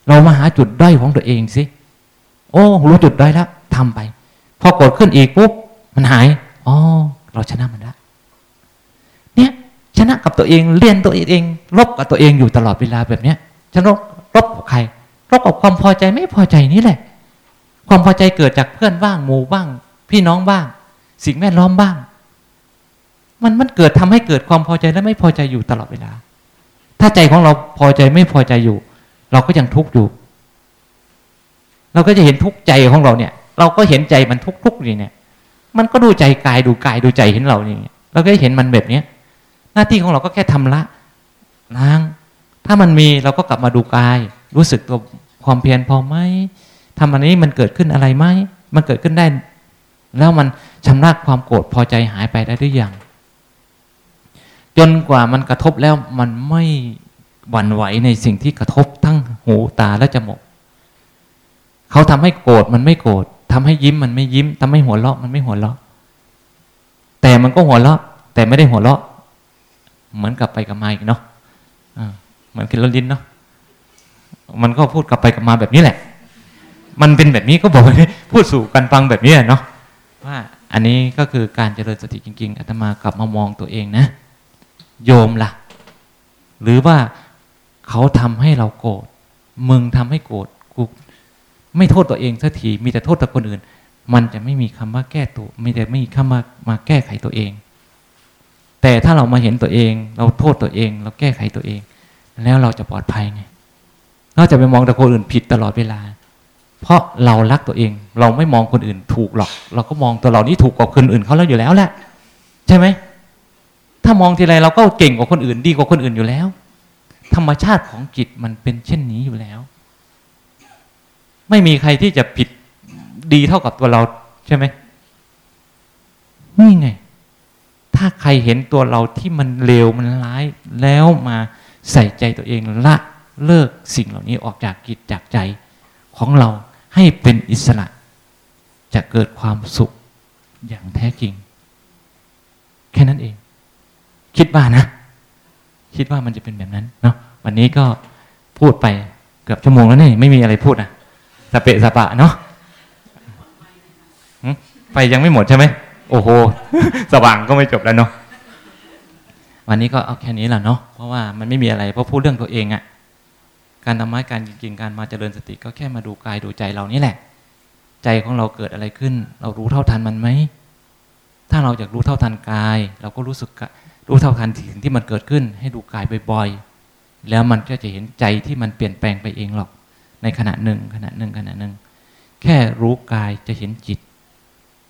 เรามาหาจุดด้อยของตัวเองสิโอ้รู้จุดด้อยแล้วทำไป พอโกรธขึ้นอีกปุ๊บมันหายอ๋อเราชนะมันแล้ว ชนะกับตัวเองเรียนตัวเองลบกับตัวเองอยู่ตลอดเวลาแบบเนี้ยจะลบกับใครลบกับความพอใจไม่พอใจนี่แหละ ความพอใจเกิดจากเพื่อนบ้างหมู่บ้าง พี่น้องบ้าง สิ่งแวดล้อมบ้าง มันมันเกิดทำให้เกิดความพอใจและไม่พอใจอยู่ตลอดเวลา ถ้าใจของเราพอใจไม่พอใจอยู่ เราก็ยังทุกข์อยู่ เราก็จะเห็นทุกข์ใจของเราเนี่ย เราก็เห็นใจมันทุกข์ๆนี่เนี่ย มันก็ดูใจกายดูกายดูใจเห็นเราอย่างเงี้ยเราก็เห็นมันแบบเนี้ย หน้าที่ของเราก็แค่ทำละล้าง ถ้ามันมีเราก็กลับมาดูกาย รู้สึกตัวความเพียรพอไหมทำอันนี้มันเกิดขึ้นอะไรไหมมันเกิดขึ้นได้ แล้วมันชำระความโกรธพอใจหายไปได้หรือยังจนกว่ามันกระทบแล้วมันไม่หวั่นไหวในสิ่งที่กระทบทั้งหูตาและจมูกเขาทำให้โกรธมันไม่โกรธทำให้ยิ้มมันไม่ยิ้มทำให้หัวเราะมันไม่หัวเราะ แต่มันก็หัวเราะ แต่ไม่ได้หัวเราะ เหมือนกับไปกับมาอีกเนาะเหมือนกินลลินเนาะมันก็พูดกลับไปกลับมาแบบนี้แหละ มันเป็นแบบนี้ก็บอกพูดสู่กันฟังแบบนี้เนาะว่าอันนี้ก็คือการเจริญสติจริง ๆอาตมากลับมามองตัวเองนะ โยมละ่ะ หรือว่าเขาทำให้เราโกรธมึงทำให้โกรธกูไม่โทษตัวเองสักทีมีแต่โทษแต่คนอื่น มันจะไม่มีคำว่าแก้ตัว ไม่แต่ไม่มีคำว่ามาแก้ไขตัวเอง แต่ถ้าเรามาเห็นตัวเอง เราโทษตัวเอง เราแก้ไขตัวเอง แล้วเราจะปลอดภัยไงเราจะไปมองแต่คนอื่นผิดตลอดเวลา เพราะเรารักตัวเอง เราไม่มองคนอื่นถูกหรอก เราก็มองตัวเรานี่ถูกกว่าคนอื่นเขาแล้วอยู่แล้วแหละใช่ไหมถ้ามองทีไรเราก็เก่งกว่าคนอื่นดีกว่าคนอื่นอยู่แล้ว ธรรมชาติของจิตมันเป็นเช่นนี้อยู่แล้ว ไม่มีใครที่จะผิดดีเท่ากับตัวเราใช่ไหมนี่ไง ถ้าใครเห็นตัวเราที่มันเลวมันร้าย แล้วมาใส่ใจตัวเองละเลิกสิ่งเหล่านี้ออกจากจิตจากใจของเราให้เป็นอิสระ จะเกิดความสุขอย่างแท้จริง แค่นั้นเอง คิดว่านะ คิดว่ามันจะเป็นแบบนั้นเนาะวันนี้ก็พูดไปเกือบชั่วโมงแล้วนี่ไม่มีอะไรพูดนะสเปะสปะเนาะไฟยังไม่หมดใช่ไหม โอ้โห สว่างก็ไม่จบแล้วเนาะวันนี้ก็เอาแค่นี้แหละเนาะเพราะว่ามันไม่มีอะไรเพราะพูดเรื่องตัวเองอะการทำไม้การจริงๆการมาเจริญสติก็แค่มาดูกายดูใจเรานี่แหละ ใจของเราเกิดอะไรขึ้น เรารู้เท่าทันมันไหมถ้าเราอยากรู้เท่าทันกาย เราก็รู้สึกรู้เท่าทันสิ่งที่มันเกิดขึ้น ให้ดูกายบ่อยๆแล้วมันก็จะเห็นใจที่มันเปลี่ยนแปลงไปเองหรอก ในขณะหนึ่งขณะหนึ่งขณะหนึ่ง แค่รู้กายจะเห็นจิต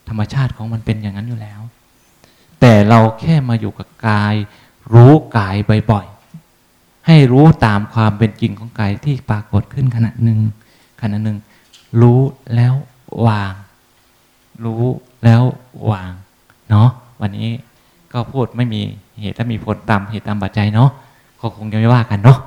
ธรรมชาติของมันเป็นอย่างนั้นอยู่แล้ว แต่เราแค่มาอยู่กับกาย รู้กายบ่อยๆให้รู้ตามความเป็นจริงของกายที่ปรากฏขึ้นขณะหนึ่งขณะหนึ่ง รู้แล้ววาง รู้แล้ววางเนาะวันนี้ก็พูดไม่มีเหตุและมีผลตามเหตุตามปัจจัยเนาะก็คงยังไม่ว่ากันเนาะ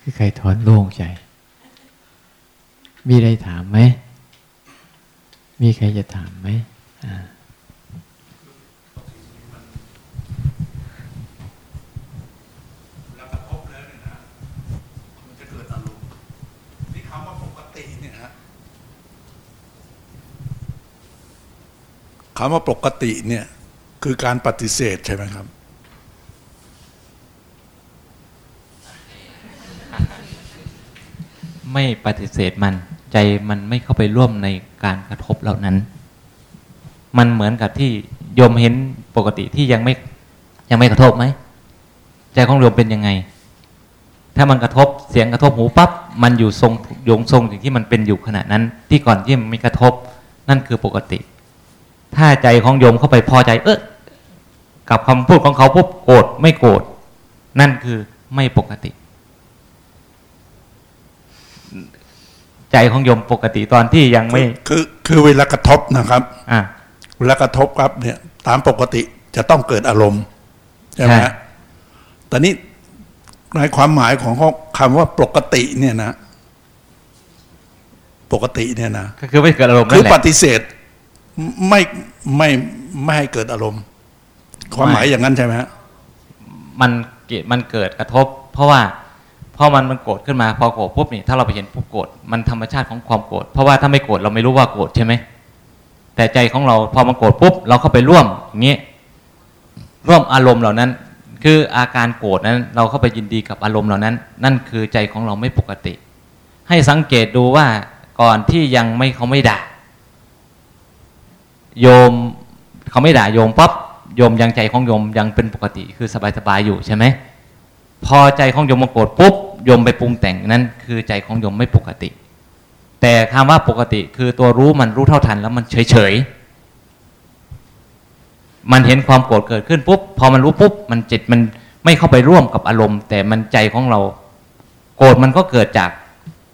คือใครถอนโล่งใจ มีอะไรถามไหม มีใครจะถามไหมอ่าคำว่าปกติเนี่ยคือการปฏิเสธใช่ไหมครับ ไม่ปฏิเสธมัน ใจมันไม่เข้าไปร่วมในการกระทบเหล่านั้น มันเหมือนกับที่โยมเห็นปกติที่ยังไม่ยังไม่กระทบไหมใจของโยมเป็นยังไง ถ้ามันกระทบเสียงกระทบหูปั๊บมันอยู่ทรงโยงทรงอย่างที่มันเป็นอยู่ขณะนั้น ที่ก่อนที่มันไม่กระทบ นั่นคือปกติ ถ้าใจของโยมเข้าไปพอใจ เออกับคำพูดของเขาปุ๊บโกรธไม่โกรธนั่นคือไม่ปกติ ใจของโยมปกติตอนที่ยังไม่คือคือเวลากระทบนะครับอ่าเวลากระทบครับเนี่ย ตามปกติจะต้องเกิดอารมณ์ใช่ไหมฮะแต่นี้ในความหมายของคำว่าปกติเนี่ยนะ ปกติเนี่ยนะก็คือไม่เกิดอารมณ์คือปฏิเสธไม่ไม่ไม่ให้เกิดอารมณ์ ความหมายอย่างนั้นใช่ไหมฮะมันเกิดมันเกิดกระทบ เพราะว่า พอมันมันโกรธขึ้นมาพอโกรธปุ๊บนี่ถ้าเราไปเห็นปุ๊บโกรธมันธรรมชาติของความโกรธเพราะว่าถ้าไม่โกรธเราไม่รู้ว่าโกรธใช่ไหมแต่ใจของเราพอมันโกรธปุ๊บเราเข้าไปร่วมอย่างนี้ร่วมอารมณ์เหล่านั้น คืออาการโกรธนั้น เราเข้าไปยินดีกับอารมณ์เหล่านั้น นั่นคือใจของเราไม่ปกติ ให้สังเกตดูว่าก่อนที่ยังไม่เขาไม่ด่า โยมเขาไม่ด่าโยมปั๊บโยมยังใจของโยมยังเป็นปกติคือสบายๆอยู่ใช่ไหม พอใจของโยมมาโกรธปุ๊บโยมไปปรุงแต่งนั้น คือใจของโยมไม่ปกติ แต่คำว่าปกติคือตัวรู้มันรู้เท่าทันแล้วมันเฉยๆมันเห็นความโกรธเกิดขึ้นปุ๊บพอมันรู้ปุ๊บมันจิตมันไม่เข้าไปร่วมกับอารมณ์ แต่มันใจของเรา โกรธมันก็เกิดจาก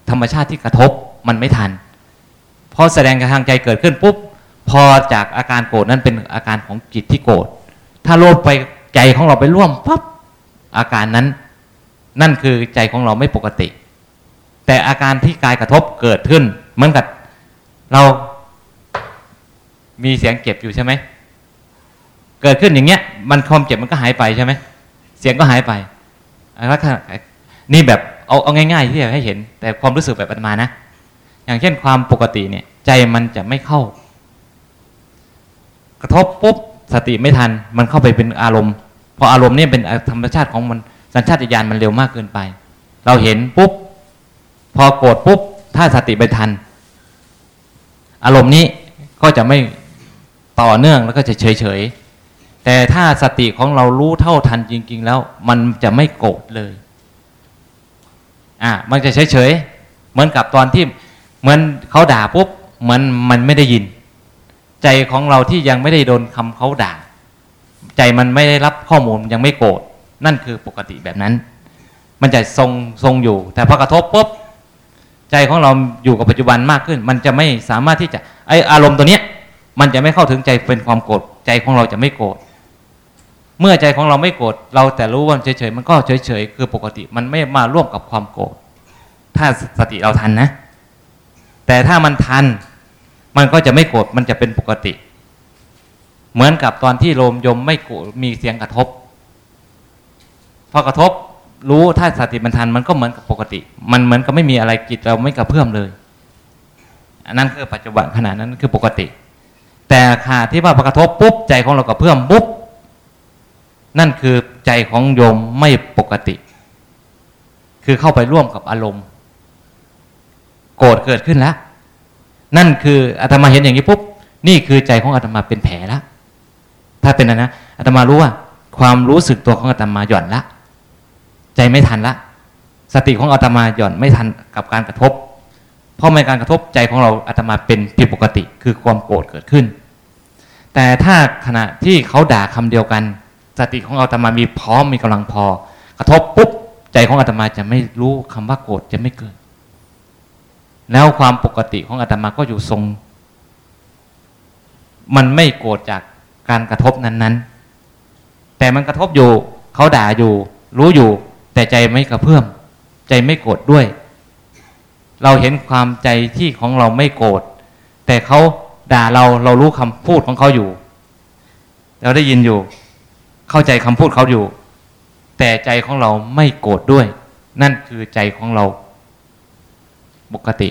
ธรรมชาติที่กระทบมันไม่ทันพอแสดงกระทางใจเกิดขึ้นปุ๊บพอจากอาการโกรธนั้นเป็นอาการของจิตที่โกรธถ้าโลภไปใจของเราไปร่วมปั๊บ อาการนั้น นั่นคือใจของเราไม่ปกติ แต่อาการที่กายกระทบเกิดขึ้น เหมือนกับเรามีเสียงเจ็บอยู่ใช่ไหม เกิดขึ้นอย่างเงี้ย มันความเจ็บมันก็หายไปใช่ไหม เสียงก็หายไปแล้วนี่แบบเอาเอาง่ายๆที่จะให้เห็น แต่ความรู้สึกแบบปัจมานะ อย่างเช่นความปกติเนี่ย ใจมันจะไม่เข้า กระทบปุ๊บสติไม่ทัน มันเข้าไปเป็นอารมณ์ พออารมณ์นี่เป็นธรรมชาติของมันสัญชาตญาณมันเร็วมากเกินไป เราเห็นปุ๊บ พอโกรธปุ๊บ ถ้าสติไปทัน อารมณ์นี้ก็จะไม่ต่อเนื่องแล้วก็จะเฉยเฉยแต่ถ้าสติของเรารู้เท่าทันจริง ๆ แล้ว มันจะไม่โกรธเลย อ่ามันจะเฉยเฉยเหมือนกับตอนที่เหมือนเขาด่าปุ๊บเหมือนมันไม่ได้ยิน ใจของเราที่ยังไม่ได้โดนคำเขาด่า ใจมันไม่ได้รับข้อมูลยังไม่โกรธนั่นคือปกติแบบนั้น มันจะทรงทรงอยู่ แต่พอกระทบปุ๊บใจของเราอยู่กับปัจจุบันมากขึ้น มันจะไม่สามารถที่จะไออารมณ์ตัวเนี้ย มันจะไม่เข้าถึงใจเป็นความโกรธใจของเราจะไม่โกรธเมื่อใจของเราไม่โกรธเราแต่รู้ว่าเฉยๆมันก็เฉยๆคือปกติมันไม่มาร่วมกับความโกรธถ้าสติเราทันนะ แต่ถ้ามันทัน มันก็จะไม่โกรธมันจะเป็นปกติ เหมือนกับตอนที่โลมยมไม่กรธมีเสียงกระทบ พอกระทบรู้ถ้าสติมันทันมันก็เหมือนกับปกติ มันเหมือนกับไม่มีอะไรจิตเราไม่กระเพื่อมเลย อันนั้นคือปัจจุบันขณะนั้นคือปกติ แต่ขาที่ว่าพอกระทบปุ๊บใจของเรากระเพื่อมปุ๊บนั่นคือใจของโยมไม่ปกติ คือเข้าไปร่วมกับอารมณ์ โกรธเกิดขึ้นแล้ว นั่นคืออาตมาเห็นอย่างนี้ปุ๊บ นี่คือใจของอาตมาเป็นแผลแล้ว ถ้าเป็นนะนะอาตมารู้ว่า ความรู้สึกตัวของอาตมาหย่อนละ ใจไม่ทันละ สติของอาตมาหย่อนไม่ทันกับการกระทบ เพราะในการกระทบใจของเราอาตมาเป็นผิดปกติ คือความโกรธเกิดขึ้น แต่ถ้าขณะที่เขาด่าคำเดียวกัน สติของอาตมามีพร้อมมีกำลังพอ กระทบปุ๊บใจของอาตมาจะไม่รู้คำว่าโกรธจะไม่เกิด แล้วความปกติของอาตมาก็อยู่ทรง มันไม่โกรธจาก การกระทบนั้นๆ แต่มันกระทบอยู่เขาด่าอยู่ รู้อยู่ แต่ใจไม่กระเพื่อมใจไม่โกรธด้วย เราเห็นความใจที่ของเราไม่โกรธแต่เขาด่าเราเรารู้คำพูดของเขาอยู่ เราได้ยินอยู่ เข้าใจคำพูดเขาอยู่ แต่ใจของเราไม่โกรธด้วย นั่นคือใจของเราปกติ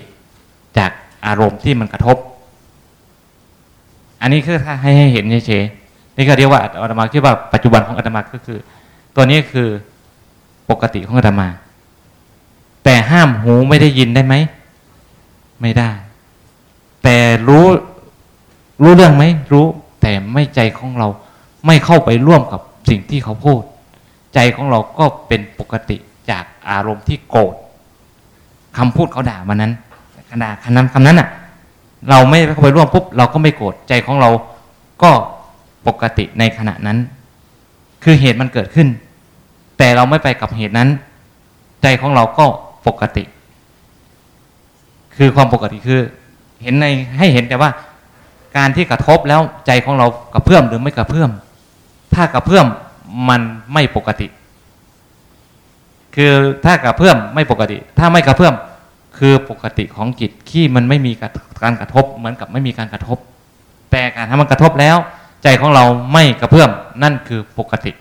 จากอารมณ์ที่มันกระทบ อันนี้คือถ้าให้ให้เห็นเฉยๆนี่ก็เรียกว่าอาตมาคิดว่าปัจจุบันของอาตมาก็คือ ตัวนี้คือปกติของอาตมา แต่ห้ามหูไม่ได้ยินได้ไหมไม่ได้ แต่รู้รู้เรื่องไหมรู้ แต่ไม่ใจของเราไม่เข้าไปร่วมกับสิ่งที่เขาพูด ใจของเราก็เป็นปกติจากอารมณ์ที่โกรธคำพูดเขาด่ามานั้นขนาดคำนั้นคำนั้นอะ เราไม่เข้าไปร่วมปุ๊บเราก็ไม่โกรธใจของเราก็ปกติในขณะนั้น คือเหตุมันเกิดขึ้น แต่เราไม่ไปกับเหตุนั้น ใจของเราก็ปกติ คือความปกติคือ เห็นในให้เห็นแต่ว่า การที่กระทบแล้วใจของเรากระเพื่อมหรือไม่กระเพื่อม ถ้ากระเพื่อมมันไม่ปกติ คือถ้ากระเพื่อมไม่ปกติ ถ้าไม่กระเพื่อม คือปกติของจิตที่มันไม่มีการกระทบเหมือนกับไม่มีการกระทบ แต่การถ้ามันกระทบแล้ว ใจของเราไม่กระเพื่อมนั่นคือปกติ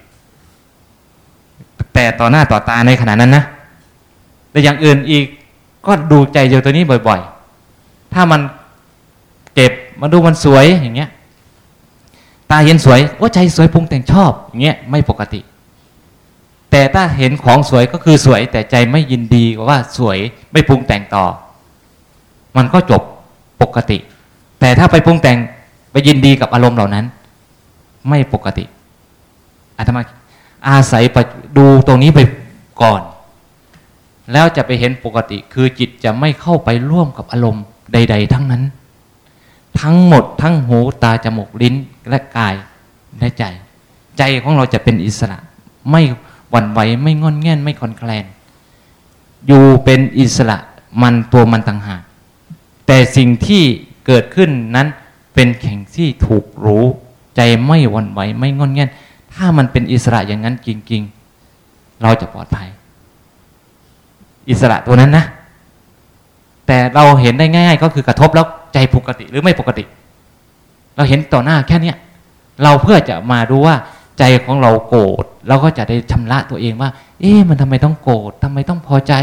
แต่ต่อหน้าต่อตาในขณะนั้นนะแต่อย่างอื่นอีกก็ดูใจเดียวตัวนี้บ่อย ๆ ถ้ามันเจ็บมาดูมันสวยอย่างเงี้ย ตาเห็นสวยโอ้ใจสวยพุงแต่งชอบอย่างเงี้ยไม่ปกติ แต่ถ้าเห็นของสวยก็คือสวยแต่ใจไม่ยินดีว่าสวยไม่ปรุงแต่งต่อ มันก็จบปกติ แต่ถ้าไปปรุงแต่งไปยินดีกับอารมณ์เหล่านั้น ไม่ปกติอาตมาอาศัยดูตรงนี้ไปก่อน แล้วจะไปเห็นปกติ คือจิตจะไม่เข้าไปร่วมกับอารมณ์ใด ๆ ทั้งนั้น ทั้งหมดทั้งหูตาจมูกลิ้นและกายและใจ ใจของเราจะเป็นอิสระไม่ วันไหวไม่งอนแง่นไม่คอนแคลน อยู่เป็นอิสระมันตัวมันต่างหากแต่สิ่งที่เกิดขึ้นนั้นเป็นแข่งที่ถูกรู้ใจไม่วันไหวไม่งอนแง่น ถ้ามันเป็นอิสระอย่างนั้นจริง ๆ เราจะปลอดภัย อิสระตัวนั้นนะ แต่เราเห็นได้ง่าย ๆ ก็คือกระทบแล้วใจปกติหรือไม่ปกติ เราเห็นต่อหน้าแค่เนี้ยเราเพื่อจะมาดูว่า ใจของเราโกรธเราก็จะได้ชำระตัวเองว่า เอ๊ะมันทำไมต้องโกรธทำไมต้องพอใจ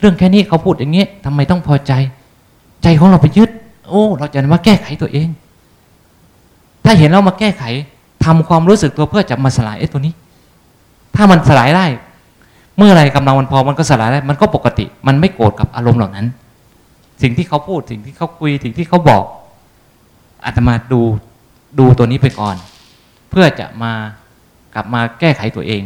เรื่องแค่นี้เขาพูดอย่างนี้ทำไมต้องพอใจ ใจของเราไปยึด โอ้ เราจะมาแก้ไขตัวเอง ถ้าเห็นเรามาแก้ไขทำความรู้สึกตัวเพื่อจะมาสลายไอ้ตัวนี้ ถ้ามันสลายได้ เมื่อไรกำลังมันพอมันก็สลายได้ มันก็ปกติ มันไม่โกรธกับอารมณ์เหล่านั้น สิ่งที่เขาพูดสิ่งที่เขาคุยสิ่งที่เขาบอกอาตมาดูดูตัวนี้ไปก่อน เพื่อจะมา ลับมาแก้ไขตัวเอง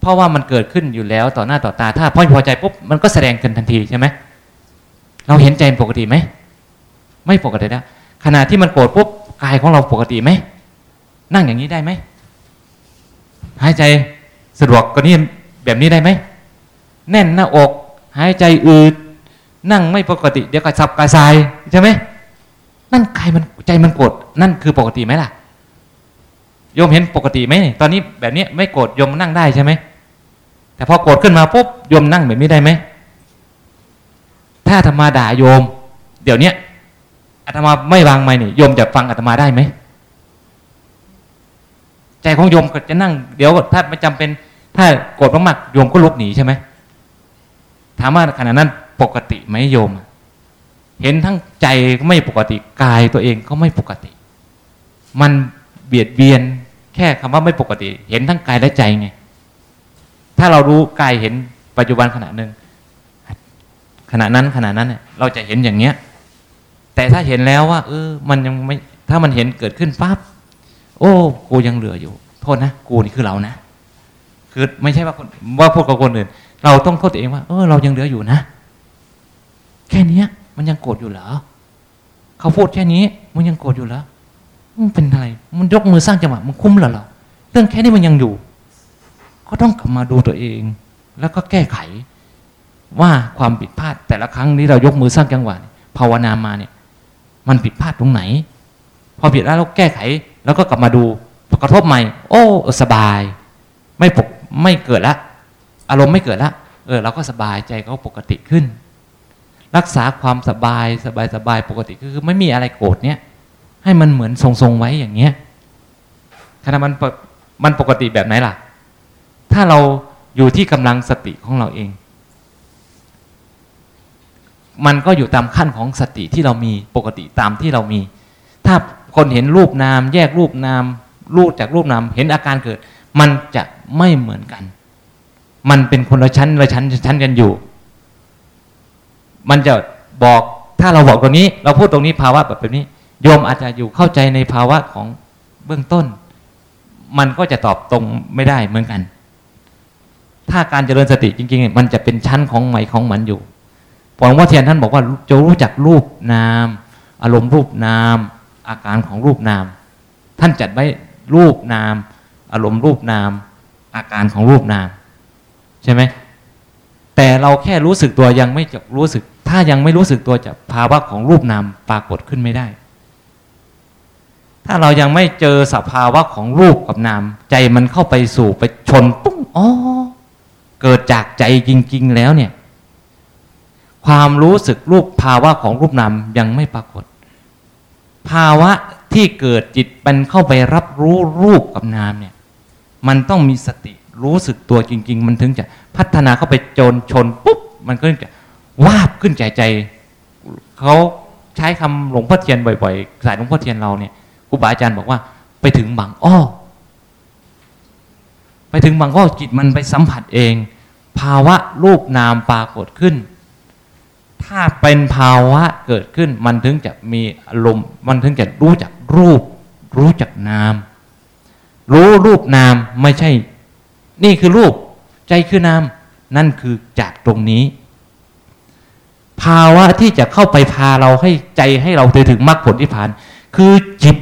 เพราะว่ามันเกิดขึ้นอยู่แล้วต่อหน้าต่อตา ถ้าพอพอใจปุ๊บมันก็แสดงกันทันทีใช่ไหมเราเห็นใจปกติไหมไม่ปกติแล้วขณะที่มันโกรธปุ๊บกายของเราปกติไหมนั่งอย่างนี้ได้ไหมหายใจสะดวกกว่านี้แบบนี้ได้ไหมแน่นหน้าอก หายใจอืดนั่งไม่ปกติ เดี๋ยวกระสับกระส่ายใช่ไหมนั่นกายมันใจมันโกรธนั่นคือปกติไหมล่ะ โยมเห็นปกติไหมตอนนี้แบบนี้ไม่โกรธโยมนั่งได้ใช่ไหมแต่พอโกรธขึ้นมาปุ๊บโยมนั่งแบบนี้ได้ไหมถ้าธรรมาด่าโยม เดี๋ยวนี้อาตมาไม่วางไม่นี่โยมจะฟังอาตมาได้ไหมใจของโยมก็จะนั่ง เดี๋ยวถ้าไม่จำเป็น ถ้าโกรธมากๆโยมก็ลุกหนีใช่ไหมถามว่าขณะนั้นปกติไหมโยม เห็นทั้งใจไม่ปกติกายตัวเองก็ไม่ปกติ มันเบียดเบียน แค่คำว่าไม่ปกติ เห็นทั้งกายและใจไง ถ้าเรารู้กายเห็นปัจจุบันขณะหนึ่งขณะนั้นขณะนั้นเนี่ยเราจะเห็นอย่างเนี้ย แต่ถ้าเห็นแล้วว่า เออ มันยังไม่ถ้ามันเห็นเกิดขึ้นปั๊บโอ้กูยังเหลืออยู่ โทษนะกูนี่คือเรานะคือไม่ใช่ว่าว่าพูดกับคนอื่น เราต้องโทษตัวเองว่าเออเรายังเหลืออยู่นะ แค่นี้มันยังโกรธอยู่เหรอเขาพูดแค่นี้ มันยังโกรธอยู่เหรอ มันเป็นอะไร มันยกมือสร้างจังหวะมันคุ้มหรอเราเรื่องแค่นี้มันยังอยู่ ก็ต้องกลับมาดูตัวเอง แล้วก็แก้ไข ว่าความผิดพลาด แต่ละครั้งนี้เรายกมือสร้างจังหวะภาวนามาเนี่ย มันผิดพลาดตรงไหน พอผิดแล้วเราแก้ไข แล้วก็กลับมาดูกระทบใหม่ โอ้สบาย ไม่ปกไม่เกิดละอารมณ์ไม่เกิดละเออเราก็สบายใจก็ปกติขึ้น รักษาความสบายสบายสบายปกติคือไม่มีอะไรโกรธเนี่ย ให้มันเหมือนทรงๆไว้อย่างเงี้ยขณะมันมันปกติแบบไหนล่ะ ถ้าเราอยู่ที่กำลังสติของเราเอง มันก็อยู่ตามขั้นของสติที่เรามีปกติตามที่เรามี ถ้าคนเห็นรูปนาม แยกรูปนาม รูปจากรูปนาม เห็นอาการเกิด มันจะไม่เหมือนกัน มันเป็นคนละชั้นละชั้นชั้นกันอยู่ มันจะบอกถ้าเราบอกตรงนี้ เราพูดตรงนี้ภาวะแบบนี้ โยมอาจจะอยู่เข้าใจในภาวะของเบื้องต้น มันก็จะตอบตรงไม่ได้เหมือนกัน ถ้าการเจริญสติจริงๆ มันจะเป็นชั้นของใหม่ของมันอยู่หลวงพ่อเทียนท่านบอกว่าจะรู้จักรูปนาม อารมณ์รูปนาม อาการของรูปนาม ท่านจัดไว้รูปนาม อารมณ์รูปนาม อาการของรูปนาม ใช่ไหมแต่เราแค่รู้สึกตัวยังไม่จะรู้สึก ถ้ายังไม่รู้สึกตัวจะภาวะของรูปนามปรากฏขึ้นไม่ได้ ถ้าเรายังไม่เจอสภาวะของรูปกับนาม ใจมันเข้าไปสู่ไปชนปุ้งอ๋อเกิดจากใจจริง ๆ แล้วเนี่ย ความรู้สึกรูปภาวะของรูปนามยังไม่ปรากฏ ภาวะที่เกิดจิตมันเข้าไปรับรู้รูปกับนามเนี่ย มันต้องมีสติรู้สึกตัวจริง ๆ มันถึงจะพัฒนาเข้าไปจนชนปุ๊บมันก็จะวาบขึ้นใจใจเขาใช้คำหลวงพ่อเทียนบ่อยๆสายหลวงพ่อเทียนเราเนี่ย รูบาอาจารย์บอกว่า ไปถึงบางอ้อไปถึงบางอ้อจิตมันไปสัมผัสเอง ภาวะรูปนามปรากฏขึ้น ถ้าเป็นภาวะเกิดขึ้น มันถึงจะมีอารมณ์มันถึงจะรู้จักรูป รู้จักนาม รู้รูปนามไม่ใช่ นี่คือรูป ใจคือนาม นั่นคือจากตรงนี้ภาวะที่จะเข้าไปพาเราให้ใจให้เราถึงมรรคผลที่ผ่าน คือจิต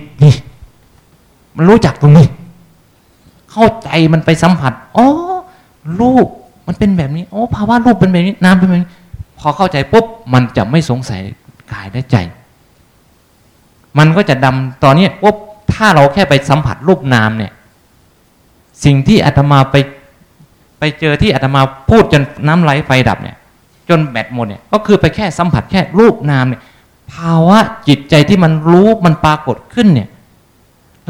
มันรู้จักตรงนี้ เข้าใจมันไปสัมผัสอ๋อรูปมันเป็นแบบนี้ โอ้ภาวะรูปเป็นแบบนี้น้ำเป็นแบบนี้ พอเข้าใจปุ๊บมันจะไม่สงสัยกายและใจ มันก็จะดำตอนนี้ปุ๊บถ้าเราแค่ไปสัมผัสรูปนามเนี่ย สิ่งที่อาตมาไปไปเจอที่อาตมาพูดจนน้ำไหลไฟดับเนี่ย จนแบตหมดเนี่ย ก็คือไปแค่สัมผัสแค่รูปนามเนี่ยภาวะจิตใจที่มันรู้มันปรากฏขึ้นเนี่ย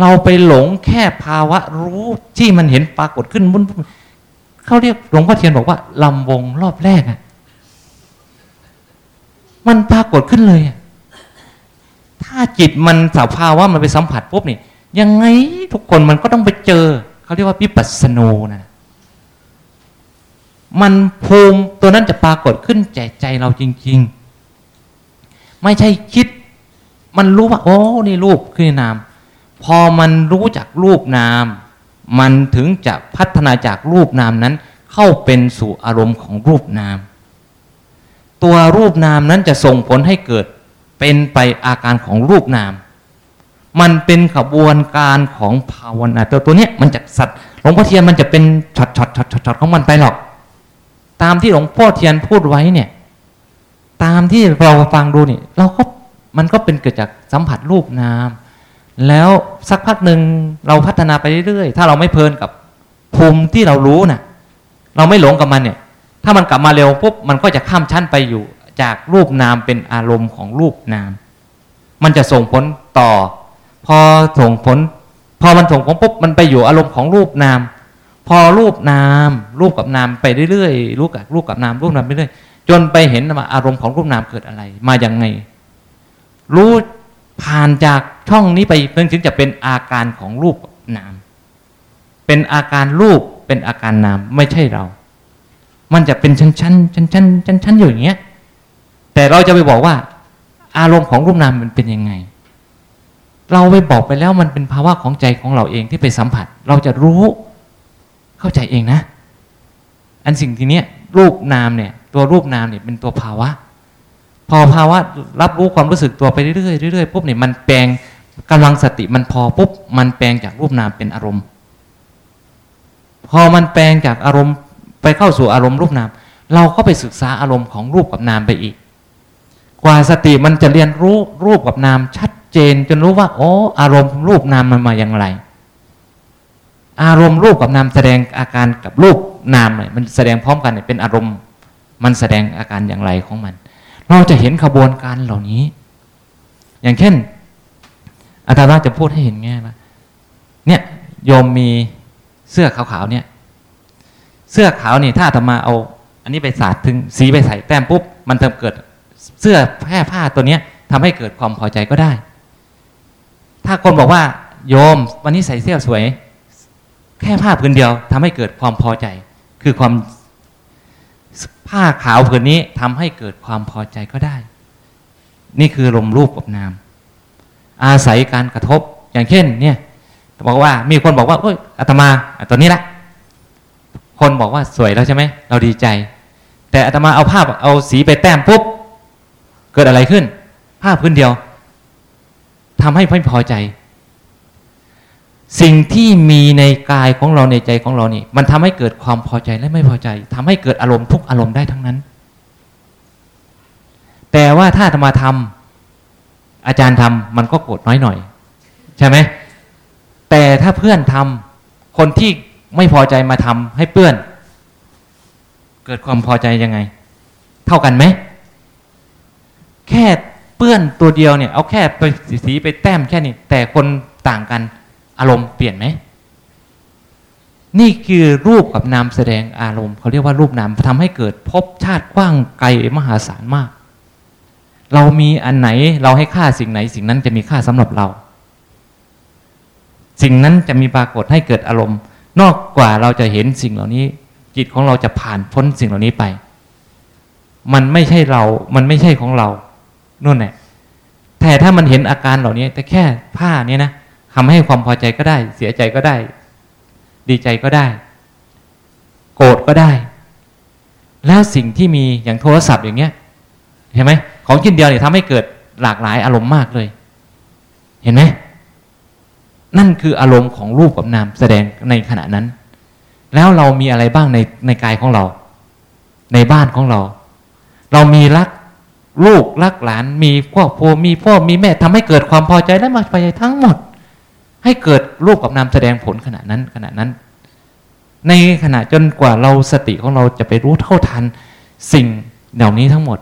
เราไปหลงแค่ภาวะรู้ที่มันเห็นปรากฏขึ้นบุญเขาเรียกหลวงพ่อเทียนบอกว่าลำวงรอบแรกอะมันปรากฏขึ้นเลยอะถ้าจิตมันสภาวะมันไปสัมผัสปุ๊บนี่ยังไงทุกคนมันก็ต้องไปเจอ เขาเรียกว่าพิปัสสโนนะมันภูมิตัวนั้นจะปรากฏขึ้นใจใจเราจริง ๆ ไม่ใช่คิด มันรู้ว่า โอ้ นี่รูปคือนาม พอมันรู้จักรูปนาม มันถึงจะพัฒนาจากรูปนามนั้น เข้าเป็นสู่อารมณ์ของรูปนาม ตัวรูปนามนั้นจะส่งผลให้เกิดเป็นไปอาการของรูปนาม มันเป็นขบวนการของภาวนาตัวตัวเนี้ยมันจะศัพท์หลวงพ่อเทียนมันจะเป็น shot shot shot shot ของมันไปหรอก ตามที่หลวงพ่อเทียนพูดไว้เนี่ย ตามที่เราฟังดูนี่เราก็มันก็เป็นเกิดจากสัมผัสรูปนาม แล้วสักพักหนึ่งเราพัฒนาไปเรื่อยๆ ถ้าเราไม่เพลินกับภูมิที่เรารู้น่ะ เราไม่หลงกับมันเนี่ย ถ้ามันกลับมาเร็วปุ๊บมันก็จะข้ามชั้นไปอยู่จากรูปนามเป็นอารมณ์ของรูปนาม มันจะส่งผลต่อ พอส่งผล พอมันส่งผลปุ๊บมันไปอยู่อารมณ์ของรูปนาม พอรูปนาม รูปกับนามไปเรื่อยๆรูปกับรูปกับนามรูปนามไปเรื่อยจนไปเห็นว่าอารมณ์ของรูปนามเกิดอะไร มาอย่างไง รู้ ผ่านจากช่องนี้ไปเพิ่งถึงจะเป็นอาการของรูปนาม เป็นอาการรูปเป็นอาการนามไม่ใช่เรา มันจะเป็นชั้นชั้นชั้นชั้นชั้นชั้นอยู่อย่างเงี้ย แต่เราจะไปบอกว่า อารมณ์ของรูปนามมันเป็นยังไง เราไปบอกไปแล้วมันเป็นภาวะของใจของเราเองที่ไปสัมผัส เราจะรู้เข้าใจเองนะ อันสิ่งทีเนี้ยรูปนามเนี่ย ตัวรูปนามเนี่ยเป็นตัวภาวะ พอภาวะรับรู้ความรู้สึกตัวไปเรื่อยๆเรื่อยๆปุ๊บเนี่ยมันแปลงกำลังสติมันพอปุ๊บมันแปลงจากรูปนามเป็นอารมณ์ พอมันแปลงจากอารมณ์ไปเข้าสู่อารมณ์รูปนาม เราก็ไปศึกษาอารมณ์ของรูปกับนามไปอีก กว่าสติมันจะเรียนรู้รูปกับนามชัดเจนจนรู้ว่าโอ้อารมณ์รูปนามมันมาอย่างไร อารมณ์รูปกับนามแสดงอาการกับรูปนามเนี่ยมันแสดงพร้อมกันเนี่ยเป็นอารมณ์ มันแสดงอาการอย่างไรของมัน เราจะเห็นขบวนการเหล่านี้ อย่างเช่นอาจารย์จะพูดให้เห็นง่ายว่าเนี่ยโยมมีเสื้อขาวๆเนี่ย เสื้อขาวนี่ถ้าอาตมาเอา อันนี้ไปสาดถึงสีไปใส่แต้มปุ๊บมันเติมเกิดเสื้อแพร่ผ้าตัวเนี้ยทำให้เกิดความพอใจก็ได้ ถ้าคนบอกว่า โยมวันนี้ใส่เสื้อสวย แค่ผ้าผืนเดียวทำให้เกิดความพอใจ คือความ ผ้าขาวผืนนี้ทำให้เกิดความพอใจก็ได้ นี่คือลมรูปกับนาม อาศัยการกระทบอย่างเช่น เนี่ยบอกว่ามีคนบอกว่าเอ้ยอาตมาตัวนี้ละคนบอกว่าสวยแล้วใช่ไหมเราดีใจ แต่อาตมาเอาภาพเอาสีไปแต้มปุ๊บเกิดอะไรขึ้น ภาพพื้นเดียวทำให้ไม่พอใจ สิ่งที่มีในกายของเราในใจของเรานี่ มันทำให้เกิดความพอใจและไม่พอใจทำให้เกิดอารมณ์ทุกอารมณ์ได้ทั้งนั้น แต่ว่าถ้าธรรมาทำอาจารย์ทำมันก็โกรธน้อยหน่อย ใช่ไหมแต่ถ้าเพื่อนทำคนที่ไม่พอใจมาทำให้เพื่อน เกิดความพอใจยังไง เท่ากันไหม แค่เปื้อนตัวเดียวเนี่ย เอาแค่ไปสีไปแต้มแค่นี้แต่คนต่างกัน อารมณ์เปลี่ยนไหม นี่คือรูปกับนามแสดงอารมณ์เขาเรียกว่ารูปนามทำให้เกิดภพชาติกว้างไกลมหาศาลมาก เรามีอันไหนเราให้ค่าสิ่งไหน สิ่งนั้นจะมีค่าสำหรับเรา สิ่งนั้นจะมีปรากฏให้เกิดอารมณ์ นอกกว่าเราจะเห็นสิ่งเหล่านี้ จิตของเราจะผ่านพ้นสิ่งเหล่านี้ไป มันไม่ใช่เรา มันไม่ใช่ของเรานู่นแหละแต่ถ้ามันเห็นอาการเหล่านี้ แต่แค่ผ้านี้นะ ทำให้ความพอใจก็ได้ เสียใจก็ได้ ดีใจก็ได้ โกรธก็ได้ แล้วสิ่งที่มีอย่างโทรศัพท์อย่างเงี้ยเห็นไหมของชิ้นเดียวเนี่ยทำให้เกิดหลากหลายอารมณ์มากเลย เห็นไหมนั่นคืออารมณ์ของรูปกับนามแสดงในขณะนั้น แล้วเรามีอะไรบ้างในในกายของเรา ในบ้านของเรา เรามีรักลูกรักหลาน มีครอบครัวมีพ่อมีแม่ทำให้เกิดความพอใจและมาพอใจทั้งหมด ให้เกิดรูปกับนามแสดงผลขณะนั้นขณะนั้น ในขณะจนกว่าเราสติของเราจะไปรู้เท่าทัน สิ่งเหล่านี้ทั้งหมด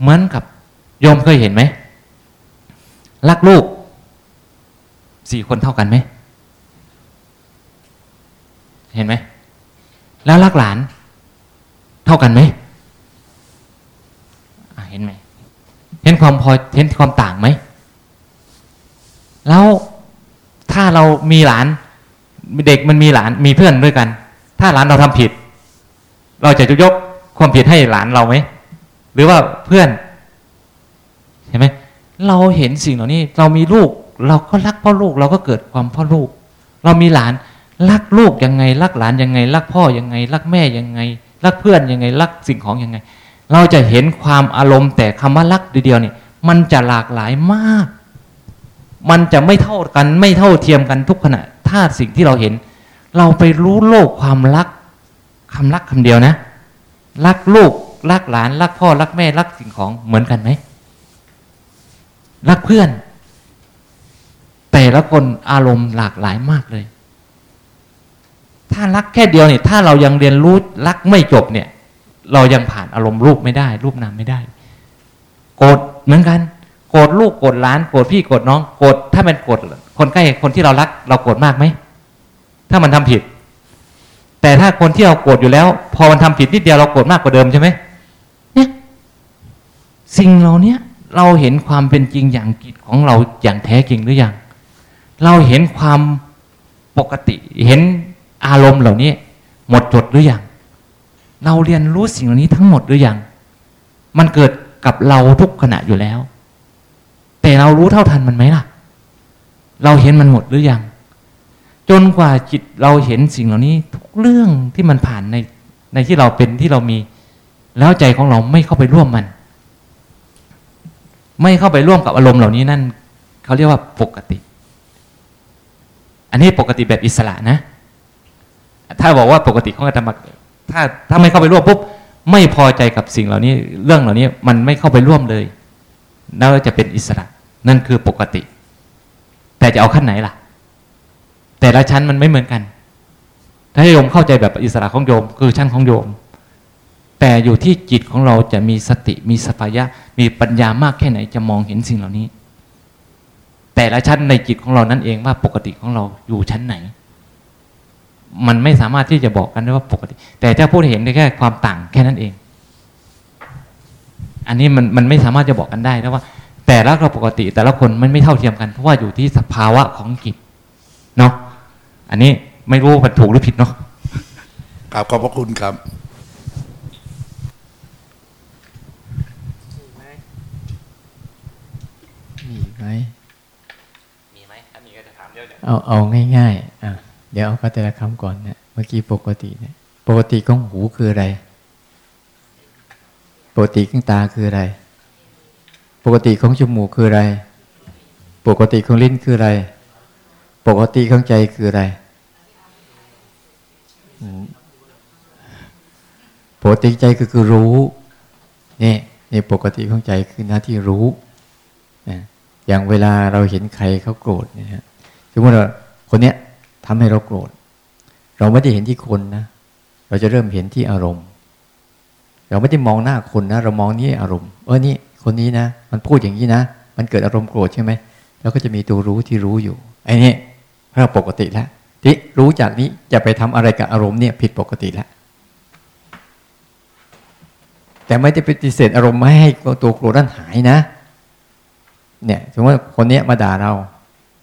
เหมือนกับโยมเคยเห็นไหมรักลูกสี่คนเท่ากันไหม เห็นไหม แล้วรักหลาน เท่ากันไหมเห็นไหม เห็นความพอเห็นความต่างไหม แล้ว เรามีหลานเด็กมันมีหลานมีเพื่อนด้วยกัน ถ้าหลานเราทำผิด เราจะยกความผิดให้หลานเราไหมหรือว่าเพื่อนเห็นไหมเราเห็นสิ่งเหล่านี้ เรามีลูก เราก็รักพ่อลูก เราก็เกิดความพ่อลูก เรามีหลานรักลูกยังไง รักหลานยังไง รักพ่อยังไง รักแม่ยังไง รักเพื่อนยังไง รักสิ่งของยังไง เราจะเห็นความอารมณ์แต่คำว่ารักเดียวเนี่ยมันจะหลากหลายมาก มันจะไม่เท่ากันไม่เท่าเทียมกันทุกขณะ ถ้าสิ่งที่เราเห็น เราไปรู้โลกความรักคำรักคำเดียวนะ รักลูกรักหลาน รักพ่อ รักแม่ รักสิ่งของเหมือนกันไหม รักเพื่อน แต่ละคนอารมณ์หลากหลายมากเลย ถ้ารักแค่เดียวเนี่ยถ้าเรายังเรียนรู้รักไม่จบเนี่ย เรายังผ่านอารมณ์รูปไม่ได้ รูปนามไม่ได้ โกรธเหมือนกัน โกรธลูกโกรธหลานโกรธพี่โกรธน้องโกรธถ้ามันโกรธคนใกล้คนที่เรารัก เราโกรธมากไหมถ้ามันทำผิด แต่ถ้าคนที่เราโกรธอยู่แล้ว พอมันทำผิดนิดเดียวเราโกรธมากกว่าเดิมใช่ไหมเนี่ยสิ่งเหล่านี้เราเห็นความเป็นจริงอย่างกิจของเราอย่างแท้จริงหรือยังเราเห็นความปกติ เห็นอารมณ์เหล่านี้ หมดจดหรือยังเราเรียนรู้สิ่งเหล่านี้ทั้งหมดหรือยังมันเกิดกับเราทุกขณะอยู่แล้ว แต่เรารู้เท่าทันมันไหมล่ะ เราเห็นมันหมดหรือยัง จนกว่าจิตเราเห็นสิ่งเหล่านี้ ทุกเรื่องที่มันผ่านในในที่เราเป็นที่เรามี แล้วใจของเราไม่เข้าไปร่วมมัน ไม่เข้าไปร่วมกับอารมณ์เหล่านี้นั่นเขาเรียกว่าปกติ อันนี้ปกติแบบอิสระนะ ถ้าบอกว่าปกติของอาตมาถ้าถ้าไม่เข้าไปร่วมปุ๊บไม่พอใจกับสิ่งเหล่านี้ เรื่องเหล่านี้มันไม่เข้าไปร่วมเลยนั่นจะเป็นอิสระ นั่นคือปกติ แต่จะเอาขั้นไหนล่ะ แต่ละชั้นมันไม่เหมือนกัน ถ้าโยมเข้าใจแบบอิสระของโยม คือชั้นของโยม แต่อยู่ที่จิตของเราจะมีสติมีสัพยะ มีปัญญามากแค่ไหนจะมองเห็นสิ่งเหล่านี้ แต่ละชั้นในจิตของเรานั่นเองว่าปกติของเราอยู่ชั้นไหน มันไม่สามารถที่จะบอกกันได้ว่าปกติ แต่ถ้าพูดเห็นได้แค่ความต่างแค่นั้นเอง อันนี้มันมันไม่สามารถจะบอกกันได้นะว่า แต่ละเราปกติ แต่ละคนมันไม่เท่าเทียมกัน เพราะว่าอยู่ที่สภาวะของจิตเนาะอันนี้ไม่รู้ว่าถูกหรือผิดเนาะกราบขอบพระคุณครับมีไหมมีไหมถ้ามีก็จะถามเยอะเลยเอาเอาง่ายๆอะเดี๋ยวเอาก็แต่ละคำก่อนเนี่ยเมื่อกี้ปกติเนี่ยปกติของหูคืออะไร ปกติของตาคืออะไร ปกติของจมูกคืออะไร ปกติของลิ้นคืออะไร ปกติของใจคืออะไร ปกติใจก็คือรู้นี่นี่ปกติของใจคือหน้าที่รู้อย่างเวลาเราเห็นใครเขาโกรธเนี่ยฮะสมมติว่าคนเนี้ยทำให้เราโกรธ เราไม่ได้เห็นที่คนนะ เราจะเริ่มเห็นที่อารมณ์ เราไม่ได้มองหน้าคนนะ เรามองนี่อารมณ์ เออนี่ คนนี้นะ มันพูดอย่างนี้นะ มันเกิดอารมณ์โกรธใช่ไหมเราก็จะมีตัวรู้ที่รู้อยู่ไอ้นี่เราปกติแล้วที่รู้จากนี้จะไปทำอะไรกับอารมณ์เนี่ยผิดปกติแล้วแต่ไม่ได้ปฏิเสธอารมณ์ไม่ให้ตัวโกรธนั้นหายนะ เนี่ยสมมติว่าคนเนี้ยมาด่าเรา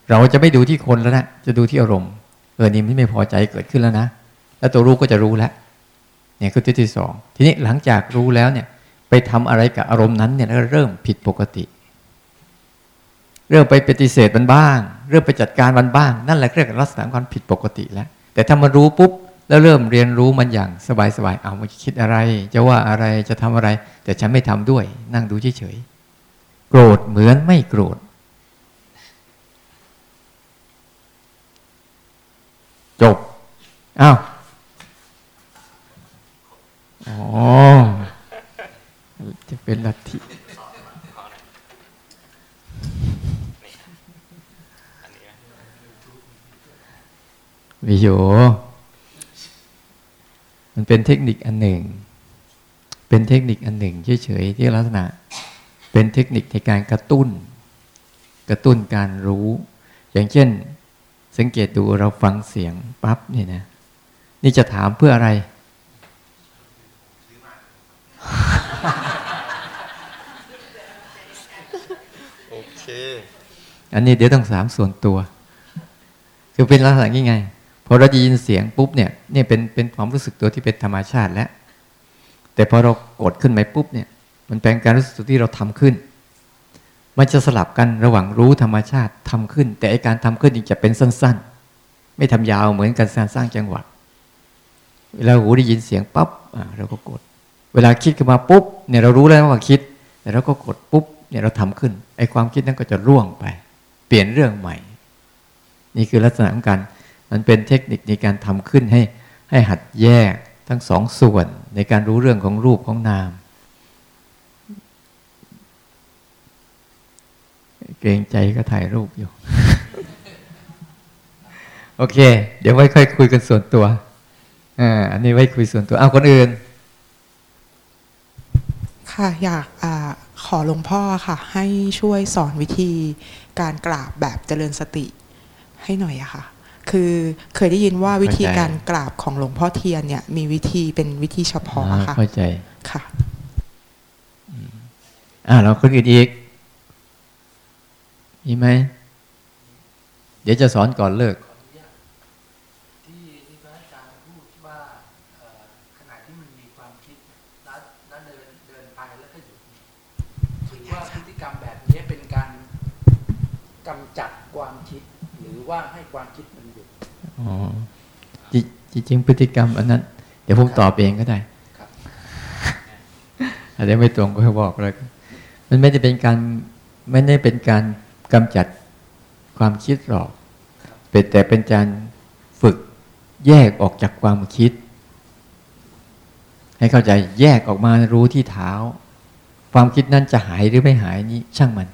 เราจะไม่ดูที่คนแล้วนะจะดูที่อารมณ์เออนี่ไม่พอใจเกิดขึ้นแล้วนะแล้วตัวรู้ก็จะรู้แล้วเนี่ยคือที่ที่สองทีนี้หลังจากรู้แล้วเนี่ย ไปทำอะไรกับอารมณ์นั้นเนี่ยแล้วเริ่มผิดปกติ เริ่มไปปฏิเสธมันบ้าง เริ่มไปจัดการมันบ้าง นั่นแหละเรียกลักษณะความผิดปกติแล้ว แต่ถ้ามารู้ปุ๊บแล้วเริ่มเรียนรู้มันอย่างสบายๆ เอามันจะคิดอะไร จะว่าอะไรจะทำอะไร แต่ฉันไม่ทำด้วย นั่งดูเฉยๆ โกรธเหมือนไม่โกรธ จบ อ้าว อ๋อ จะเป็นลัทธิวิโย มันเป็นเทคนิคอันหนึ่ง เป็นเทคนิคอันหนึ่งเฉยๆที่ลักษณะ เป็นเทคนิคในการกระตุ้น กระตุ้นการรู้ อย่างเช่น สังเกตดูเราฟังเสียงปั๊บเนี่ยนะ นี่จะถามเพื่ออะไร โอเค อันนี้เดี๋ยวต้องถามส่วนตัว คือเป็นลักษณะยังไงพอเราได้ยินเสียงปุ๊บเนี่ยเนี่ยเป็นเป็นความรู้สึกตัวที่เป็นธรรมชาติแล้ว แต่พอเรากดขึ้นไปปุ๊บเนี่ย มันเป็นการรู้สึกตัวที่เราทำขึ้น มันจะสลับกันระหว่างรู้ธรรมชาติทำขึ้น แต่ไอการทำขึ้นจริงจะเป็นสั้น ๆ ไม่ทำยาวเหมือนการสร้างจังหวะเวลาหูได้ยินเสียงปั๊บเราก็กด เวลาคิดขึ้นมาปุ๊บเนี่ยเรารู้แล้วว่าคิด แต่เราก็กดปุ๊บเนี่ยเราทำขึ้นไอ้ความคิดนั้นก็จะร่วงไป เปลี่ยนเรื่องใหม่ นี่คือลักษณะของการมันเป็นเทคนิคในการทำขึ้นให้ให้หัดแยกทั้งสองส่วนในการรู้เรื่องของรูปของนาม เกรงใจก็ถ่ายรูปอยู่ โอเค เดี๋ยวไว้ค่อยคุยกันส่วนตัวอ่าอันนี้ไว้คุยส่วนตัว เอาคนอื่น ค่ะ อยากอขอหลวงพ่อค่ะ ให้ช่วยสอนวิธี การกราบแบบเจริญสติให้หน่อยอะค่ะ คือเคยได้ยินว่าวิธีการกราบของหลวงพ่อเทียนเนี่ย มีวิธีเป็นวิธีเฉพาะค่ะเข้าใจค่ะอ่าเราคนอื่นอีกมีไหมเดี๋ยวจะสอนก่อนเลิก ที่ที่พระอาจารย์พูดว่าเอ่อขณะที่มันมีความคิดแล้วแล้วเดินเดินไปแล้วก็หยุดเนี่ยถือว่าพฤติกรรมแบบนี้เป็นการกำจัดความคิด หรือว่าให้ความคิดมันหยุด อ๋อจริงจริงๆพฤติกรรมอันนั้น เดี๋ยวผมตอบเองก็ได้ครับอาจจะไม่ตรงก็ให้บอกเลยมันไม่ได้เป็นการไม่ได้เป็นการกำจัดความคิดหรอกเป็นแต่เป็นการฝึกแยกออกจากความคิด ให้เข้าใจแยกออกมารู้ที่เท้า ความคิดนั้นจะหายหรือไม่หายนี่ช่างมัน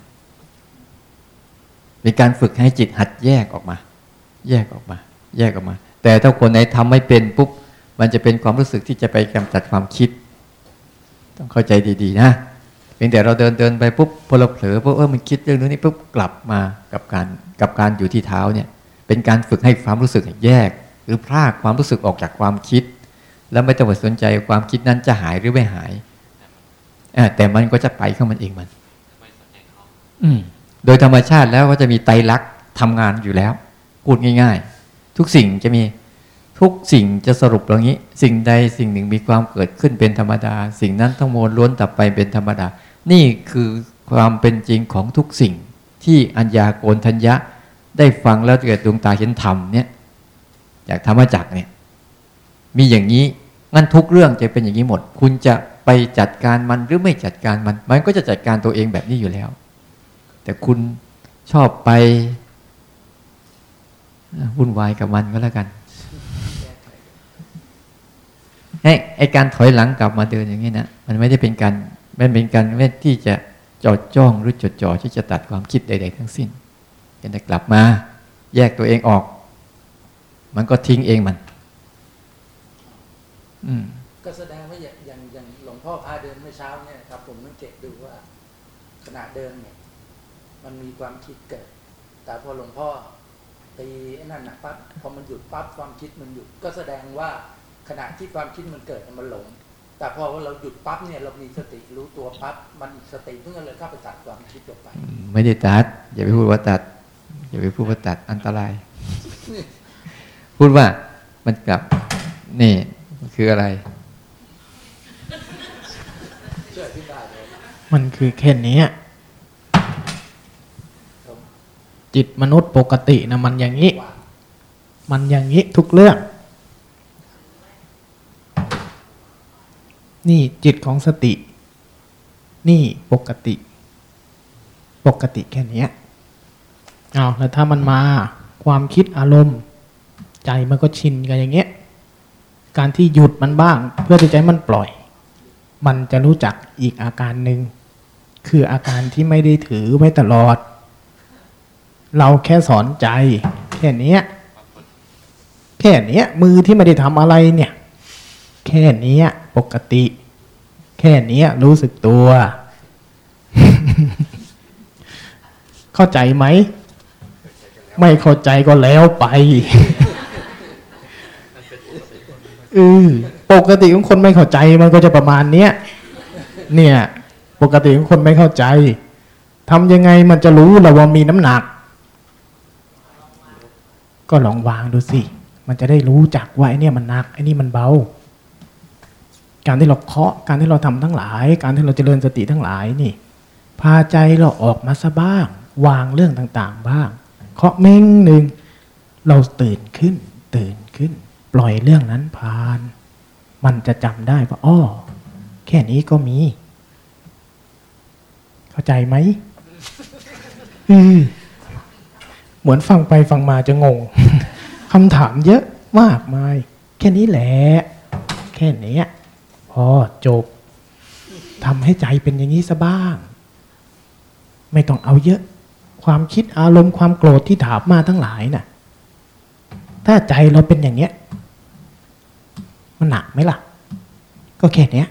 เป็นการฝึกให้จิตหัดแยกออกมา แยกออกมา แยกออกมา แต่ถ้าคนไหนทำไม่เป็นปุ๊บมันจะเป็นความรู้สึกที่จะไปกำจัดความคิด ต้องเข้าใจดีๆนะเพียงแต่เราเดินเดินไปปุ๊บพอเราเผลอปุ๊บเออมันคิดเรื่องนู้นนี่ปุ๊บกลับมากับการกับการอยู่ที่เท้าเนี่ย เป็นการฝึกให้ความรู้สึกแยก หรือพรากความรู้สึกออกจากความคิด แล้วไม่ต้องไปสนใจความคิดนั้นจะหายหรือไม่หายอ่าแต่มันก็จะไปเข้ามันเองมันอืมโดยธรรมชาติแล้วก็จะมีไตรลักษณ์ทำงานอยู่แล้ว พูดง่าย ๆ ทุกสิ่งจะมีทุกสิ่งจะสรุปอย่างนี้ สิ่งใดสิ่งหนึ่งมีความเกิดขึ้นเป็นธรรมดา สิ่งนั้นทั้งมวลล้วนดับไปเป็นธรรมดา นี่คือความเป็นจริงของทุกสิ่งที่อัญญาโกณทัญญะได้ฟังแล้วเกิดดวงตาเห็นธรรมเนี่ยจากธรรมจักเนี่ยมีอย่างนี้งั้นทุกเรื่องจะเป็นอย่างนี้หมด คุณจะไปจัดการมันหรือไม่จัดการมัน มันก็จะจัดการตัวเองแบบนี้อยู่แล้ว แต่คุณชอบไป วุ่นวายกับมันก็แล้วกันไอ้ไอการถอยหลังกลับมาเดินอย่างนี้นะมันไม่ได้เป็นการมันเป็นการไม่ที่จะจอดจ้องหรือจดจ่อที่จะตัดความคิดใด ๆ ทั้งสิ้นแต่กลับมา แยกตัวเองออก มันก็ทิ้งเองมัน อืมก็แสดงว่าอย่างอย่างอย่างหลวงพ่อพาเดินเมื่อเช้าเนี่ยครับ ผมสังเกตดูว่าขณะเดินเนี่ย มันมีความคิดเกิด แต่พอหลวงพ่อ ตีไอ้นั่นนะปั๊บพอมันหยุดปั๊บความคิดมันหยุดก็แสดงว่าขณะที่ความคิดมันเกิดมันหลง แต่พอเราหยุดปั๊บเนี่ยเรามีสติรู้ตัวปั๊บมันสติเพิ่งเลยเข้าไปตัดความคิดออกไป ไม่ได้ตัด อย่าไปพูดว่าตัด อย่าไปพูดว่าตัดอันตราย พูดว่ามันกลับนี่มันคืออะไรช่วยอธิบายเลยมันคือแค่เนี้ย จิตมนุษย์ปกตินะมันอย่างนี้ มันอย่างนี้ทุกเรื่อง นี่จิตของสติ นี่ปกติ ปกติแค่นี้เอาแล้วถ้ามันมาความคิดอารมณ์ ใจมันก็ชินกันอย่างเงี้ยการที่หยุดมันบ้าง เพื่อที่จะให้มันปล่อย มันจะรู้จักอีกอาการหนึ่งคืออาการที่ไม่ได้ถือไว้ตลอด เราแค่สอนใจ แค่นี้แค่นี้มือที่ไม่ได้ทำอะไรเนี่ย แค่นี้ปกติ แค่นี้รู้สึกตัว เข้าใจไหม ไม่เข้าใจก็แล้วไปเออปกติของคนไม่เข้าใจมันก็จะประมาณเนี้ยเนี่ย ปกติของคนไม่เข้าใจทำยังไงมันจะรู้เราว่ามีน้ำหนัก ก็ลองวางดูสิ มันจะได้รู้จักว่าไอ้เนี่ยมันหนักไอ้นี่มันเบา การที่เราเคาะ การที่เราทำทั้งหลาย การที่เราจเจริญสติทั้งหลายนี่ พาใจเราออกมาซะบ้าง วางเรื่องต่างๆ บ้าง เคาะเม้งหนึ่งเราตื่นขึ้น ตื่นขึ้น ปล่อยเรื่องนั้นผ่าน มันจะจำได้ว่าอ้อแค่นี้ก็มี เข้าใจไหมอืม เหมือนฟังไปฟังมาจะงง คำถามเยอะมากมาย แค่นี้แหละ แค่นี้พอจบทำให้ใจเป็นอย่างนี้ซะบ้าง ไม่ต้องเอาเยอะ ความคิดอารมณ์ความโกรธที่ถามมาทั้งหลายน่ะ ถ้าใจเราเป็นอย่างเนี้ย มันหนักไหมล่ะ ก็แค่นี้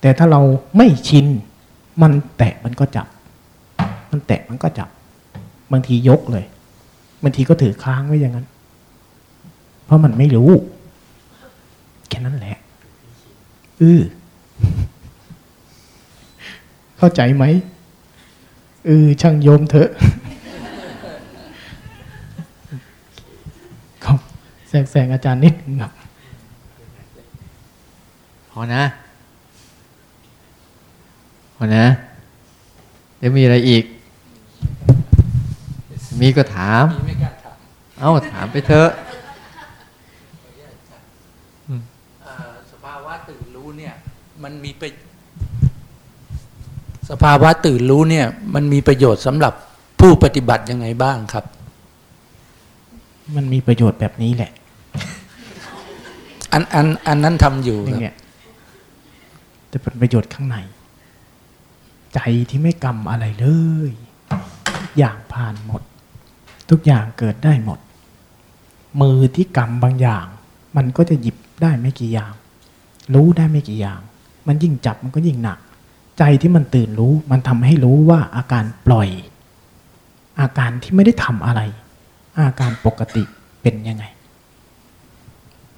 แต่ถ้าเราไม่ชิน มันแตะมันก็จับ มันแตะมันก็จับ บางทียกเลย บางทีก็ถือค้างไว้อย่างนั้น เพราะมันไม่รู้ แค่นั้นแหละอือเข้าใจไหมเออช่างโยมเถอะครับแทรกแซงอาจารย์นิดนึงครับพอนะพอนะ เดี๋ยวมีอะไรอีก มีก็ถามมีไม่กล้าถาม เอ้าถามไปเถอะเอ่อสภาวะตื่นรู้เนี่ย มันมีไป สภาวะตื่นรู้เนี่ย มันมีประโยชน์สำหรับผู้ปฏิบัติยังไงบ้างครับ มันมีประโยชน์แบบนี้แหละ อันอันอันนั้นทำอยู่อคย่ารับงเงี้ยแต่เป็นประโยชน์ข้างใน ใจที่ไม่กรรมอะไรเลยทุกอย่างผ่านหมด ทุกอย่างเกิดได้หมด มือที่กรรมบางอย่าง มันก็จะหยิบได้ไม่กี่อย่าง รู้ได้ไม่กี่อย่าง มันยิ่งจับมันก็ยิ่งหนัก ใจที่มันตื่นรู้มันทำให้รู้ว่าอาการปล่อย อาการที่ไม่ได้ทำอะไร อาการปกติเป็นยังไง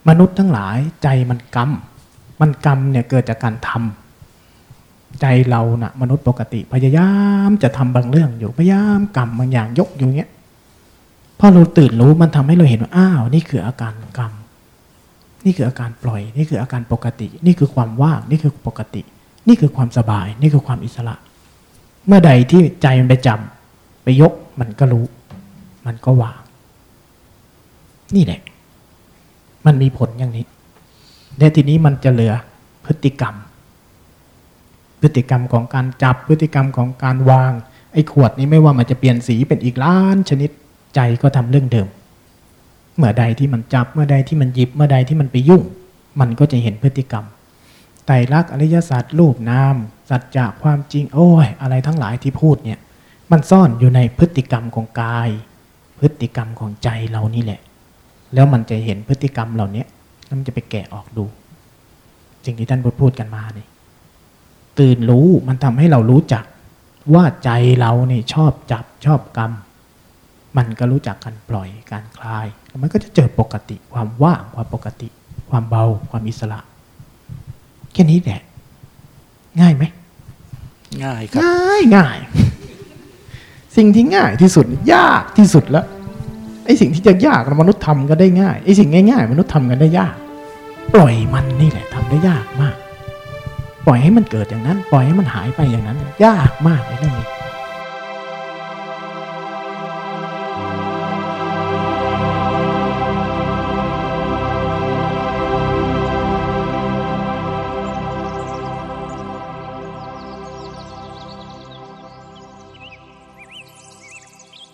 มนุษย์ทั้งหลายใจมันกรรมมันกรรมเนี่ยเกิดจากการทำใจเรานะ่ะมนุษย์ปกติพยายามจะทำบางเรื่องอยู่พยายามกรรมบางอย่างยกอยู่เงี้ย พอเราตื่นรู้มันทำให้เราเห็นว่าอ้าวนี่คืออาการกรรม นี่คืออาการปล่อย นี่คืออาการปกติ นี่คือความว่างนี่คือปกติ นี่คือความสบาย นี่คือความอิสระ เมื่อใดที่ใจมันไปจำไปยกมันก็รู้ มันก็วาง นี่แหละ มันมีผลอย่างนี้และทีนี้มันจะเหลือพฤติกรรม พฤติกรรมของการจับพฤติกรรมของการวาง ไอ้ขวดนี้ไม่ว่ามันจะเปลี่ยนสีเป็นอีกล้านชนิด ใจก็ทำเรื่องเดิม เมื่อใดที่มันจับเมื่อใดที่มันหยิบเมื่อใดที่มันไปยุ่ง มันก็จะเห็นพฤติกรรมไตรลักษณ์อริยศาสตร์รูปนามสัจจะความจริงโอ้ยอะไรทั้งหลายที่พูดเนี่ย มันซ่อนอยู่ในพฤติกรรมของกาย พฤติกรรมของใจเรานี่แหละ แล้วมันจะเห็นพฤติกรรมเหล่านี้แล้วมันจะไปแกะออกดูสิ่งที่ท่านพูดกันมานี่ตื่นรู้มันทำให้เรารู้จักว่าใจเราเนี่ยชอบจับชอบกรรม มันก็รู้จักการปล่อยการคลายแล้วมันก็จะเจอปกติความว่างความปกติ ความเบาความอิสระ แค่นี้แหละง่ายไหมง่ายครับง่ายง่าย สิ่งที่ง่ายที่สุดยากที่สุดแล้วไอ้สิ่งที่จะยากมนุษย์ทำก็ได้ง่ายไอ้สิ่งง่ายๆ มนุษย์ทำกันได้ยาก ปล่อยมันนี่แหละทำได้ยากมาก ปล่อยให้มันเกิดอย่างนั้น ปล่อยให้มันหายไปอย่างนั้น ยากมากเลยเรื่องนี้